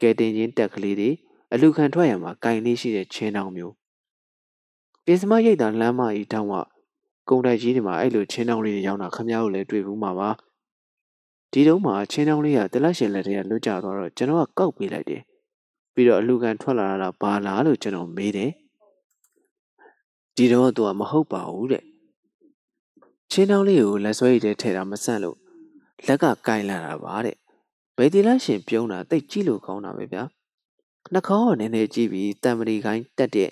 ကဲတင်ချင်းတက်ကလေးတွေ အလူခံထွက်ရမှာကင်လေးရှိတဲ့ချင်းနှောင်းမျိုးပြင်စမရိတ်တာလမ်းမကြီးတောင်းကကုံတိုက်ကြီးတွေမှာအဲ့လိုချင်းနှောင်းလေးတွေရောက်တာခမ ्या ကိုလည်းတွေ့ဘူးမှာပါဒီတုန်းမှာချင်းနှောင်းလေးကတလက်ရှင်လက်ထဲကလွတ်ကျသွားတော့ကျွန်တော်ကကောက်ပေးလိုက်တယ်ပြီးတော့အလူခံထွက်လာတာဘာလားလို့ကျွန်တော်မေးတယ်ဒီတော့သူကမဟုတ်ပါဘူးတဲ့ချင်းနှောင်းလေးကိုလက်ဆွဲရည်ထဲထည့်တာမဆန့်လို့လက်ကကင်လာတာပါတဲ့ဘယ်တီလာရှင်ပြုံးတာတိတ်ကြည့်လို့ကောင်းတာပဲဗျာ နှာခေါင်းကနည်းနည်းကြည့်ပြီးတံမရီကိုင်းတက်တဲ့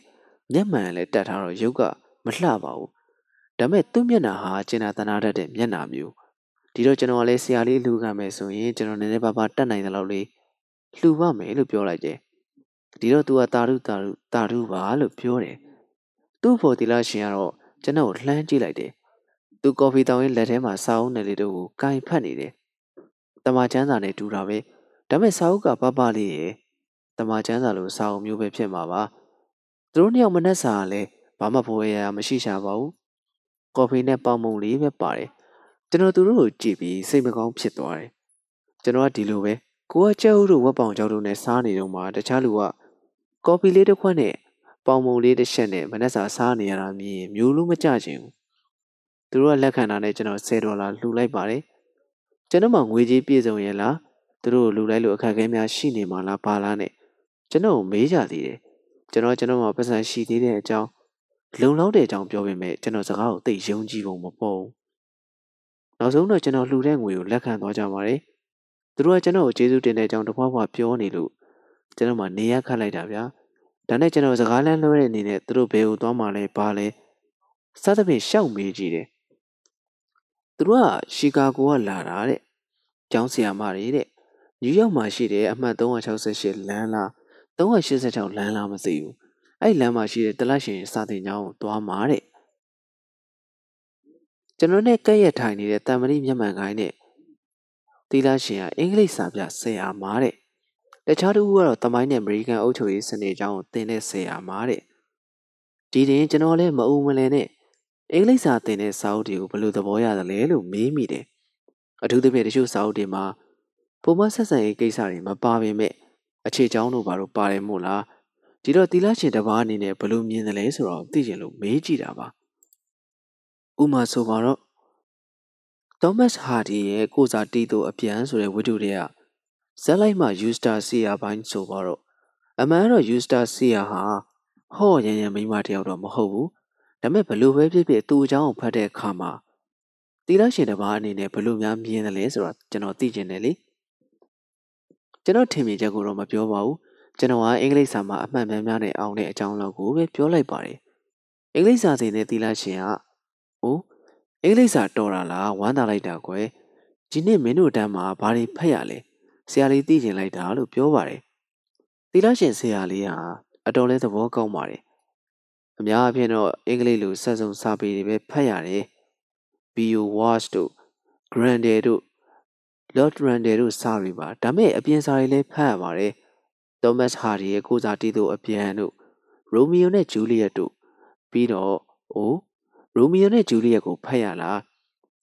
မျက်မှန်လည်းတက်ထားတော့ရုပ်ကမလှပါဘူးဒါမဲ့သူ့မျက်နှာဟာကျင်နာတနာတတ်တဲ့မျက်နှာမျိုးဒီတော့ကျွန်တော်ကလည်းဆရာလေးလှူခံမယ်ဆိုရင်ကျွန်တော်နည်းနည်းပါးပါးတတ်နိုင်တဲ့လောက်လေးလှူပါမယ်လို့ပြောလိုက်တယ်ဒီတော့သူကတာရုတာရုတာရုပါလို့ပြောတယ်သူ့ဖို့တီလာရှင်ကတော့ကျွန်တော်လှမ်းကြည့်လိုက်တယ်သူကော်ဖီတောင်းရင်လက်ထဲမှာစာအုပ်နယ်လေးတို့ကိုကင်ဖတ်နေတယ်တမချမ်းစာနဲ့တူတာပဲဒါပေမဲ့စာအုပ်ကပပလေးရယ် တမချမ်းစာလိုစာအုပ်မျိုးပဲဖြစ်မှာပါသူတို့နှစ်ယောက်မနှက်စာကလည်းဘာမှဖိုးရရမရှိရှာပါဘူးကော်ဖီနဲ့ပေါင်မုံလေးပဲပါတယ်ကျွန်တော်သူတို့ကိုကြည့်ပြီးစိတ်မကောင်းဖြစ်သွားတယ်ကျွန်တော်ကဒီလိုပဲကိုကကျဲဦးတို့ဝက်ပောင်ကြောက်တို့နဲ့စားနေတော့မှတခြားလူကကော်ဖီလေးတစ်ခွက်နဲ့ပေါင်မုံလေးတစ်ချက်နဲ့မနှက်စာစားနေရတာမြင်မျိုးလုံးမကြချင်ဘူးသူတို့ကလက်ခံတာနဲ့ကျွန်တော်10ဒေါ်လာလှူလိုက်ပါတယ်ကျွန်တော်မှငွေကြေးပြည့်စုံရဲ့လားသူတို့ကိုလှူလိုက်လို့အခက်အခဲများရှိနေမှာလားဘာလားနဲ့ ကျွန်တော်ကိုမေးကြသေးတယ်ကျွန်တော်ကျွန်တော်မှပတ်စံရှိသေးတဲ့အကြောင်းလုံလောက်တဲ့အကြောင်းပြောပေမဲ့ကျွန်တော်စကားကိုသိယုံကြည်ပုံမပေါ်ဘူးနောက်ဆုံးတော့ကျွန်တော်လှူတဲ့ငွေကိုလက်ခံသွားကြပါတယ်သူတို့ကကျွန်တော်ကိုကျေးဇူးတင်တဲ့အကြောင်းတပွားပွားပြောနေလို့ကျွန်တော်မှနေရခတ်လိုက်တာဗျာဒါနဲ့ကျွန်တော်စကားလမ်းလွှဲတဲ့အနေနဲ့သူတို့ဘယ်ကိုသွားမှလဲဘာလဲစသဖြင့်ရှောက်မေးကြည့်တယ်သူတို့ကရှီကာဂိုကလာတာတဲ့ကျောင်းဆရာမတွေတဲ့နယူးယောက်မှာရှိတဲ့အမှတ်368လမ်းလား 386လမ်းလားမသိဘူးအဲ့လမ်းမှာရှိတဲ့တလရှင်စာသင်ကျောင်းကိုသွားမှာတဲ့ကျွန်တော်နဲ့ကဲ့ရဲ့ထိုင်နေတဲ့တံမဏိမျက်မှန်ကိုင်းနဲ့တီလာရှင်ကအင်္ဂလိပ်စာပြဆရာမားတဲ့တခြားတစ်ခုကတော့တမိုင်းနဲ့အမေရိကန်အုပ်ချုပ်ရေးစနစ်အကြောင်းကိုသင်တဲ့ဆရာမားတဲ့ဒီတင်ကျွန်တော်လည်းမအူမလဲနဲ့အင်္ဂလိပ်စာသင်တဲ့စာအုပ်တွေကိုဘယ်လိုသဘောရသလဲလို့မေးမိတယ်အထူးသဖြင့်တချို့စာအုပ်တွေမှာပုံမှန်ဆက်ဆံရေးကိစ္စတွေမပါပေမဲ့ အခြေချောင်းတို့ဘာလို့ပါတယ်မို့လားဒီတော့တီလာရှင်တစ်ပါးအနေနဲ့ဘယ်လိုမြင်တယ်လဲဆိုတော့သိချင်လို့မေးကြည့်တာပါဥမာဆိုပါတော့သောမတ်ဟာဒီရဲ့ကိုစာတီတိုအပြန်ဆိုတဲ့ဝတ္ထုတွေကဇက်လိုက်မှာယူစတာစီယာပိုင်းဆိုပါတော့အမှန်တော့ယူစတာစီယာဟာဟော့ရန်ရန်မိမတယောက်တော့မဟုတ်ဘူးဒါပေမဲ့ဘလို့ပဲဖြစ်ဖြစ်သူ့အကြောင်းကိုဖတ်တဲ့အခါမှာတီလာရှင်တစ်ပါးအနေနဲ့ဘလို့များမြင်တယ်လဲဆိုတော့ကျွန်တော်သိကျင်တယ်လေ ကျွန်တော်ထင်မြင်ချက်ကိုတော့မပြောပါဘူးကျွန်တော်ကအင်္ဂလိပ်စာမှာအမှန်မှန်များနဲ့အောင်တဲ့အကြောင်းလောက်ကိုပဲပြောလိုက်ပါတယ်အင်္ဂလိပ်စာသင်တဲ့တီလာရှင်ကအိုးအင်္ဂလိပ်စာတော်တာလားဝမ်းသာလိုက်တာကွယ်ဒီနေ့မင်းတို့တန်းမှာဘာတွေဖတ်ရလဲဆရာလေးသိကျင်လိုက်တာလို့ပြောပါတယ်သီလရှင်ဆရာလေးဟာအတော်လေးသဘောကောင်းပါတယ်အများအပြားတော့အင်္ဂလိပ်လိုဆက်စုံစာပေတွေပဲဖတ်ရတယ် Bio Watch တို့ Grandel တို့ Lord Randall တို့စာတွေပါဒါမဲ့အပြင်စာတွေလည်းဖတ်ရပါတယ် Thomas Hardy ရဲ့ကိုစားတီးသူအပြန်တို့ Romeo နဲ့ Juliet တို့ပြီးတော့အိုး Romeo နဲ့ Juliet ကိုဖတ်ရလား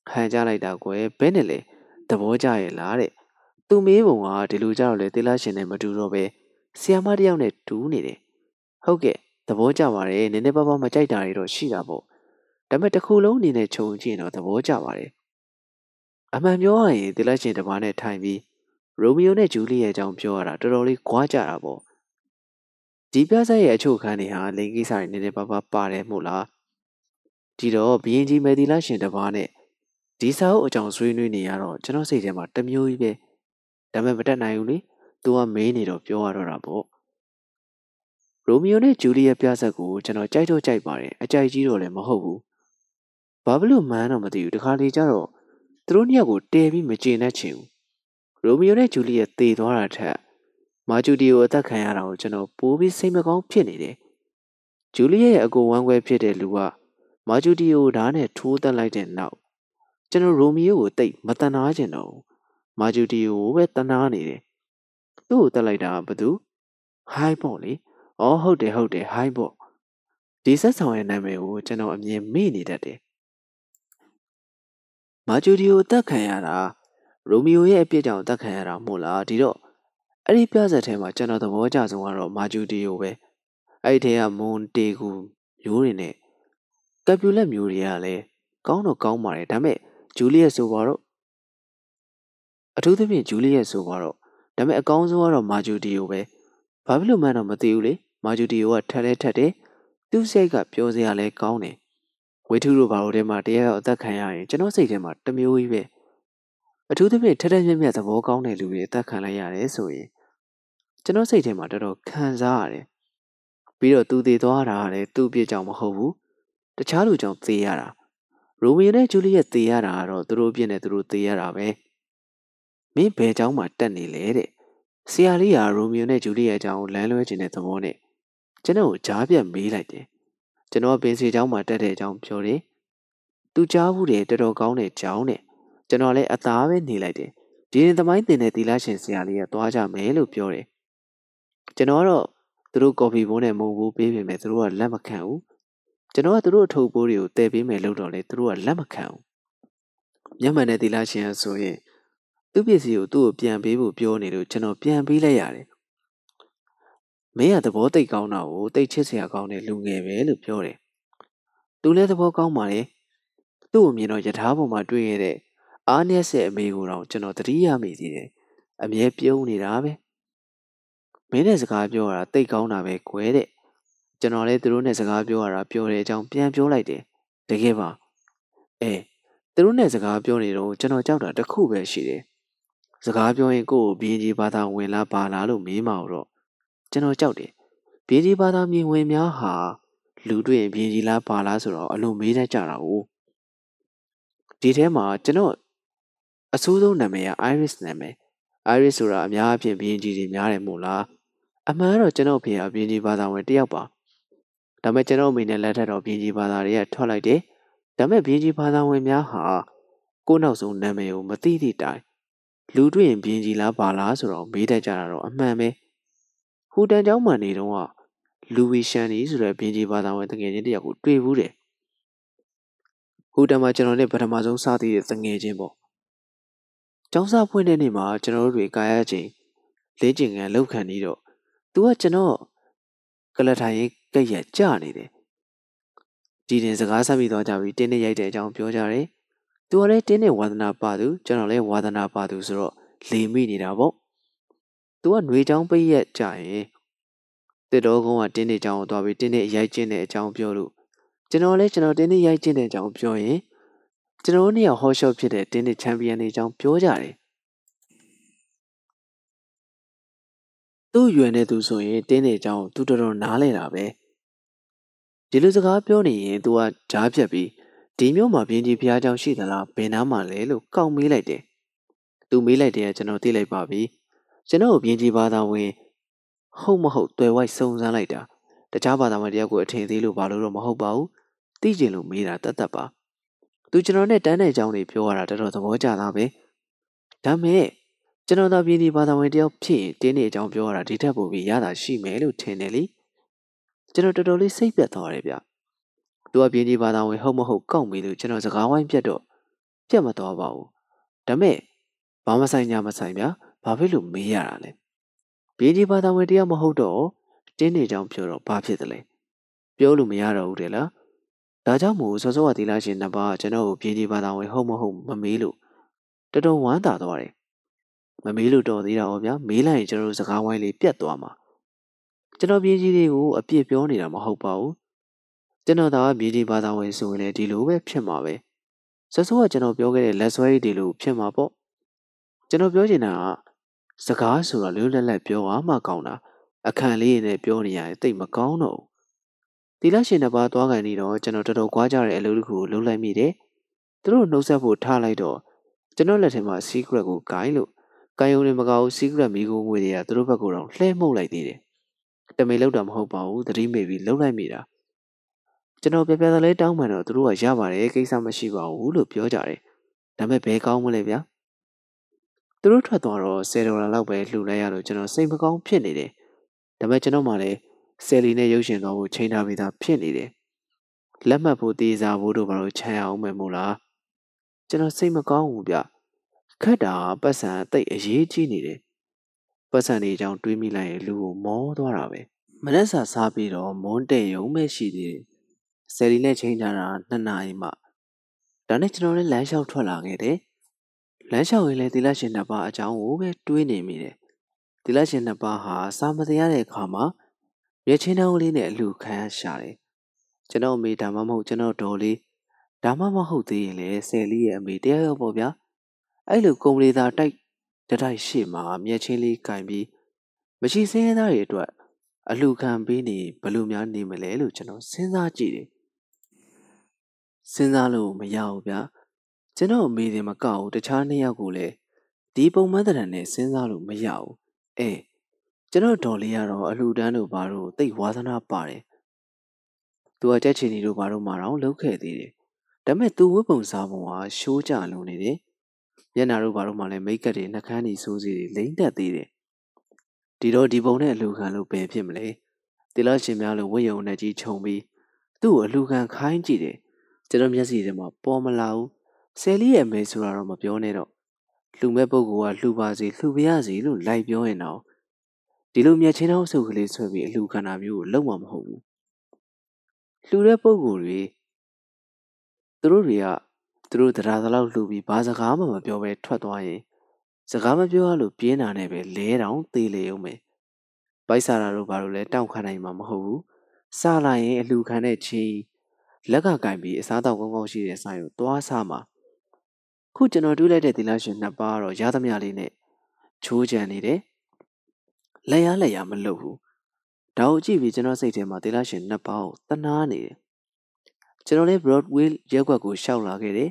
ဟန်ကြလိုက်တာကွယ်ဘယ်နဲ့လဲသဘောကျရဲ့လားတဲ့သူမေးပုံကဒီလိုကြတော့လေတေလာရှင်နဲ့မတူတော့ပဲဆီယာမတယောက်နဲ့တူးနေတယ်ဟုတ်ကဲ့သဘောကျပါတယ်နည်းနည်းပါးပါးမကြိုက်တာတွေတော့ရှိတာပေါ့ဒါပေမဲ့တစ်ခုလုံးအနေနဲ့ခြုံကြည့်ရင်တော့သဘောကျပါတယ် အမှန်ပြောရရင်တေလာရှင်တစ်ပါးနဲ့ထိုင်ပြီးရိုမီယိုနဲ့ဂျူလီရဲ့အကြောင်းပြောရတာတော်တော်လေးကြွားကြတာပေါ့ဒီပြဆက်ရဲ့အချို့ခန်းတွေဟာလိင်ကိစ္စတွေနည်းနည်းပါးပါးပါတယ်မို့လားဒီတော့ဘီရင်ကြီးမယ်ဒီလာရှင်တစ်ပါးနဲ့ဒီစာအုပ်အကြောင်းဆွေးနွေးနေရတော့ကျွန်တော်စိတ်ထဲမှာတမျိုးကြီးပဲဒါပေမဲ့မတက်နိုင်ဘူးလေသူကမေးနေတော့ပြောရတော့တာပေါ့ရိုမီယိုနဲ့ဂျူလီရဲ့ပြဆက်ကိုကျွန်တော်ကြိုက်တော့ကြိုက်ပါတယ်အကြိုက်ကြီးတော့လည်းမဟုတ်ဘူးဘာဖြစ်လို့မှန်းတော့မသိဘူးတခါလေကျတော့ သူတို့နှစ်ယောက်ကိုတဲပြီးမကျေနပ်ချင်ဘူးရိုမီယိုနဲ့ဂျူလီရဲ့တေသွားတာထက်မာဂျူဒီကိုအသက်ခံရတာကိုကျွန်တော်ပိုပြီးစိတ်မကောင်းဖြစ်နေတယ်ဂျူလီရဲ့အကိုဝမ်းခွဲဖြစ်တဲ့လူကမာဂျူဒီကိုဓာတ်နဲ့ထိုးတက်လိုက်တဲ့နောက်ကျွန်တော်ရိုမီယိုကိုတိတ်မတနာကျင်တော့ဘူးမာဂျူဒီကိုပဲတနာနေတယ်သူ့ကိုတက်လိုက်တာကဘသူဟိုင်းပေါ့လေအော်ဟုတ်တယ်ဟုတ်တယ်ဟိုင်းပေါ့ဒီဆက်ဆောင်ရဲ့နာမည်ကိုကျွန်တော်အမြင်မေ့နေတတ်တယ် မာဂျူဒီကိုတက်ခံရတာရိုမီယိုရဲ့အပြစ်ကြောင့်တက်ခံရတာမို့လားဒီတော့အဲ့ဒီပြဆက်ထဲမှာကျွန်တော်သဘောကျဆုံးကတော့မာဂျူဒီကိုပဲအဲ့ဒီထဲကမွန်တေကူမျိုးတွေနဲ့ကပူလက်မျိုးတွေကလည်းကောင်းတော့ကောင်းပါတယ်ဒါပေမဲ့ဂျူလီယက်ဆိုပါတော့အထူးသဖြင့်ဂျူလီယက်ဆိုပါတော့ဒါပေမဲ့အကောင်းဆုံးကတော့မာဂျူဒီကိုပဲဘာဖြစ်လို့မှန်းတော့မသိဘူးလေမာဂျူဒီကိုကထက်လဲထက်တယ်သူ့စိတ်ကပြောစရာလဲကောင်းတယ် ဝေထုတို့ဘာလို့ထဲမှာတရက်အသက်ခံရရင်ကျွန်တော်စိတ်ထဲမှာတမျိုးကြီးပဲအထူးသဖြင့်ထက်ထက်မြက်မြက်သဘောကောင်းတဲ့လူတွေအသက်ခံလိုက်ရတယ်ဆိုရင်ကျွန်တော်စိတ်ထဲမှာတော်တော်ခံစားရတယ်ပြီးတော့သူတည်သွားတာလည်းသူ့ပြစ်ကြောင့်မဟုတ်ဘူးတခြားလူကြောင့်သေရတာရိုမီယိုနဲ့ဂျူလီယက်သေရတာကတော့သူတို့ပြစ်နဲ့သူတို့သေရတာပဲမင်းဘယ်ကြောင့်မှတက်နေလဲတဲ့ဆရာလေးကရိုမီယိုနဲ့ဂျူလီယက်အကြောင်းလမ်းလွဲခြင်းတဲ့သဘောနဲ့ကျွန်တော်ကိုကြားပြတ်မေးလိုက်တယ် ကျွန်တော်ပင်စီကျောင်းမှာတက်တဲ့အကြောင်းပြောတယ်။သူကြားဘူးတယ်တော်တော်ကောင်းတဲ့ကျောင်းနဲ့ကျွန်တော်လည်းအသားပဲနေလိုက်တယ်။ဒီရင်သမိုင်းတင်တဲ့သီလရှင်ဆရာလေးကသွားကြမယ်လို့ပြောတယ်။ကျွန်တော်ကတော့သူတို့ကော်ဖီဘုန်းနဲ့မုံဘူးပေးပြင်မယ်သူတို့ကလက်မခံဘူး။ကျွန်တော်ကသူတို့အထုပ်ပိုးတွေကိုတည်ပေးမယ်လို့တော့လေသူတို့ကလက်မခံဘူး။မျက်မှန်တဲ့သီလရှင်ဆိုရင်သူ့ပစ္စည်းကိုသူ့ကိုပြန်ပေးဖို့ပြောနေလို့ကျွန်တော်ပြန်ပေးလိုက်ရတယ်။ မင်းကသဘောတိတ်ကောင်းတာကိုတိတ်ချစ်စရာကောင်းတဲ့လူငယ်ပဲလို့ပြောတယ်သူလည်းသဘောကောင်းပါလေသူ့ကိုမြင်တော့ယထာပေါ်မှာတွေ့ရတဲ့အားနည်းဆက်အမေကိုတော့ကျွန်တော်တတိယမိသေးတယ်အမြဲပြုံးနေတာပဲမင်းနဲ့စကားပြောတာတိတ်ကောင်းတာပဲကွယ်တဲ့ကျွန်တော်လည်းသူတို့နဲ့စကားပြောရတာပြောတဲ့အကြောင်းပြန်ပြောလိုက်တယ်တကယ်ပါအဲသူတို့နဲ့စကားပြောနေတော့ကျွန်တော်ကြောက်တာတခုပဲရှိတယ်စကားပြောရင်ကိုယ့်ကိုဘင်းကြီးဘာသာဝင်လားပါလားလို့မေးမှာတော့ ကျွန်တော်ကြောက်တယ်ဘင်းကြီးဘာသာမြင်ဝင်များဟာလူတွေ့ရင်ဘင်းကြီးလားပါလားဆိုတော့အလုံးမေးတတ်ကြတာကိုဒီထဲမှာကျွန်တော်အဆိုးဆုံးနာမည်က Iris နာမည် Iris ဆိုတာအများအပြားဘင်းကြီးတွေများတယ်မို့လားအမှန်တော့ကျွန်တော်ဖေကဘင်းကြီးဘာသာဝင်တယောက်ပါဒါပေမဲ့ကျွန်တော်အမေနဲ့လက်ထက်တော့ဘင်းကြီးဘာသာတွေကထွက်လိုက်တယ်ဒါပေမဲ့ဘင်းကြီးဘာသာဝင်များဟာကိုနောက်ဆုံးနာမည်ကိုမသိသည့်တိုင်လူတွေ့ရင်ဘင်းကြီးလားပါလားဆိုတော့မေးတတ်ကြတာတော့အမှန်ပဲ ဟိုတန်ကျောင်းမှာနေတုန်းကလူဝီရှန်နီဆိုတဲ့ဘင်ဂျီဘာသာဝင်တငယ်ချင်းတယောက်ကိုတွေ့ဘူးတယ်ဟိုတန်မှာကျွန်တော်နဲ့ပထမဆုံးစသီးတဲ့တငယ်ချင်းပေါ့ကျောင်းစာဖွင့်တဲ့နေ့မှာကျွန်တော်တို့တွေကာရချင်းလင်းကျင်ကန်လောက်ခံနေတော့သူကကျွန်တော်ကလထိုင်ရေးကက်ရကြနေတယ်ဒီတင်စကားဆက်ပြီးတော့ကြပြီးတင်းနဲ့ရိုက်တဲ့အကြောင်းပြောကြတယ်သူကလည်းတင်းနဲ့ဝါသနာပါသူကျွန်တော်လည်းဝါသနာပါသူဆိုတော့လေမိနေတာပေါ့ ။ तू ကຫນွေချောင်းပိတ်ရက်ကြရင်တစ်တော်ကုန်းကတင်းနေချောင်းကိုသွားပြီးတင်းနေရိုက်ကျင်းတဲ့အကြောင်းပြောလို့ကျွန်တော်လည်းကျွန်တော်တင်းနေရိုက်ကျင်းတဲ့အကြောင်းပြောရင်ကျွန်တော်နှစ်ယောက်ဟောရှော့ဖြစ်တဲ့တင်းနေချန်ပီယံတွေအကြောင်းပြောကြတယ်။သူ့ရွယ်နေသူဆိုရင်တင်းနေချောင်းကို तू တော်တော်နားလဲတာပဲ။ဒီလိုစကားပြောနေရင် तू ကကြားဖြတ်ပြီးဒီမျိုးမှာပြင်းကြီးဖျားကြောင်ရှိသလားဘယ်နားမှာလဲလို့ကောက်မေးလိုက်တယ်။သူမေးလိုက်တယ်ကကျွန်တော်သိလိုက်ပါပြီ။ ကျွန်တော်ပြင်းကြီးဘာသာဝင်ဟုတ်မဟုတ်တွေ့ဝိုက်စုံစမ်းလိုက်တာတခြားဘာသာဝင်တယောက်ကိုအထင်သေးလို့ဘာလို့တော့မဟုတ်ပါဘူးသိကျင်လို့မေးတာတတ်တတ်ပါသူကျွန်တော်နဲ့တန်းတဲ့အကြောင်းတွေပြောရတာတော်တော်သဘောကျတာပဲဒါမဲ့ကျွန်တော်သာပြည်ဒီဘာသာဝင်တယောက်ဖြစ်ရင်တင်းနေအကြောင်းပြောရတာဒီထက်ပိုပြီးရတာရှိမယ်လို့ထင်တယ်လေကျွန်တော်တော်တော်လေးစိတ်ပြတ်သွားတယ်ဗျသူကပြည်ဒီဘာသာဝင်ဟုတ်မဟုတ်ကောက်ပြီလို့ကျွန်တော်စကားဝိုင်းပြတ်တော့ပြတ်မသွားပါဘူးဒါမဲ့ဘာမဆိုင်ညာမဆိုင်ဗျာ ဘာဖြစ်လို့မေးရတာလဲပြည်ဒီဘာသာဝင်တယောက်မဟုတ်တော့တင်းနေကြောင်ပြောတော့ဘာဖြစ်တယ်လဲပြောလို့မရတော့ဘူးတဲ့လားဒါကြောင့်မို့စောစောကသီလရှင်နှစ်ပါးကျွန်တော်ကိုပြည်ဒီဘာသာဝင်ဟုတ်မဟုတ်မမေးလို့တော်တော်ဝမ်းသာသွားတယ်မမေးလို့တော်သေးတာဟောဗျာမေးလိုက်ရင်ကျွန်တော်တို့စကားဝိုင်းလေးပြတ်သွားမှာကျွန်တော်ပြည်ကြီးတွေကိုအပြစ်ပြောနေတာမဟုတ်ပါဘူးကျွန်တော်သာပြည်ကြီးဘာသာဝင်ဆိုရင်လည်းဒီလိုပဲဖြစ်မှာပဲစောစောကကျွန်တော်ပြောခဲ့တဲ့လက်ဆွဲဒီလိုဖြစ်မှာပေါ့ကျွန်တော်ပြောချင်တာက စကားဆိုတော့လွတ်လပ်လပ်ပြောရမှကောင်းတာအခန့်လေးနဲ့ပြောနေရတယ်တိတ်မကောင်းတော့ဘူးတီလာရှင်တစ်ပါးသွားကန်နေတော့ကျွန်တော်တော်တော်ကြွားကြတဲ့အလုပ်တစ်ခုကိုလုပ်လိုက်မိတယ်သူတို့နှုတ်ဆက်ဖို့ထားလိုက်တော့ကျွန်တော်လက်ထဲမှာ secret ကိုဂိုင်းလို့ကာယုံတွေမကောက် secret မိကိုငွေတွေကသူတို့ဘက်ကတော့လှဲမှုတ်လိုက်သေးတယ်တမေလောက်တာမဟုတ်ပါဘူးသတိမေ့ပြီးလှုပ်လိုက်မိတာကျွန်တော်ပြပြသလဲတောင်းမှန်တော့သူတို့ကရပါတယ်ကိစ္စမရှိပါဘူးလို့ပြောကြတယ်ဒါပေမဲ့ဘယ်ကောင်းမလဲဗျာ သူတို့ထွက်သွားတော့10ဒေါ်လာလောက်ပဲလှူလိုက်ရလို့ကျွန်တော်စိတ်မကောင်းဖြစ်နေတယ်ဒါပေမဲ့ကျွန်တော်မှလည်းဆယ်လီနဲ့ရုပ်ရှင်သွားဖို့ချိန်ထားပြီးသားဖြစ်နေတယ်လက်မှတ်ဖို့တေးစားဖို့တို့ဘာလို့ခြံအောင်မယ်မို့လားကျွန်တော်စိတ်မကောင်းဘူးဗျခက်တာပတ်စံတိတ်အရေးကြီးနေတယ်ပတ်စံတွေအကြောင်းတွေးမိလိုက်ရင်လူကိုမောသွားတာပဲမနက်စာစားပြီးတော့မွန်းတဲ့ရုံပဲရှိသေးတယ်ဆယ်လီနဲ့ချိန်ထားတာနှစ်နာရီမှဒါနဲ့ကျွန်တော်လည်းလမ်းလျှောက်ထွက်လာခဲ့တယ် လမ်းလျှောက်ရင်လည်းသီလရှင်နှစ်ပါးအကြောင်းကိုပဲတွေးနေမိတယ်သီလရှင်နှစ်ပါးဟာစာမတရားတဲ့အခါမှာမျက်ချင်းတောင်းလေးနဲ့အလူခံရရှာတယ်ကျွန်တော်အမေဒါမှမဟုတ်ကျွန်တော်ဒေါ်လေးဒါမှမဟုတ်သေးရင်လည်းဆယ်လေးရဲ့အမေတရားရောက်ပေါ့ဗျာအဲ့လိုကုမ္ပဏီသားတိုက်တတိုက်ရှေ့မှာမျက်ချင်းလေးကင်ပြီးမရှိစင်းရဲသားတွေအတွက်အလှခံပေးနေဘယ်လိုများနေမလဲလို့ကျွန်တော်စဉ်းစားကြည့်တယ်စဉ်းစားလို့မရဘူးဗျာ ကျွန်တော်အမေတွေမကောက်ဘူးတခြားနှစ်ယောက်ကိုလည်းဒီပုံမှန်တရံနဲ့စဉ်းစားလို့မရဘူးအဲကျွန်တော်ဒေါ်လေးကတော့အလှတန်းတို့ဘာလို့တိတ်ဝါသနာပါတယ်သူကကြက်ချီနီတို့ဘာလို့မှတော့လှုပ်ခဲ့သေးတယ်ဒါပေမဲ့သူဝတ်ပုံစားပုံကရှိုးကြလုံးနေတယ်မျက်နာတို့ဘာလို့မှလည်းမိတ်ကပ်တွေနှကန်းတွေစိုးစီတွေလိမ့်တက်သေးတယ်ဒီတော့ဒီပုံနဲ့အလှခံလို့ပဲဖြစ်မလဲတိလရှင်များလို့ဝတ်ယုံနဲ့ကြီးခြုံပြီးသူ့ကိုအလှခံခိုင်းကြည့်တယ်ကျွန်တော်မျက်စိထဲမှာပေါ်မလာဘူး ဆယ်လေးရဲ့မဲဆိုတာတော့မပြောနဲ့တော့လှူမဲ့ပုဂ္ဂိုလ်ကလှူပါစေလှူပါရစေလို့လိုက်ပြောရင်တော့ဒီလိုမျက်ချင်းအောင်ဆုပ်ကလေးဆွဲပြီးအလှခန္ဓာမျိုးကိုလုံးဝမဟုတ်ဘူးလှူတဲ့ပုဂ္ဂိုလ်တွေသူတို့တွေကသူတို့တရားသလောက်လှူပြီးဘာစကားမှမပြောဘဲထွက်သွားရင်စကားမပြောရလို့ပြင်းတာနဲ့ပဲလဲတောင်သေးလေအောင်ပဲပိုက်စားတာတို့ဘာလို့လဲတောင့်ခံနိုင်မှာမဟုတ်ဘူးစားလိုက်ရင်အလှခံတဲ့ချင်းလက်ကကင်ပြီးအစားတောက်ကောင်းကောင်းရှိတဲ့ဆိုင်ကိုသွားစားမှာ ခုကျွန်တော်တွေးလိုက်တဲ့သီလရှင်နှစ်ပါးတော့ရသမျှလေးနဲ့ချိုးချံနေတယ်လက်ရလက်ရမလုပ်ဘူးဒါကိုကြည့်ပြီးကျွန်တော်စိတ်ထဲမှာသီလရှင်နှစ်ပါးကိုတနာနေတယ်ကျွန်တော်လည်း Broadway ရက်ွက်ကိုရှောက်လာခဲ့တယ်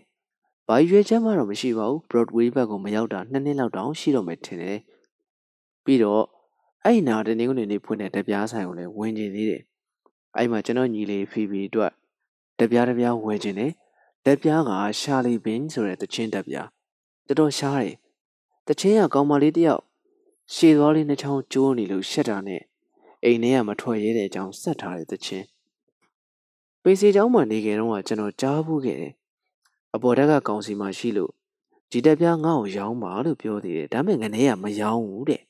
ဘာရွေချက်မှတော့မရှိပါဘူး Broadway ဘက်ကိုမရောက်တာနှစ်နှစ်လောက်တောင်ရှိတော့မယ်ထင်တယ်ပြီးတော့အဲ့နာတနင်္ဂနွေနေ့ဖွင့်တဲ့တပြားဆိုင်ကိုလည်းဝင်ကျင်သေးတယ်အဲ့မှာကျွန်တော်ညီလေးဖီဖီအတွက်တပြားတပြားဝင်ကျင်တယ် လက်ပြားကရှာလီဘင်ဆိုတဲ့တချင်းတက်ပြားတော်တော်ရှားတယ်တချင်းကကောင်မလေးတယောက်ရှည်သွားလေးနှချောင်းကျိုးနေလို့ရှက်တာနဲ့အိမ်ထဲကမထွက်ရဲတဲ့အကြောင်းဆက်ထားတဲ့တချင်းပေစီကျောင်းမှာနေခဲ့တော့ကကျွန်တော်ကြားဘူးခဲ့တယ်အပေါ်တက်ကကောင်စီမှာရှိလို့ဒီတက်ပြားငါ့ကိုရောင်းပါလို့ပြောသေးတယ်ဒါပေမဲ့ငနေကမရောင်းဘူးတဲ့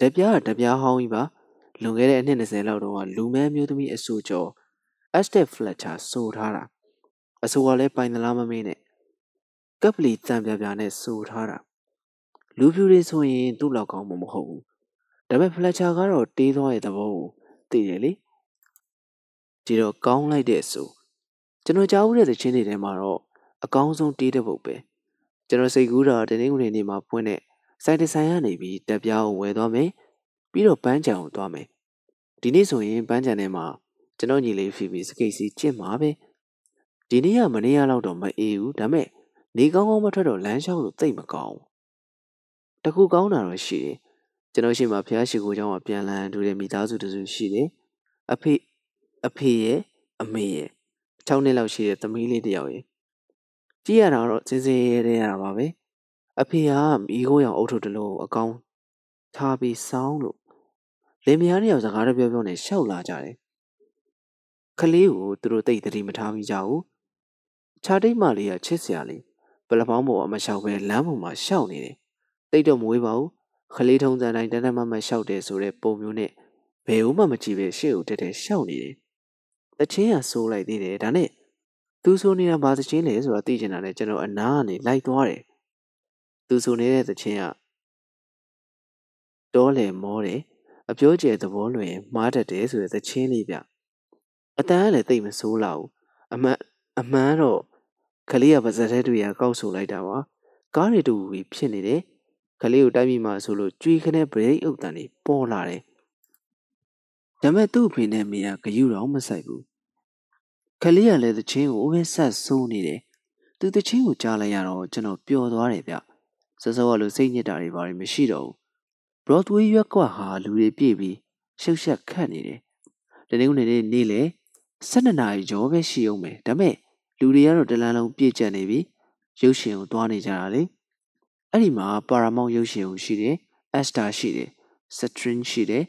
တက်ပြားကတက်ပြားဟောင်းကြီးပါလွန်ခဲ့တဲ့အနှစ်20လောက်တုန်းကလူမဲမျိုးသမီးအဆူကျော် Astrid Fletcher ဆိုထားတာ အဆိုကလည်းပိုင်သလားမမေးနဲ့ကပ်ပလီတံပြပြနဲ့ဆိုထားတာလူဖြူတွေဆိုရင်သူ့လောက်ကောင်းမှမဟုတ်ဘူးဒါပေမဲ့ဖလက်ချာကတော့တေးသွားတဲ့သဘောကိုသိတယ်လေဒီတော့ကောင်းလိုက်တဲ့ဆိုကျွန်တော်ကြားဦးတဲ့သချင်းတွေထဲမှာတော့အကောင်းဆုံးတေးတဲ့ပုတ်ပဲကျွန်တော်စိတ်ကူးတာတနေ့ကနေနေ့မှာပွင့်တဲ့စိုက်တဆိုင်ကနေပြီးတက်ပြားကိုဝယ်သွားမယ်ပြီးတော့ပန်းချံကိုသွားမယ်ဒီနေ့ဆိုရင်ပန်းချံထဲမှာကျွန်တော်ညီလေးဖီဖီစကိတ်စီကျင့်မှာပဲ ဒီနေ့ကမနေ့ကလောက်တော့မအေးဘူးဒါမဲ့နေကောင်းကောင်းမထွက်တော့လမ်းလျှောက်လို့သိမ့်မကောင်း တကူကောင်းတာတော့ရှိတယ်ကျွန်တော်ရှိမှဖះရှိခိုးเจ้าကပြန်လန်းတူတဲ့မိသားစုတစုရှိတယ်အဖေအဖေရဲ့အမေရဲ့6နှစ်လောက်ရှိတဲ့သမီးလေးတစ်ယောက်ရဲ့ကြည့်ရတာတော့စင်စင်ရဲရဲရတာပါပဲအဖေကမိခိုးရောင်အုပ်ထုပ်တစ်လုံးအကောင်ထားပြီးစောင်းလို့လင်မယားနှစ်ယောက်စကားတပြောပြောနဲ့ရှောက်လာကြတယ်ခလေးကိုသူတို့တိတ်တတိမထားမိကြဘူး ခြားတိတ်မလေးကချစ်စရာလေးပလပေါင်းပေါ်အမလျှောက်ပဲလမ်းပေါ်မှာရှောက်နေတယ်တိတ်တော့မဝေးပါဘူးခလေးထုံးစံတိုင်းတန်းတန်းမမရှောက်တယ်ဆိုတဲ့ပုံမျိုးနဲ့ဘယ်ဦးမှမကြည့်ပဲရှေ့ကိုတက်တက်ရှောက်နေတယ်တချင်းကဆိုးလိုက်သေးတယ်ဒါနဲ့သူဆိုနေတာဘာသချင်းလဲဆိုတာသိချင်တာနဲ့ကျွန်တော်အနားကနေလိုက်သွားတယ်သူဆိုနေတဲ့သချင်းကတောလေမောတယ်အပြောကျဲသဘောလွင်မှားတတ်တယ်ဆိုတဲ့သချင်းလေးဗျအတန်းကလည်းတိတ်မဆိုးလာဘူးအမှန်အမှန်တော့ ကလေးကပါဇက်တဲ့တွေကကောက်ဆိုလိုက်တာပါကားတွေတူပြီးဖြစ်နေတယ်ကလေးကိုတိုက်မိမှဆိုလို့ကြွေးခနဲ့ဗရိတ်အုပ်တန်တွေပေါ်လာတယ်ဒါမဲ့သူ့အဖေနဲ့မိကဂယုတော်မဆိုင်ဘူးကလေးကလည်းသချင်းကိုပဲဆက်ဆိုးနေတယ်သူသချင်းကိုကြားလိုက်ရတော့ကျွန်တော်ပျော်သွားတယ်ဗျစစောကလိုစိတ်ညစ်တာတွေဘာတွေမရှိတော့ဘူး Broadway ရွက်ကဟာလူတွေပြည့်ပြီးရှုပ်ရှက်ခတ်နေတယ်တနေ့ကနေနေ့လေ12နာရီကျော်ပဲရှိအောင်မယ်ဒါမဲ့ လူတွေကတော့တလန်းလုံးပြည့်ကျက်နေပြီရုပ်ရှင်ကိုသွားနေကြတာလေအဲ့ဒီမှာပါရာမောင်ရုပ်ရှင်ကိုရှိတယ်အက်စတာရှိတယ်စထရင်းရှိတယ်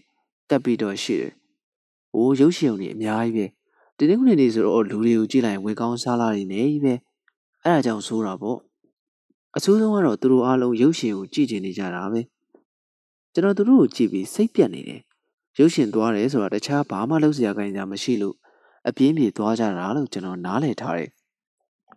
ကပ်ပီတော်ရှိတယ်။အိုးရုပ်ရှင်ုံတွေအများကြီးပဲ။တင်းတင်းကနေနေဆိုတော့လူတွေကိုကြည့်လိုက်ဝေကောင်းစားလာနေနေပဲ။အဲ့ဒါကြောင့်ဆိုးတာပေါ့။အဆိုးဆုံးကတော့သူတို့အားလုံးရုပ်ရှင်ကိုကြည့်ချင်နေကြတာပဲ။ကျွန်တော်သူတို့ကိုကြည့်ပြီးစိတ်ပြတ်နေတယ်။ရုပ်ရှင်သွားတယ်ဆိုတာတခြားဘာမှလုပ်စရာခိုင်းကြမရှိလို့အပြင်းပြေသွားကြတာလို့ကျွန်တော်နားလည်ထားတယ်။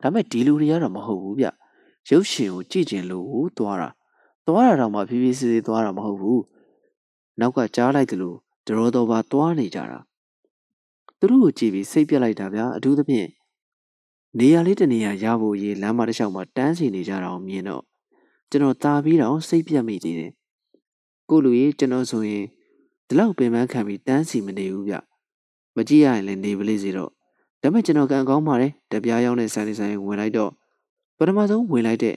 ဒါပေမဲ့ဒီလူတွေကတော့မဟုတ်ဘူးဗျ။ရုပ်ရှင်ကိုကြည့်ကျင်လို့သွားတာ။သွားတာတော့မှဖြည်းဖြည်းစီစီသွားတာမဟုတ်ဘူး။နောက်ကကြားလိုက်တယ်လို့ဒရောတော်ပါသွားနေကြတာသူတို့ကိုကြည့်ပြီးစိတ်ပြက်လိုက်တာဗျာအထူးသဖြင့်နေရာလေးတနေရာရဖို့ရေးလမ်းမတစ်လျှောက်မှာတန်းစီနေကြတာကိုမြင်တော့ကျွန်တော်တာပြီးတော့စိတ်ပြက်မိသေးတယ်ကိုလူကြီးကျွန်တော်ဆိုရင်ဒီလောက်ပင်ပန်းခံပြီးတန်းစီမနေဘူးဗျမကြည့်ရရင်လည်းနေပလေးစီတော့ ဒါပေမဲ့ကျွန်တော်ကံကောင်းပါတယ်တပြားရောက်တဲ့ဆိုင်လေးဆိုင်ဝင်လိုက်တော့ပထမဆုံးဝင်လိုက်တဲ့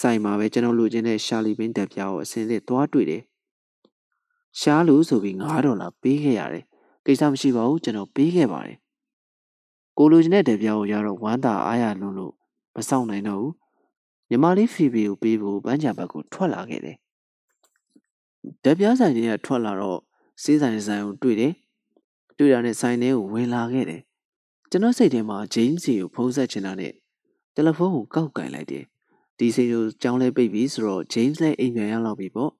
ဆိုင်မှာပဲကျွန်တော်လူချင်းတဲ့ရှာလီပင်းတက်ပြားကိုအစင်းစစ်သွားတွေ့တယ်ရှားလို့ဆိုပြီး9ဒေါ်လာပေးခဲ့ရတယ်ကိစ္စမရှိပါဘူးကျွန်တော်ပေးခဲ့ပါတယ်ကိုလိုချင်တဲ့တပြားကိုရတော့ဝမ်းသာအားရလွန်းလို့မဆောင်နိုင်တော့ဘူးညီမလေးဖီဖီကိုပေးဖို့ပန်းချံဘက်ကိုထွက်လာခဲ့တယ်တပြားဆိုင်တွေကထွက်လာတော့စေးဆိုင်ဆိုင်ကိုတွေ့တယ်တွေ့တာနဲ့ဆိုင်ထဲကိုဝင်လာခဲ့တယ် ကျွန်တော်စိတ်ထဲမှာဂျိမ်းစီကိုဖုန်းဆက်ချင်တာနဲ့တယ်လီဖုန်းကိုကောက်ကင်လိုက်တယ်ဒီစိတ်ကိုကြောင်းလဲပိတ်ပြီးဆိုတော့ဂျိမ်းလည်းအိမ်ပြန်ရောက်လောက်ပြီပေါ့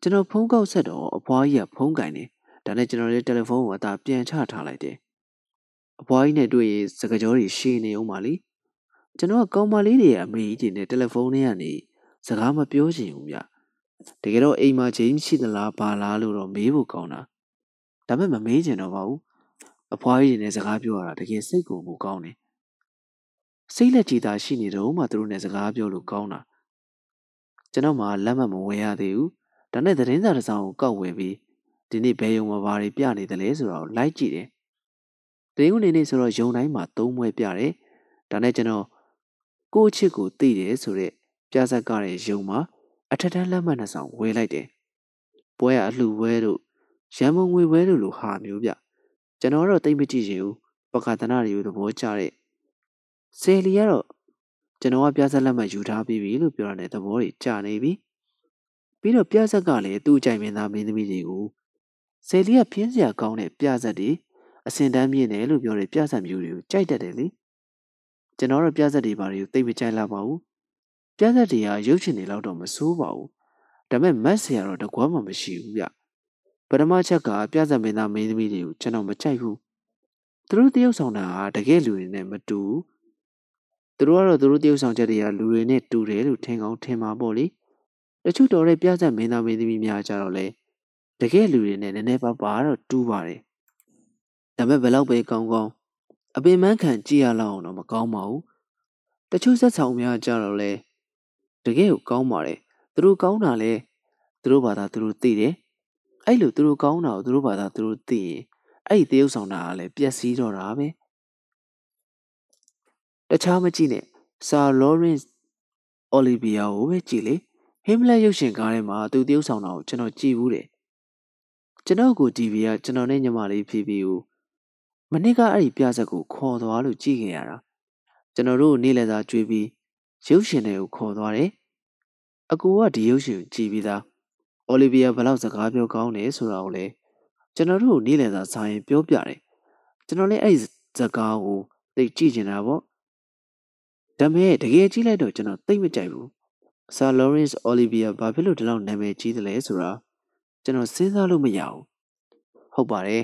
ကျွန်တော်ဖုန်းကောက်ဆက်တော့အဖွားကြီးကဖုန်းကင်တယ်ဒါနဲ့ကျွန်တော်လည်းတယ်လီဖုန်းကိုအသာပြန်ချထားလိုက်တယ်အဖွားကြီးနဲ့တွေ့ရင်စကားကြောတွေရှည်နေအောင်ပါလေကျွန်တော်ကကောင်းမလေးတွေရဲ့အမေကြီးတွေနဲ့တယ်လီဖုန်းထဲကနေစကားမပြောချင်ဘူးဗျတကယ်တော့အိမ်မှာချိန်ရှိသလားဘာလားလို့တော့မေးဖို့ကောင်းတာဒါပေမဲ့မမေးချင်တော့ပါဘူး အဖွားကြီးတွေနဲ့စကားပြောရတာတကယ်စိတ်ကိုမကောင်းတယ်စိတ်လက်ကြည်သာရှိနေတော့မှသူတို့နဲ့စကားပြောလို့ကောင်းတာကျွန်တော်မှလက်မှတ်မဝင်ရသေးဘူးဒါနဲ့သတင်းစာတစ်စောင်ကိုကောက်ဝယ်ပြီးဒီနေ့ဘယ်ယုံမှာဘာတွေပြနေတယ်လဲဆိုတော့လိုက်ကြည့်တယ်။တင်းဦးနေနေဆိုတော့ယုံတိုင်းမှာသုံးမွဲပြတယ်။ဒါနဲ့ကျွန်တော်ကိုယ့်ချစ်ကိုသိတယ်ဆိုတော့ပြဇက်ကတဲ့ယုံမှာအထက်တန်းလက်မှတ်နှစ်ဆောင်ဝယ်လိုက်တယ်။ပွဲကအလှဝဲတို့ရန်မုံငွေဝဲတို့လိုဟာမျိုးဗျ။ ကျွန်တော်တော့တိတ်မကြည့်ချင်ဘူး။ပကသနာတွေကိုသဘောကျတဲ့ဆယ်လီကတော့ကျွန်တော်ကပြဇက်လက်မှတ်ယူထားပြီးပြီလို့ပြောရတဲ့သဘောတွေကြာနေပြီ။ပြီးတော့ပြဇက်ကလည်းသူ့အကြိုက်မင်းသားမင်းသမီးတွေကိုဆယ်လီကပြင်းစရာကောင်းတဲ့ပြဇက်တွေအစင်တန်းမြင့်တယ်လို့ပြောတဲ့ပြဇက်မျိုးတွေကိုကြိုက်တတ်တယ်လေကျွန်တော်တို့ပြဇက်တွေဘာတွေကိုသိမကြိုက်လာပါဘူးပြဇက်တွေကရုပ်ရှင်တွေလောက်တော့မဆိုးပါဘူးဒါပေမဲ့မတ်ဆရာတော့တကွာမှမရှိဘူးဗျ ပထမချက်ကပြဇက်မင်းသားမင်းသမီးတွေကိုကျွန်တော်မကြိုက်ဘူးသူတို့တယောက်ဆောင်တာဟာတကယ်လူတွေနဲ့မတူဘူးသူတို့ကတော့သူတို့တယောက်ဆောင်ချက်တွေကလူတွေနဲ့တူတယ်လို့ထင်ကောင်းထင်မှာပေါ့လေတချို့တော်တဲ့ပြဆက်မင်းသားမင်းသမီးများကြတော့လေတကယ်လူတွေနဲ့နည်းနည်းပါးပါတော့တူးပါတယ်ဒါပေမဲ့ဘယ်လောက်ပဲကောင်းကောင်းအပင်မခံကြည့်ရလောက်အောင်တော့မကောင်းပါဘူးတချို့ဆက်ဆောင်များကြတော့လေတကယ်ကိုကောင်းပါတယ်သူတို့ကောင်းတာလေသူတို့ဘာသာသူတို့သိတယ် အဲ့လိုသူတို့ကောင်းတာကိုသူတို့ဘာသာသူတို့သိရင်အဲ့ဒီတရုပ်ဆောင်တာကလည်းပျက်စီးတော့တာပဲတခြားမကြည့်နဲ့ဆာလော်ရင့်အိုလီဗီယာကိုပဲကြည့်လေဟဟင်းမလက်ရုပ်ရှင်ကားထဲမှာသူတယောက်ဆောင်တာကိုကျွန်တော်ကြည့်ဘူးတယ်ကျွန်တော်ကို TV ကကျွန်တော်နဲ့ညီမလေးဖြီးဖြီးကိုမနစ်ကအဲ့ဒီပြဆက်ကိုခေါ်သွားလို့ကြည့်ခဲ့ရတာကျွန်တော်တို့နေ့လည်စာကြွေးပြီးရုပ်ရှင်တွေကိုခေါ်သွားတယ်အကူကဒီရုပ်ရှင်ကိုကြည့်ပြီးသား အိုလီဗီယာဘလောက်စကားပြောကောင်းတယ်ဆိုတာကိုလည်းကျွန်တော်တို့နေ့လည်စာစာရင်ပြောပြတယ်ကျွန်တော်လည်းအဲ့ဒီစကားကိုသိကြည့်နေတာပေါ့ဒါပေမဲ့တကယ်ကြည့်လိုက်တော့ကျွန်တော်သိမကြိုက်ဘူးဆာလော်ရန့်စ်အိုလီဗီယာဘာဖြစ်လို့ဒီလောက်နာမည်ကြီးတယ်လဲဆိုတာကျွန်တော်စဉ်းစားလို့မရဘူးဟုတ်ပါတယ်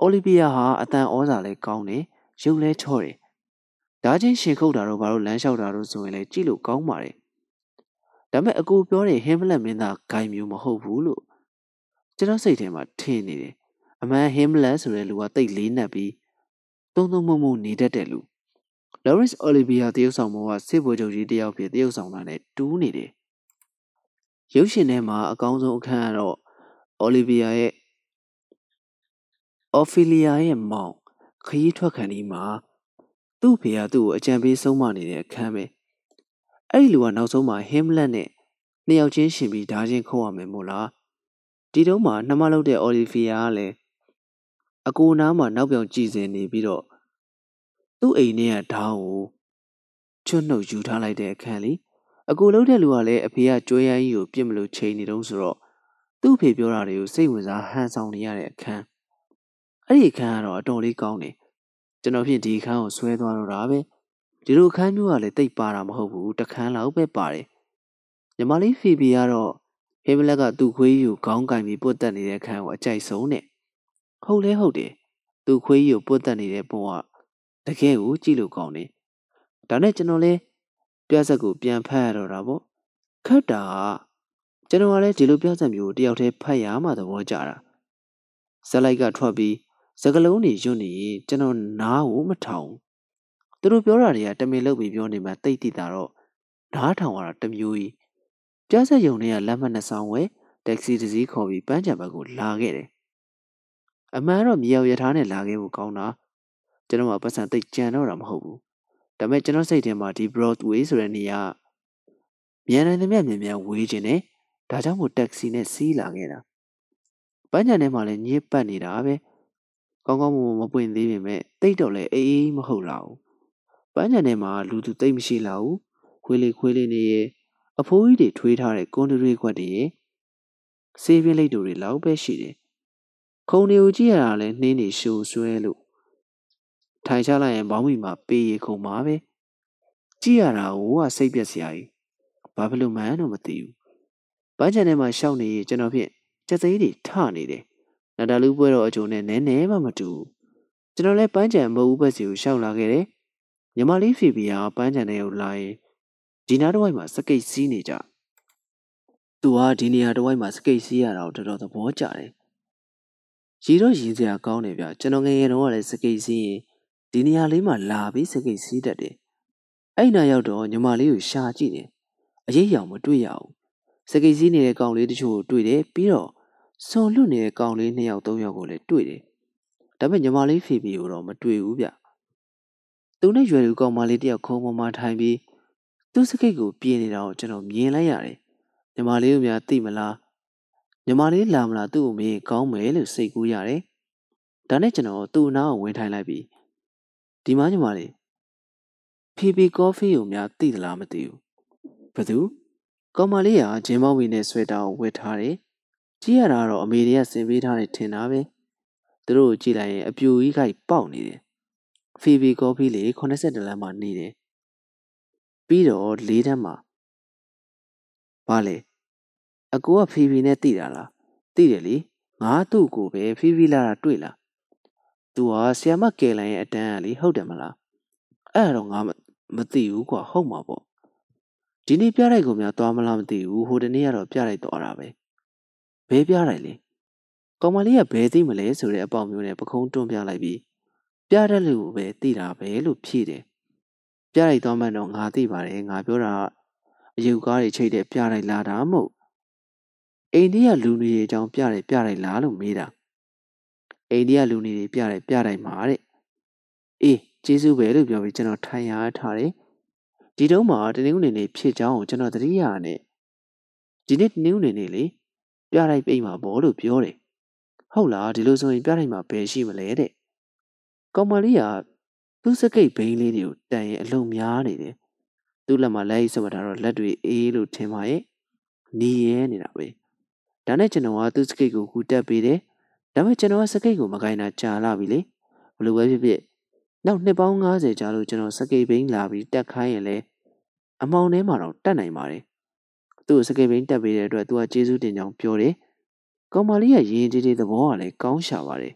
အိုလီဗီယာဟာအတန်ဩဇာလည်းကောင်းတယ်ရုပ်လည်းချော့တယ်ဒါချင်းရှင်ခုတ်တာတော့ဘာလို့လမ်းလျှောက်တာတော့ဆိုရင်လည်းကြည့်လို့ကောင်းပါတယ် ဒါပေမဲ့အကူပြောတဲ့ဟင်းမလက်မင်းသားဂိုင်းမျိုးမဟုတ်ဘူးလို့ကျွန်တော်စိတ်ထဲမှာထင်နေတယ်အမှန်ဟင်းမလက်ဆိုတဲ့လူကတိတ်လေးနက်ပြီးသုံးသုံးမုံမုံနေတတ်တဲ့လူ Lawrence Olivier တရုတ်ဆောင်မောကစစ်ဗိုလ်ချုပ်ကြီးတယောက်ဖြစ်တရုတ်ဆောင်တာနဲ့တူးနေတယ်ရုပ်ရှင်ထဲမှာအကောင်းဆုံးအခန်းကတော့ Olivier ရဲ့ Ophelia ရဲ့မောင်ခရီးထွက်ခံဒီမှာသူ့ဖေကသူ့ကိုအကြံပေးဆုံးမနေတဲ့အခန်းပဲ အဲ့ဒီလူကနောက်ဆုံးမှာ Hamlet နဲ့နှစ်ယောက်ချင်းရှင်ပြီးဓာချင်းခုတ်ရမယ်မို့လားဒီတုန်းမှာနှမလုပ်တဲ့ Olivia ကလည်းအကိုနားမှာနောက်ပြောင်ကြည်စင်နေပြီးတော့သူ့အိမ်ထဲကဓာတ်ကိုချွတ်နှုတ်ယူထားလိုက်တဲ့အခန်းလေးအကိုလုံးတဲ့လူကလည်းအဖေကကြွေးရမ်းကြီးကိုပြစ်မလို့ချိန်နေတုံးဆိုတော့သူ့ဖေပြောတာတွေကိုစိတ်ဝင်စားဟန်ဆောင်နေရတဲ့အခန်းအဲ့ဒီအခန်းကတော့အတော်လေးကောင်းတယ်ကျွန်တော်ဖြင့်ဒီအခန်းကိုဆွဲသွားတော့တာပဲ ဒီလိုအခန်းမျိုးကလည်းတိတ်ပါတာမဟုတ်ဘူးတခန်းလောက်ပဲပါတယ်ညီမလေးဖီဘီကတော့ဟေးမလက်ကသူ့ခွေးကြီးကိုခေါင်းကင်ပြီးပုတ်တက်နေတဲ့အခန်းကိုအကြိုက်ဆုံးနဲ့ဟုတ်လဲဟုတ်တယ်သူ့ခွေးကြီးကိုပုတ်တက်နေတဲ့ပုံကတကယ်ကိုကြည့်လို့ကောင်းတယ်ဒါနဲ့ကျွန်တော်လဲပြဆက်ကိုပြန်ဖတ်ရတော့တာပေါ့ခတ်တာကျွန်တော်ကလည်းဒီလိုပြဆက်မျိုးတယောက်တည်းဖတ်ရမှသဘောကျတာဇက်လိုက်ကထွက်ပြီးစကလုံးတွေယွတ်နေရင်ကျွန်တော်နားကိုမထောင် သူတို့ပြောတာတွေကတမင်လုပ်ပြီးပြောနေမှတိတ်တိတာတော့နားထောင်ရတာတမျိုးကြီးပြဆက်ယုံတွေကလက်မှတ်နှစ်ဆောင်ဝယ်တက္ကစီတစ်စီးခေါ်ပြီးပန်းချံဘက်ကိုလာခဲ့တယ်အမှန်တော့မြေရောက်ရထားနဲ့လာခဲ့ဖို့ကောင်းတာကျွန်တော်ကပတ်စံတိတ်ကြံတော့တာမဟုတ်ဘူးဒါပေမဲ့ကျွန်တော်စိတ်ထဲမှာဒီ Broadway ဆိုတဲ့နေရာမြန်နိုင်သမျှမြန်မြန်ဝေးခြင်းနဲ့ဒါကြောင့်မို့တက္ကစီနဲ့စီးလာခဲ့တာပန်းချံထဲမှာလည်းညစ်ပတ်နေတာပဲကောင်းကောင်းမမပွင့်သေးပေမဲ့တိတ်တော့လည်းအေးအေးမဟုတ်လာဘူး ပန်းချံထဲမှာလူသူတိတ်မရှိလာဘူးခွေးလေးခွေးလေးနေရဲ့အဖိုးကြီးတွေထွေးထားတဲ့ကွန်ဒရီခွက်တွေရဲ့ဆေးပြင်းလိတ်တို့တွေလောက်ပဲရှိတယ်ခုံတွေကိုကြည့်ရတာလည်းနှင်းနေရှိုးဆွဲလို့ထိုင်ချလိုက်ရင်ဘောင်းမီမှာပေးရခုံမှာပဲကြည့်ရတာဟိုကစိတ်ပြက်စရာကြီးဘာဖြစ်လို့မှန်းတော့မသိဘူးပန်းချံထဲမှာရှောက်နေရင်ကျွန်တော်ဖြင့်စက်သိန်းတွေထနေတယ်နာတာလူပွဲတော်အကျုံနဲ့နဲနဲမှမတူဘူးကျွန်တော်လည်းပန်းချံမဟုတ်ဘူးဘက်စီကိုရှောက်လာခဲ့တယ် ညီမလေးဖီဖီဟာပန်းချံထဲကိုလာရင်ဒီနားတစ်ဝိုက်မှာစကိတ်စီးနေကြသူဟာဒီနေရာတစ်ဝိုက်မှာစကိတ်စီးရတာကိုတော်တော်သဘောကျတယ်ရီတော့ရီစရာကောင်းတယ်ဗျကျွန်တော်ငယ်ငယ်တုန်းကလည်းစကိတ်စီးရင်ဒီနေရာလေးမှာလာပြီးစကိတ်စီးတတ်တယ်အဲ့နာရောက်တော့ညီမလေးကိုရှာကြည့်တယ်အရေးရောင်မတွေ့ရဘူးစကိတ်စီးနေတဲ့ကောင်လေးတချို့ကိုတွေ့တယ်ပြီးတော့စွန်လွတ်နေတဲ့ကောင်လေးနှစ်ယောက်သုံးယောက်ကိုလည်းတွေ့တယ်ဒါပေမဲ့ညီမလေးဖေဖီကိုတော့မတွေ့ဘူးဗျ သူနဲ့ရွယ်လူကောင်မလေးတယောက်ခုံပေါ်မှာထိုင်ပြီးသူ့စကိတ်ကိုပြေးနေတာကိုကျွန်တော်မြင်လိုက်ရတယ်ညီမလေးတို့များသိမလားညီမလေးလာမလားသူ့ကိုမေးကောင်းမယ်လို့စိတ်ကူးရတယ်ဒါနဲ့ကျွန်တော်သူ့အနားကိုဝင်ထိုင်လိုက်ပြီးဒီမှာညီမလေးဖီဖီကော်ဖီကိုများသိသလားမသိဘူးဘသူကောင်မလေးကဂျင်းမောက်ဝီနဲ့ဆွဲတာကိုဝတ်ထားတယ်ကြည့်ရတာတော့အမေတွေကဆင်ပေးထားတယ်ထင်တာပဲသူတို့ကိုကြည့်လိုက်ရင်အပြူကြီးခိုက်ပေါက်နေတယ် ဖီဖီကော်ဖီလေး80လမ်းမှာနေတယ်ပြီးတော့လေးတန်းမှာဘာလဲအကိုကဖီဖီနဲ့တိတာလားတိတယ်လေငါသူ့ကိုပဲဖီဖီလာတာတွေ့လားသူဟာဆီယမကယ်လိုင်းရဲ့အတန်းကလေဟုတ်တယ်မလားအဲ့တော့ငါမသိဘူးကွာဟုတ်မှာပေါ့ဒီနေ့ပြလိုက်ကိုများသွားမလားမသိဘူးဟိုတနေ့ကတော့ပြလိုက်သွားတာပဲဘဲပြလိုက်လေကောင်မလေးကဘဲသိမလဲဆိုတဲ့အပေါက်မျိုးနဲ့ပခုံးတွန်းပြလိုက်ပြီး ပြတဲ့လူကိုပဲသိတာပဲလို့ဖြေတယ်ပြလိုက်သွားမှတော့ငါသိပါတယ်ငါပြောတာအယူကားတွေချိတ်တဲ့ပြလိုက်လာတာမဟုတ်အိန္ဒိယလူနေအကြောင်းပြတယ်ပြလိုက်လားလို့မေးတာအိန္ဒိယလူနေတွေပြတယ်ပြလိုက်မှာတဲ့အေးကျေးဇူးပဲလို့ပြောပြီးကျွန်တော်ထိုင်ရထားတယ်ဒီတုန်းမှာတနင်္ဂနွေနေ့ဖြစ်ကြောင်းကိုကျွန်တော်သတိရနဲ့ဒီနေ့နင်းနေနေလေပြလိုက်ပိတ်မှာပေါ့လို့ပြောတယ်ဟုတ်လားဒီလိုဆိုရင်ပြလိုက်မှာဘယ်ရှိမလဲတဲ့ ကောင်မလေးကသူ့စကိတ်ဘိန်းလေးတွေကိုတန်ရင်အလုံးများနေတယ်သူ့လက်မှာလက်ရိပ်စမတာတော့လက်တွေအေးလို့ထင်ပါရဲ့နီးရဲနေတာပဲဒါနဲ့ကျွန်တော်ကသူ့စကိတ်ကိုကူတက်ပေးတယ်ဒါပေမဲ့ကျွန်တော်ကစကိတ်ကိုမကိုင်းတာကြာလာပြီလေဘလို့ပဲဖြစ်ဖြစ်နောက်နှစ်ပေါင်း90ကြာလို့ကျွန်တော်စကိတ်ဘိန်းလာပြီးတက်ခိုင်းရင်လဲအမောင်ထဲမှာတော့တက်နိုင်ပါတယ်သူ့စကိတ်ဘိန်းတက်ပေးတဲ့အတွက်သူကကျေးဇူးတင်ကြောင်းပြောတယ်ကောင်မလေးရဲ့ရင်ကြီးကြီးသဘောကလည်းကောင်းရှာပါတယ်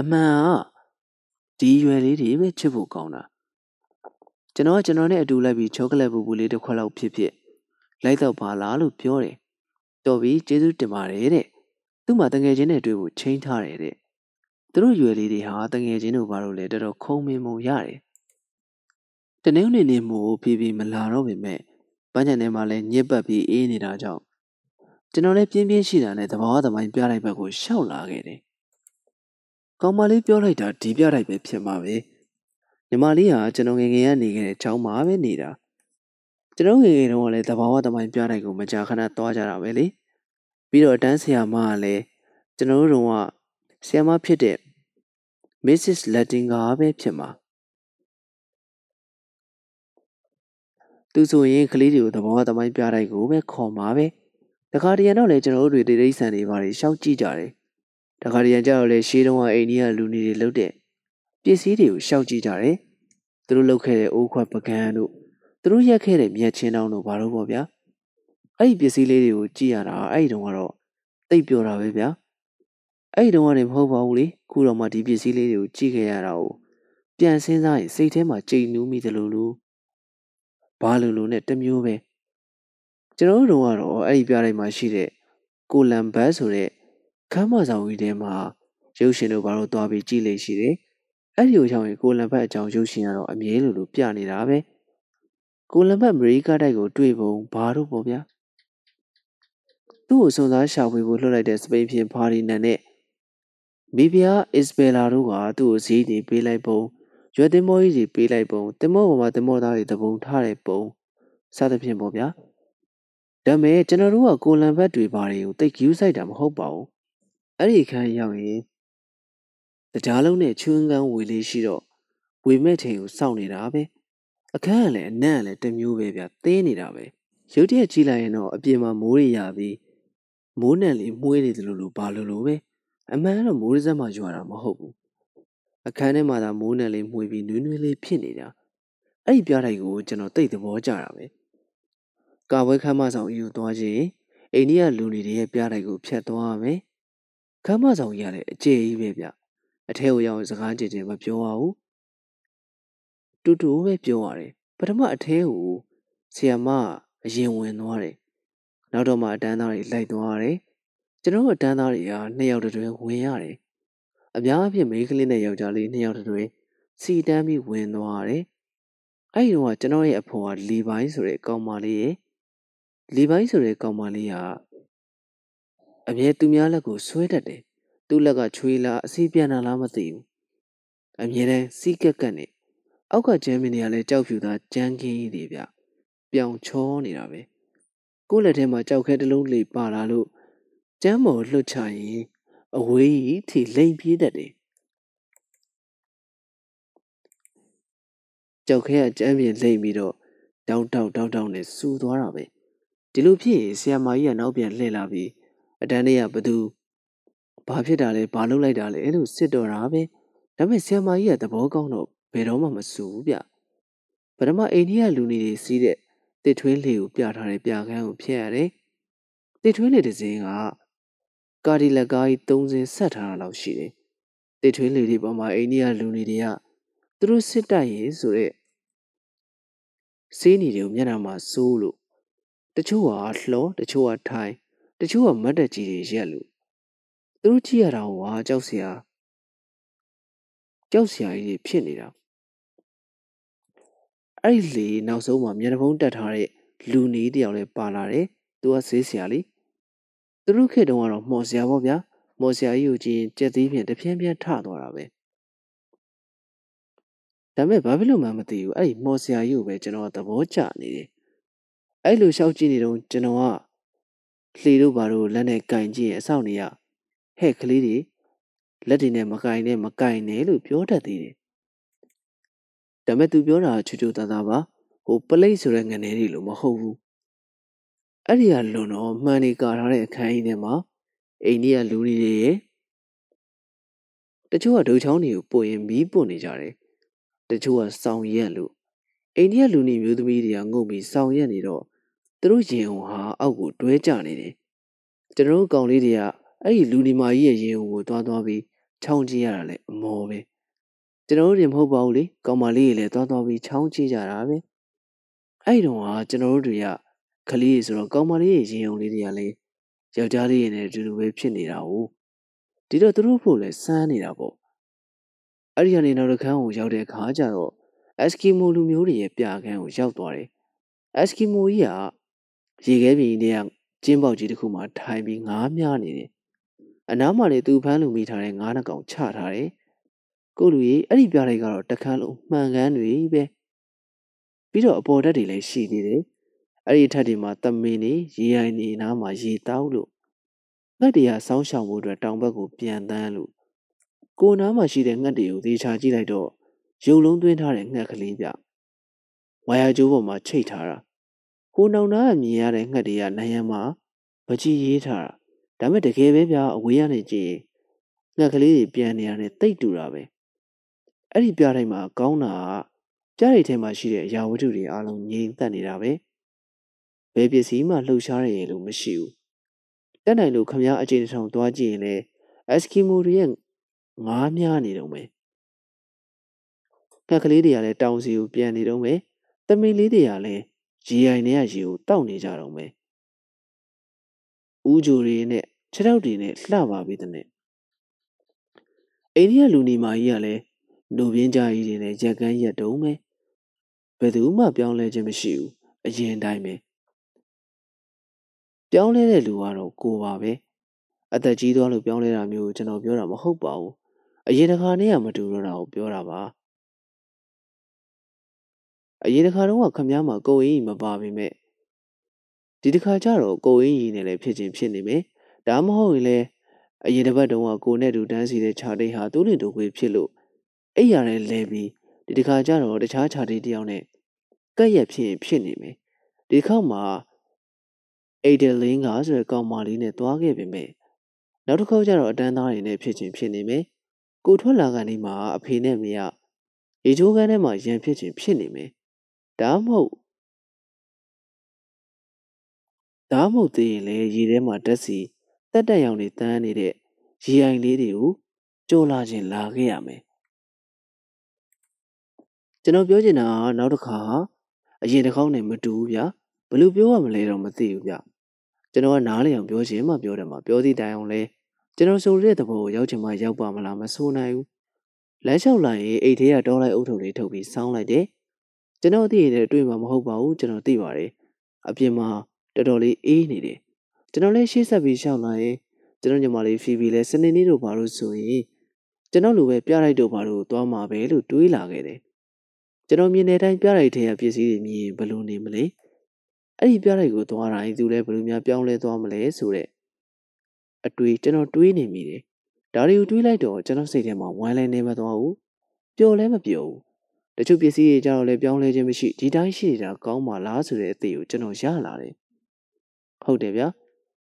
အမှန်ကဒီရွယ်လေးတွေပဲချစ်ဖို့ကောင်းတာကျွန်တော်ကကျွန်တော်နဲ့အတူလိုက်ပြီးချောကလက်ပူပူလေးတစ်ခွက်လောက်ဖြစ်ဖြစ်လိုက်တော့ပါလားလို့ပြောတယ်တော်ပြီကျေးဇူးတင်ပါတယ်တဲ့သူ့မှာတငယ်ချင်းနဲ့တွေ့ဖို့ချိန်ထားတယ်တဲ့သူတို့ရွယ်လေးတွေဟာတငယ်ချင်းတို့ဘာလို့လဲတော်တော်ခုံမင်းမုံရတယ်တနင်္ဂနွေနေ့မို့ဖြည်းဖြည်းမလာတော့ပေမဲ့ပန်းချန်ထဲမှာလည်းညစ်ပတ်ပြီးအေးနေတာကြောင့်ကျွန်တော်လည်းပြင်းပြင်းရှိတာနဲ့သဘာဝသမိုင်းပြလိုက်ဘက်ကိုရှောက်လာခဲ့တယ်။ ကောင်မလေးပြောလိုက်တာဒီပြလိုက်ပဲဖြစ်မှာပဲ။ညီမလေးဟာကျွန်တော်ငယ်ငယ်ကနေခဲ့တဲ့ကျောင်းမှာပဲနေတာ။ကျွန်တော်ငယ်ငယ်တုန်းကလည်းသဘာဝသမိုင်းပြလိုက်ကိုမကြာခဏသွားကြတာပဲလေ။ပြီးတော့အတန်းဆရာမကလည်းကျွန်တော်တို့ကဆရာမဖြစ်တဲ့ Mrs. Latinga ပဲဖြစ်မှာ။သူဆိုရင်ကလေးတွေကိုသဘောသမိုင်းပြတိုက်ကိုပဲခေါ်မှာပဲတခါတရံတော့လေကျွန်တော်တို့တွေတိရိစ္ဆာန်တွေဘာတွေရှောက်ကြည့်ကြတယ် တခါတရံကျတော့လေရှေးတုန်းကအိန္ဒိယလူနေတွေလုပ်တဲ့ပစ္စည်းတွေကိုရှောက်ကြည့်ကြတယ်သူတို့လုပ်ခဲ့တဲ့အိုးခွက်ပကံတို့သူတို့ရက်ခဲ့တဲ့မြက်ချင်းတောင်းတို့ဘာလို့ပေါ့ဗျာအဲ့ဒီပစ္စည်းလေးတွေကိုကြည့်ရတာအဲ့ဒီတုန်းကတော့တိတ်ပြောတာပဲဗျာအဲ့ဒီတုန်းကနေမဟုတ်ပါဘူးလေခုတော့မှဒီပစ္စည်းလေးတွေကိုကြည့်ခဲ့ရတာကိုပြန်စဉ်းစားရင်စိတ်ထဲမှာကြိမ်နူးမိတယ်လို့လို့ဘာလို့လို့နဲ့တမျိုးပဲကျွန်တော်တို့ကတော့အဲ့ဒီပြတိုင်းမှာရှိတဲ့ကိုလံဘတ်ဆိုတဲ့ ခမ်းမဆောင်ကြီးထဲမှာရုပ်ရှင်တို့ဘာလို့သွားပြီးကြည့်လေရှိတယ်အဲ့ဒီကိုရောက်ရင်ကိုလံဘတ်အကြောင်းရုပ်ရှင်ကတော့အမြဲလိုလိုပြနေတာပဲကိုလံဘတ်အမေရိကတိုက်ကိုတွေ့ပုံဘာလို့ပေါ့ဗျာသူ့ကိုစွန်စားရှာဖွေဖို့လှုပ်လိုက်တဲ့စပိန်ဖြင့်ပါရီနန်နဲ့မီဘီယာအစ္စဘယ်လာတို့ကသူ့ကိုဈေးတွေပေးလိုက်ပုံရွက်သင်းမောကြီးတွေပေးလိုက်ပုံတင်မောပေါ်မှာတင်မောသားတွေတပုံထားတဲ့ပုံစသဖြင့်ပေါ့ဗျာဒါပေမဲ့ကျွန်တော်တို့ကကိုလံဘတ်တွေဘာတွေကိုတိတ်ကျူးဆိုင်တာမဟုတ်ပါဘူး အဲ့ဒီခန်းရောက်ရင်တကြားလုံးနဲ့ချွန်းကန်းဝေလေးရှိတော့ဝေမဲ့ချိန်ကိုစောင့်နေတာပဲအခန်းကလည်းအနံ့ကလည်းတမျိုးပဲဗျသင်းနေတာပဲရုတ်တရက်ကြည့်လိုက်ရင်တော့အပြင်မှာမိုးတွေရပြီးမိုးနဲ့လေးမှုေးနေတယ်လို့လို့ဘာလို့လို့ပဲအမှန်တော့မိုးရစက်မှရွာတာမဟုတ်ဘူးအခန်းထဲမှာသာမိုးနဲ့လေးမှုေးပြီးနွေးနွေးလေးဖြစ်နေတာအဲ့ဒီပြတိုက်ကိုကျွန်တော်တိတ်သဘောကျတာပဲကာဝဲခမ်းမဆောင်အီကိုသွားခြင်းအိန္ဒိယလူနေတွေရဲ့ပြတိုက်ကိုဖြတ်သွားရမယ် ခမ်းမဆောင်ကြီးကလည်းအကျယ်ကြီးပဲဗျအထဲကိုရောက်စကားကြင်ကြင်မပြောရဘူးတူတူပဲပြောရတယ်ပထမအထဲကိုဆီယမအရင်ဝင်သွားတယ်နောက်တော့မှအတန်းသားတွေလိုက်သွားရတယ်ကျွန်တော်အတန်းသားတွေကနှစ်ယောက်တည်းဝင်ရတယ်အများအပြားမိန်းကလေးနဲ့ယောက်ျားလေးနှစ်ယောက်တည်းစီတန်းပြီးဝင်သွားရတယ်အဲ့ဒီတော့ကျွန်တော်ရဲ့အဖေကလီပိုင်းဆိုတဲ့ကောင်မလေးရဲ့လီပိုင်းဆိုတဲ့ကောင်မလေးက အမြဲသူများလက်ကိုဆွဲတတ်တယ်သူ့လက်ကချွေးလားအစီးပြန်လာလားမသိဘူးအမြဲတမ်းစီးကက်ကက်နဲ့အောက်ကကျမ်းမင်းတွေကလည်းကြောက်ဖြူသားကြမ်းခင်းကြီးတွေဗျပြောင်ချောနေတာပဲကိုယ့်လက်ထဲမှာကြောက်ခဲတစ်လုံးလေးပါလာလို့ကျမ်းမော်လွတ်ချရင်အဝေးကြီးထိလိမ်ပြေးတတ်တယ်ကြောက်ခဲကကျမ်းပြင်လိမ့်ပြီးတော့တောင်းတောက်တောင်းတောက်နဲ့စူသွားတာပဲဒီလိုဖြစ်ရင်ဆရာမကြီးကနောက်ပြန်လှည့်လာပြီး အတန်းလေးကဘသူဘာဖြစ်တာလဲဘာလုပ်လိုက်တာလဲအဲ့လိုစစ်တော်တာပဲဒါပေမဲ့ဆရာမကြီးကသဘောကောင်းတော့ဘယ်တော့မှမစူဘူးဗျပထမအိန္ဒိယလူနေတွေစီးတဲ့တစ်ထွင်းလေကိုပြထားတဲ့ပြခန်းကိုဖျက်ရတယ်တစ်ထွင်းလေတစ်စင်းကကာဒီလက်ကားကြီး၃စင်းဆက်ထားတာလောက်ရှိတယ်တစ်ထွင်းလေတွေပေါ်မှာအိန္ဒိယလူနေတွေကသူတို့စစ်တိုက်ရေးဆိုတဲ့စေးနေတွေကိုမျက်နှာမှာစိုးလို့တချို့ကလှော်တချို့ကထိုင် တချို့ကမတ်တက်ကြီးတွေရက်လို့သူတို့ကြည့်ရတာဟွာကြောက်စရာကြောက်စရာကြီးဖြစ်နေတာအဲ့ဒီလေနောက်ဆုံးမှာမျက်နှာဖုံးတက်ထားတဲ့လူနေတယောက်လည်းပါလာတယ်သူကဆေးဆရာလေးသူတို့ခေတ်တုန်းကတော့မော်စရာပေါ့ဗျာမော်စရာကြီးကိုကြည့်ရင်ကြက်သေးဖြင့်တပြင်းပြင်းထသွားတာပဲဒါပေမဲ့ဘာဖြစ်လို့မှမသိဘူးအဲ့ဒီမော်စရာကြီးကိုပဲကျွန်တော်ကသဘောကျနေတယ်အဲ့လိုရှောက်ကြည့်နေတော့ကျွန်တော်က လှေတို့ဘာတို့လက်နဲ့ကင်ကြည့်ရင်အဆောက်နေရဟဲ့ကလေးတွေလက်တွေနဲ့မကင်နဲ့မကင်နဲ့လို့ပြောတတ်သေးတယ်ဒါမဲ့သူပြောတာချူချူသားသားပါဟိုပလိတ်ဆိုတဲ့ငနေတွေလို့မဟုတ်ဘူးအဲ့ဒီကလွန်တော့မှန်နေကာထားတဲ့အခန်းကြီးထဲမှာအိန္ဒိယလူတွေရဲ့တချို့ကဒုတ်ချောင်းတွေကိုပို့ရင်မီးပွတ်နေကြတယ်တချို့ကစောင်ရက်လို့အိန္ဒိယလူနေမျိုးသမီးတွေကငုံပြီးစောင်ရက်နေတော့ သူတို့ရင်ုံဟာအောက်ကိုတွဲကျနေတယ်ကျွန်တော်တို့ကောင်လေးတွေကအဲ့ဒီလူနေမာကြီးရဲ့ရင်ုံကိုသွားသွားပြီးချောင်းကြည့်ရတာလေအမောပဲကျွန်တော်တို့တွေမဟုတ်ပါဘူးလေကောင်မလေးတွေလည်းသွားသွားပြီးချောင်းကြည့်ကြတာပဲအဲ့တုန်းကကျွန်တော်တို့တွေကကလေးတွေဆိုတော့ကောင်မလေးရဲ့ရင်ုံလေးတွေကလည်းယောက်ျားလေးတွေနဲ့အတူတူပဲဖြစ်နေတာ哦ဒီတော့သူတို့ဖို့လည်းစမ်းနေတာပေါ့အဲ့ဒီကနေနောက်တစ်ခန်းကိုရောက်တဲ့အခါကျတော့အက်စကီမိုလူမျိုးတွေရဲ့ပြခန်းကိုရောက်သွားတယ်အက်စကီမိုကြီးက ရေခဲပြင်ကြီးကကျင်းပေါက်ကြီးတစ်ခုမှာထိုင်ပြီးငားမြားနေတယ်အနားမှာလေသူဖမ်းလူမိထားတဲ့ငားနှကောင်ချထားတယ်ကိုလူကြီးအဲ့ဒီပြလိုက်ကတော့တခန်းလုံးမှန်ကန်တွေပဲပြီးတော့အပေါ်တက်တွေလည်းရှိသေးတယ်အဲ့ဒီထက်တွေမှာသမင်းနေရေရိုင်နေနားမှာရေတောက်လို့ငှက်တွေကစောင်းရှောင်ဖို့အတွက်တောင်ဘက်ကိုပြန်တန်းလို့ကိုနားမှာရှိတဲ့ငှက်တွေကိုသေချာကြည့်လိုက်တော့ရုပ်လုံးသွင်းထားတဲ့ငှက်ကလေးပြဝါယာကျိုးပေါ်မှာချိတ်ထားတာ ဟိုနောင်နာကမြင်ရတဲ့ငှက်တွေကနိုင်ရမှာမကြည့်ရေးထားတာဒါမဲ့တကယ်ပဲဗျာအဝေးကနေကြည့်ငှက်ကလေးတွေပြန်နေရတယ်တိတ်တူတာပဲအဲ့ဒီပြတိုင်းမှာကောင်းတာကပြရိတ်ထဲမှာရှိတဲ့အရာဝတ္ထုတွေအားလုံးငြိမ်သက်နေတာပဲဘယ်ပစ္စည်းမှလှုပ်ရှားရရလို့မရှိဘူးတက်နိုင်လို့ခမည်းအကျဉ်းဆောင်သွားကြည့်ရင်လည်းအက်စကီမိုတွေရဲ့ငားများနေတော့မယ်ငှက်ကလေးတွေကလည်းတောင်စီကိုပြန်နေတော့မယ်တမင်လေးတွေကလည်း ရေအိုင်ထဲကရေကိုတောက်နေကြတော့မယ်ဦးဂျိုတွေနဲ့ခြေထောက်တွေနဲ့လှပါပြီတဲ့အိန္ဒိယလူနေမာကြီးကလည်းလူပြင်းကြကြီးတွေနဲ့ရက်ကန်းရက်တုံးပဲဘယ်သူမှပြောင်းလဲခြင်းမရှိဘူးအရင်တိုင်းပဲပြောင်းလဲတဲ့လူကတော့ကိုပါပဲအသက်ကြီးသွားလို့ပြောင်းလဲတာမျိုးကျွန်တော်ပြောတာမဟုတ်ပါဘူးအရင်တစ်ခါနဲ့ကမတူတော့တာကိုပြောတာပါ အရင်တစ်ခါတော့ခမည်းမှာကိုအင်းကြီးမပါပေမဲ့ဒီတစ်ခါကျတော့ကိုအင်းကြီးနဲ့လည်းဖြစ်ချင်းဖြစ်နေမယ်ဒါမှမဟုတ်ရင်လည်းအရင်တစ်ပတ်တုန်းကကိုနဲ့တူတန်းစီတဲ့ခြာတိတ်ဟာသူ့လင်တူခွေဖြစ်လို့အိပ်ရတဲ့လဲပြီးဒီတစ်ခါကျတော့တခြားခြာတိတ်တယောက်နဲ့ကက်ရက်ဖြစ်ရင်ဖြစ်နေမယ်ဒီခေါက်မှာအိတ်တယ်လင်းကဆိုတဲ့ကောင်မလေးနဲ့တွားခဲ့ပေမဲ့နောက်တစ်ခေါက်ကျတော့အတန်းသားတွေနဲ့ဖြစ်ချင်းဖြစ်နေမယ်ကိုထွက်လာကနေမှအဖေနဲ့မေကရေချိုးကန်းထဲမှာရန်ဖြစ်ချင်းဖြစ်နေမယ် ဒါမှမဟုတ်ဒါမှမဟုတ်သေးရင်လေရေထဲမှာတက်စီတက်တက်ရောင်တွေတန်းနေတဲ့ရေအိုင်လေးတွေကိုကြော်လာခြင်းလာခဲ့ရမယ်ကျွန်တော်ပြောချင်တာကနောက်တစ်ခါအရင်တစ်ခေါက်နဲ့မတူဘူးဗျာဘယ်လိုပြောရမလဲတော့မသိဘူးဗျကျွန်တော်ကနားလည်အောင်ပြောချင်မှပြောတယ်မှာပြောသည့်တိုင်အောင်လဲကျွန်တော်ဆိုတဲ့သဘောကိုရောက်ချင်မှရောက်ပါမလားမဆိုနိုင်ဘူးလမ်းလျှောက်လိုက်ရင်အိတ်ထဲကတောလိုက်အုပ်ထုပ်လေးထုတ်ပြီးစောင်းလိုက်တယ် ကျွန်တော်သိရင်တွေ့မှာမဟုတ်ပါဘူးကျွန်တော်သိပါတယ်အပြင်မှာတော်တော်လေးအေးနေတယ်ကျွန်တော်လည်းရှေ့ဆက်ပြီးရှောက်လာရင်ကျွန်တော်ညီမလေးဖီဖီလည်းစနေနေ့တို့ဘာလို့ဆိုရင်ကျွန်တော်လိုပဲပြလိုက်တို့ဘာလို့သွားမှာပဲလို့တွေးလာခဲ့တယ်ကျွန်တော်မြင်တဲ့အတိုင်းပြလိုက်တဲ့ပစ္စည်းတွေမြင်ဘယ်လိုနေမလဲအဲ့ဒီပြလိုက်ကိုသွားတိုင်းသူလည်းဘယ်လိုများပြောင်းလဲသွားမလဲဆိုတဲ့အတွေးကျွန်တော်တွေးနေမိတယ်ဒါတွေကိုတွေးလိုက်တော့ကျွန်တော်စိတ်ထဲမှာဝမ်းလဲနေမသွားဘူးပျော်လဲမပျော်ဘူး တချို့ပစ္စည်းတွေကြတော့လည်းပြောင်းလဲခြင်းမရှိဒီတိုင်းရှိနေတာကောင်းပါလားဆိုတဲ့အသေးကိုကျွန်တော်ရလာတယ်ဟုတ်တယ်ဗျာ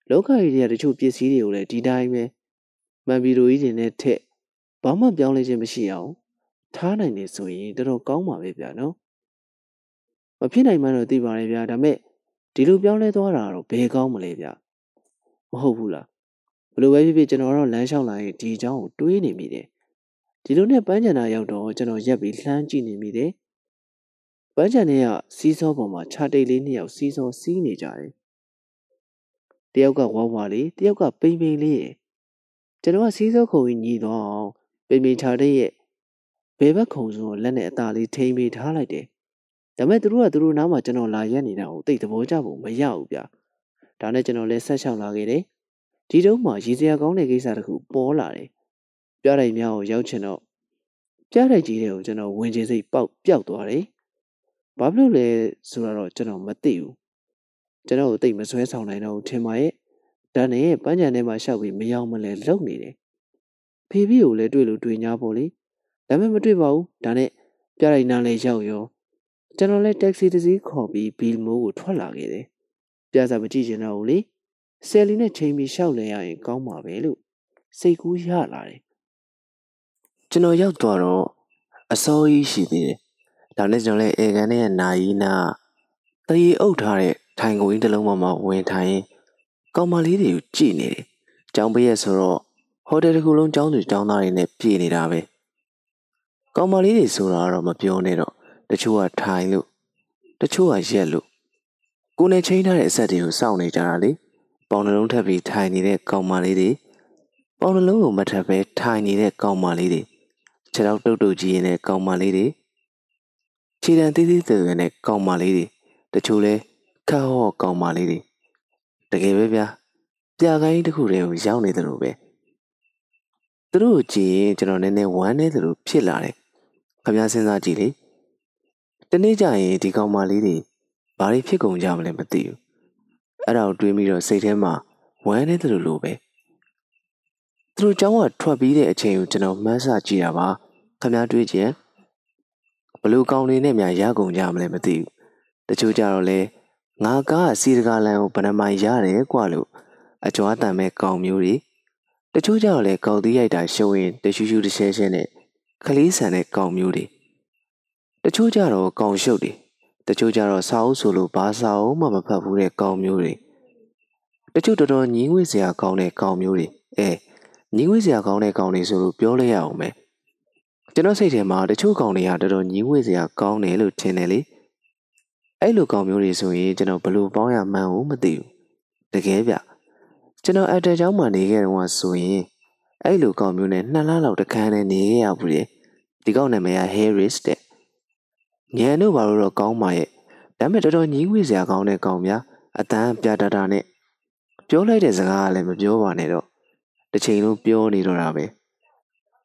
လောကကြီးတွေကတချို့ပစ္စည်းတွေကိုလည်းဒီတိုင်းပဲမန်ဘီရိုကြီးတွေနဲ့ထက်ဘာမှပြောင်းလဲခြင်းမရှိအောင်ထားနိုင်နေဆိုရင်တော်တော်ကောင်းပါပဲဗျာနော်မဖြစ်နိုင်မှတော့သိပါတယ်ဗျာဒါမဲ့ဒီလိုပြောင်းလဲသွားတာတော့ဘယ်ကောင်းမလဲဗျမဟုတ်ဘူးလားဘလို့ပဲဖြစ်ဖြစ်ကျွန်တော်တော့လမ်းလျှောက်လာရင်ဒီအကြောင်းကိုတွေးနေမိတယ် ဒီလိုနဲ့ပန်းချန်တာရောက်တော့ကျွန်တော်ရက်ပြီးလှမ်းကြည့်နေမိတယ်ပန်းချန်ထဲကစီးစောပေါ်မှာခြာတိတ်လေးနှစ်ယောက်စီးစောစီးနေကြတယ်တယောက်ကဝါဝါလေးတယောက်ကပိန်ပိန်လေးရယ်ကျွန်တော်ကစီးစောခုံကြီးညီတော့အောင်ပိန်ပိန်ခြာတိတ်ရဲ့ဘယ်ဘက်ခုံစုံကိုလက်နဲ့အသာလေးထိမ့်ပေးထားလိုက်တယ်ဒါပေမဲ့သူတို့ကသူတို့နားမှာကျွန်တော်လာရက်နေတာကိုသိသဘောကျဖို့မရဘူးဗျဒါနဲ့ကျွန်တော်လည်းဆက်လျှောက်လာခဲ့တယ်ဒီတုန်းမှာရည်စရာကောင်းတဲ့ကိစ္စတခုပေါ်လာတယ် ပြတိုက်များကိုရောက်ချင်တော့ပြတိုက်ကြီးတွေကိုကျွန်တော်ဝင်ချင်စိတ်ပေါက်ပျောက်သွားတယ်ဘာဖြစ်လို့လဲဆိုတော့ကျွန်တော်မသိဘူးကျွန်တော်ကိုတိတ်မဆွဲဆောင်နိုင်တော့ဘူးထင်ပါရဲ့ဒါနဲ့ပန်းချံထဲမှာရှောက်ပြီးမယောင်မလဲလုံနေတယ်ဖေဖေကိုလည်းတွေ့လို့တွေ့냐ပေါ့လေဒါပေမဲ့မတွေ့ပါဘူးဒါနဲ့ပြလိုက်နားလဲရောက်ရောကျွန်တော်လည်းတက္ကစီတစ်စီးခေါ်ပြီးဘီလ်မိုးကိုထွက်လာခဲ့တယ်ပြစာမကြည့်ချင်တော့ဘူးလေဆယ်လီနဲ့ချိန်ပြီးရှောက်လဲရရင်ကောင်းမှာပဲလို့စိတ်ကူးရလာတယ် ကျွန်တော်ရောက်သွားတော့အစိုးရရှိသေးတယ်ဒါနဲ့ကျွန်တော်လည်းအေကန်နဲ့နာယီနာတရီအုပ်ထားတဲ့ထိုင်ကိုင်းတစ်လုံးပေါ်မှာဝင်ထိုင်ကောင်မလေးတွေကိုကြည့်နေတယ်။ကျောင်းပေးရဆိုတော့ဟိုတယ်တစ်ခုလုံးကျောင်းသူကျောင်းသားတွေနဲ့ပြည့်နေတာပဲ။ကောင်မလေးတွေဆိုတာတော့မပြောနဲ့တော့တချို့ကထိုင်လို့တချို့ကရက်လို့ကိုနဲ့ချင်းထားတဲ့အဆက်တွေကိုစောင့်နေကြတာလေ။ပေါင်နှလုံးထပ်ပြီးထိုင်နေတဲ့ကောင်မလေးတွေပေါင်နှလုံးကိုမထပ်ပဲထိုင်နေတဲ့ကောင်မလေးတွေ ခြေထောက်တုတ်တုတ်ကြီးနေတဲ့ကောင်မလေးတွေခြေတံသေးသေးသေးနဲ့ကောင်မလေးတွေတချို့လဲခါဟော့ကောင်မလေးတွေတကယ်ပဲဗျာပြကိုင်းတစ်ခုတည်းကိုရောက်နေတယ်လို့ပဲသူတို့ကြည့်ရင်ကျွန်တော်နည်းနည်းဝမ်းနေတယ်လို့ဖြစ်လာတယ်ခင်ဗျားစဉ်းစားကြည့်လေတနေ့ကျရင်ဒီကောင်မလေးတွေဘာတွေဖြစ်ကုန်ကြမလဲမသိဘူးအဲ့ဒါကိုတွေးပြီးတော့စိတ်ထဲမှာဝမ်းနေတယ်လို့လို့ပဲသူတို့เจ้าကထွက်ပြီးတဲ့အချိန်ကိုကျွန်တော်မှန်းဆကြည့်တာပါ ခင်ဗျားတွေးကြည့်ဘလူကောင်တွေနဲ့များရကုန်ကြမလဲမသိဘူးတချို့ကြတော့လဲငါကားစီတကာလန်ကိုဗနမိုင်ရတယ်ကွာလို့အကြွားတန်မဲ့ကောင်မျိုးတွေတချို့ကြတော့လဲကောက်သီးရိုက်တာရှုံရင်တရှူးရှူးတရှဲရှဲနဲ့ခလေးဆန်တဲ့ကောင်မျိုးတွေတချို့ကြတော့ကောင်ရှုပ်တွေတချို့ကြတော့စာအုပ်ဆိုလို့ဘာစာအုပ်မှမဖတ်ဘူးတဲ့ကောင်မျိုးတွေတချို့တော်တော်ညီးငွေ့စရာကောင်းတဲ့ကောင်မျိုးတွေအဲညီးငွေ့စရာကောင်းတဲ့ကောင်တွေဆိုလို့ပြောလိုက်ရအောင်မယ် ကျွန်တော်စိတ်ထဲမှာတချို့ကောင်တွေကတော်တော်ညီးငွေ့စရာကောင်းတယ်လို့ထင်တယ်လေအဲ့လိုကောင်မျိုးတွေဆိုရင်ကျွန်တော်ဘလို့ပေါင်းရမှန်းကိုမသိဘူးတကယ်ဗျကျွန်တော်အတဲเจ้าမှာနေခဲ့တော့ဆိုရင်အဲ့လိုကောင်မျိုးနဲ့နှစ်လလောက်တခန်းနဲ့နေခဲ့ရဘူးလေဒီကောင်နာမည်က Harris တဲ့ညံတို့ဘာလို့တော့ကောင်းပါရဲ့ဒါပေမဲ့တော်တော်ညီးဝေးစရာကောင်းတဲ့ကောင်များအတန်းပြတာတာနဲ့ပြောလိုက်တဲ့စကားကလည်းမပြောပါနဲ့တော့တစ်ချိန်လုံးပြောနေတော့တာပဲ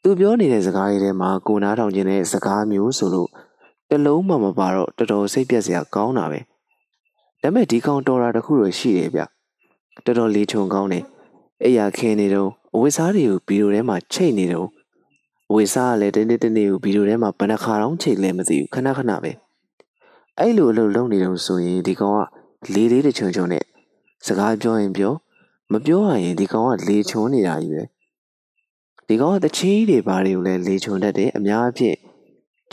သူပြောနေတဲ့စကားလေးထဲမှာကိုနားထောင်ခြင်းတဲ့စကားမျိုးဆိုလို့တလုံးမှမပါတော့တော်တော်စိတ်ပြက်စရာကောင်းတာပဲဒါပေမဲ့ဒီကောင်တော်တာတခုတော့ရှိတယ်ဗျတော်တော်လေးချုံကောင်းတယ်အဲ့ရခင်းနေတော့အဝိစားတွေကိုဗီဒီယိုထဲမှာချိတ်နေတော့အဝိစားကလည်းတနေ့တနေ့ကိုဗီဒီယိုထဲမှာဘယ်နှခါတောင်ချိတ်လဲမသိဘူးခဏခဏပဲအဲ့လိုအလုပ်လုပ်နေတော့ဆိုရင်ဒီကောင်ကလေးလေးတချုံချုံနဲ့စကားပြောရင်ပြောမပြောရရင်ဒီကောင်ကလေချုံနေတာကြီးပဲ ဒီကောင်ကတချီးတွေဘာတွေကိုလဲလေချုံတတ်တယ်အများအပြည့်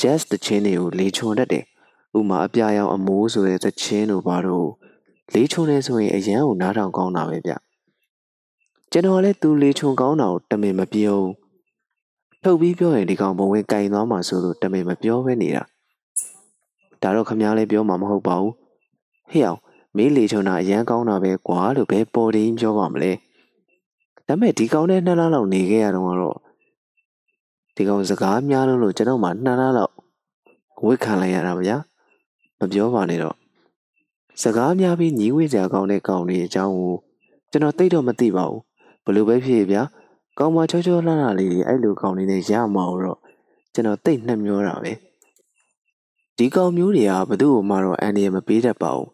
jazz တခြင်းတွေကိုလေချုံတတ်တယ်။ဥမာအပြာရောင်အမိုးဆိုတဲ့တခြင်းတို့ဘာတို့လေးချုံနေဆိုရင်အရန်ကိုနားထောင်ကောင်းတာပဲဗျ။ကျွန်တော်လည်းသူလေးချုံကောင်းတာကိုတမင်မပြောဘူး။ထုတ်ပြီးပြောရင်ဒီကောင်ဘဝင်ကင်သွားမှာဆိုလို့တမင်မပြောဘဲနေတာ။ဒါတော့ခမားလည်းပြောမှာမဟုတ်ပါဘူး။ဟေ့အောင်မေးလေချုံတာအရန်ကောင်းတာပဲကွာလို့ပဲပေါ်တင်းပြောပါမလဲ။ ဒါမဲ့ဒီကောင်နဲ့နှစ်လလောက်နေခဲ့ရတော့ဒီကောင်စကားများလို့လို့ကျွန်တော်မှနှစ်လလောက်ဝစ်ခံလိုက်ရတာဗျာမပြောပါနဲ့တော့စကားများပြီးညီးဝေးစရာကောင်းတဲ့ကောင်တွေအကြောင်းကိုကျွန်တော်သိတော့မသိပါဘူးဘလို့ပဲဖြစ်ဗျာကောင်းမချောချောလှလှလေးတွေအဲ့လိုကောင်တွေနဲ့ရမှာတော့ကျွန်တော်သိနှက်မျောတာပဲဒီကောင်မျိုးတွေကဘသူ့ကိုမှတော့အန်ဒီရမပေးတတ်ပါဘူး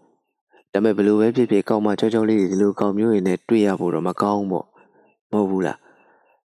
ဒါပေမဲ့ဘလို့ပဲဖြစ်ဖြစ်ကောင်းမချောချောလေးတွေဒီလိုကောင်မျိုးတွေနဲ့တွေ့ရဖို့တော့မကောင်းဘူးပေါ့ မဟုတ်ဘူးလား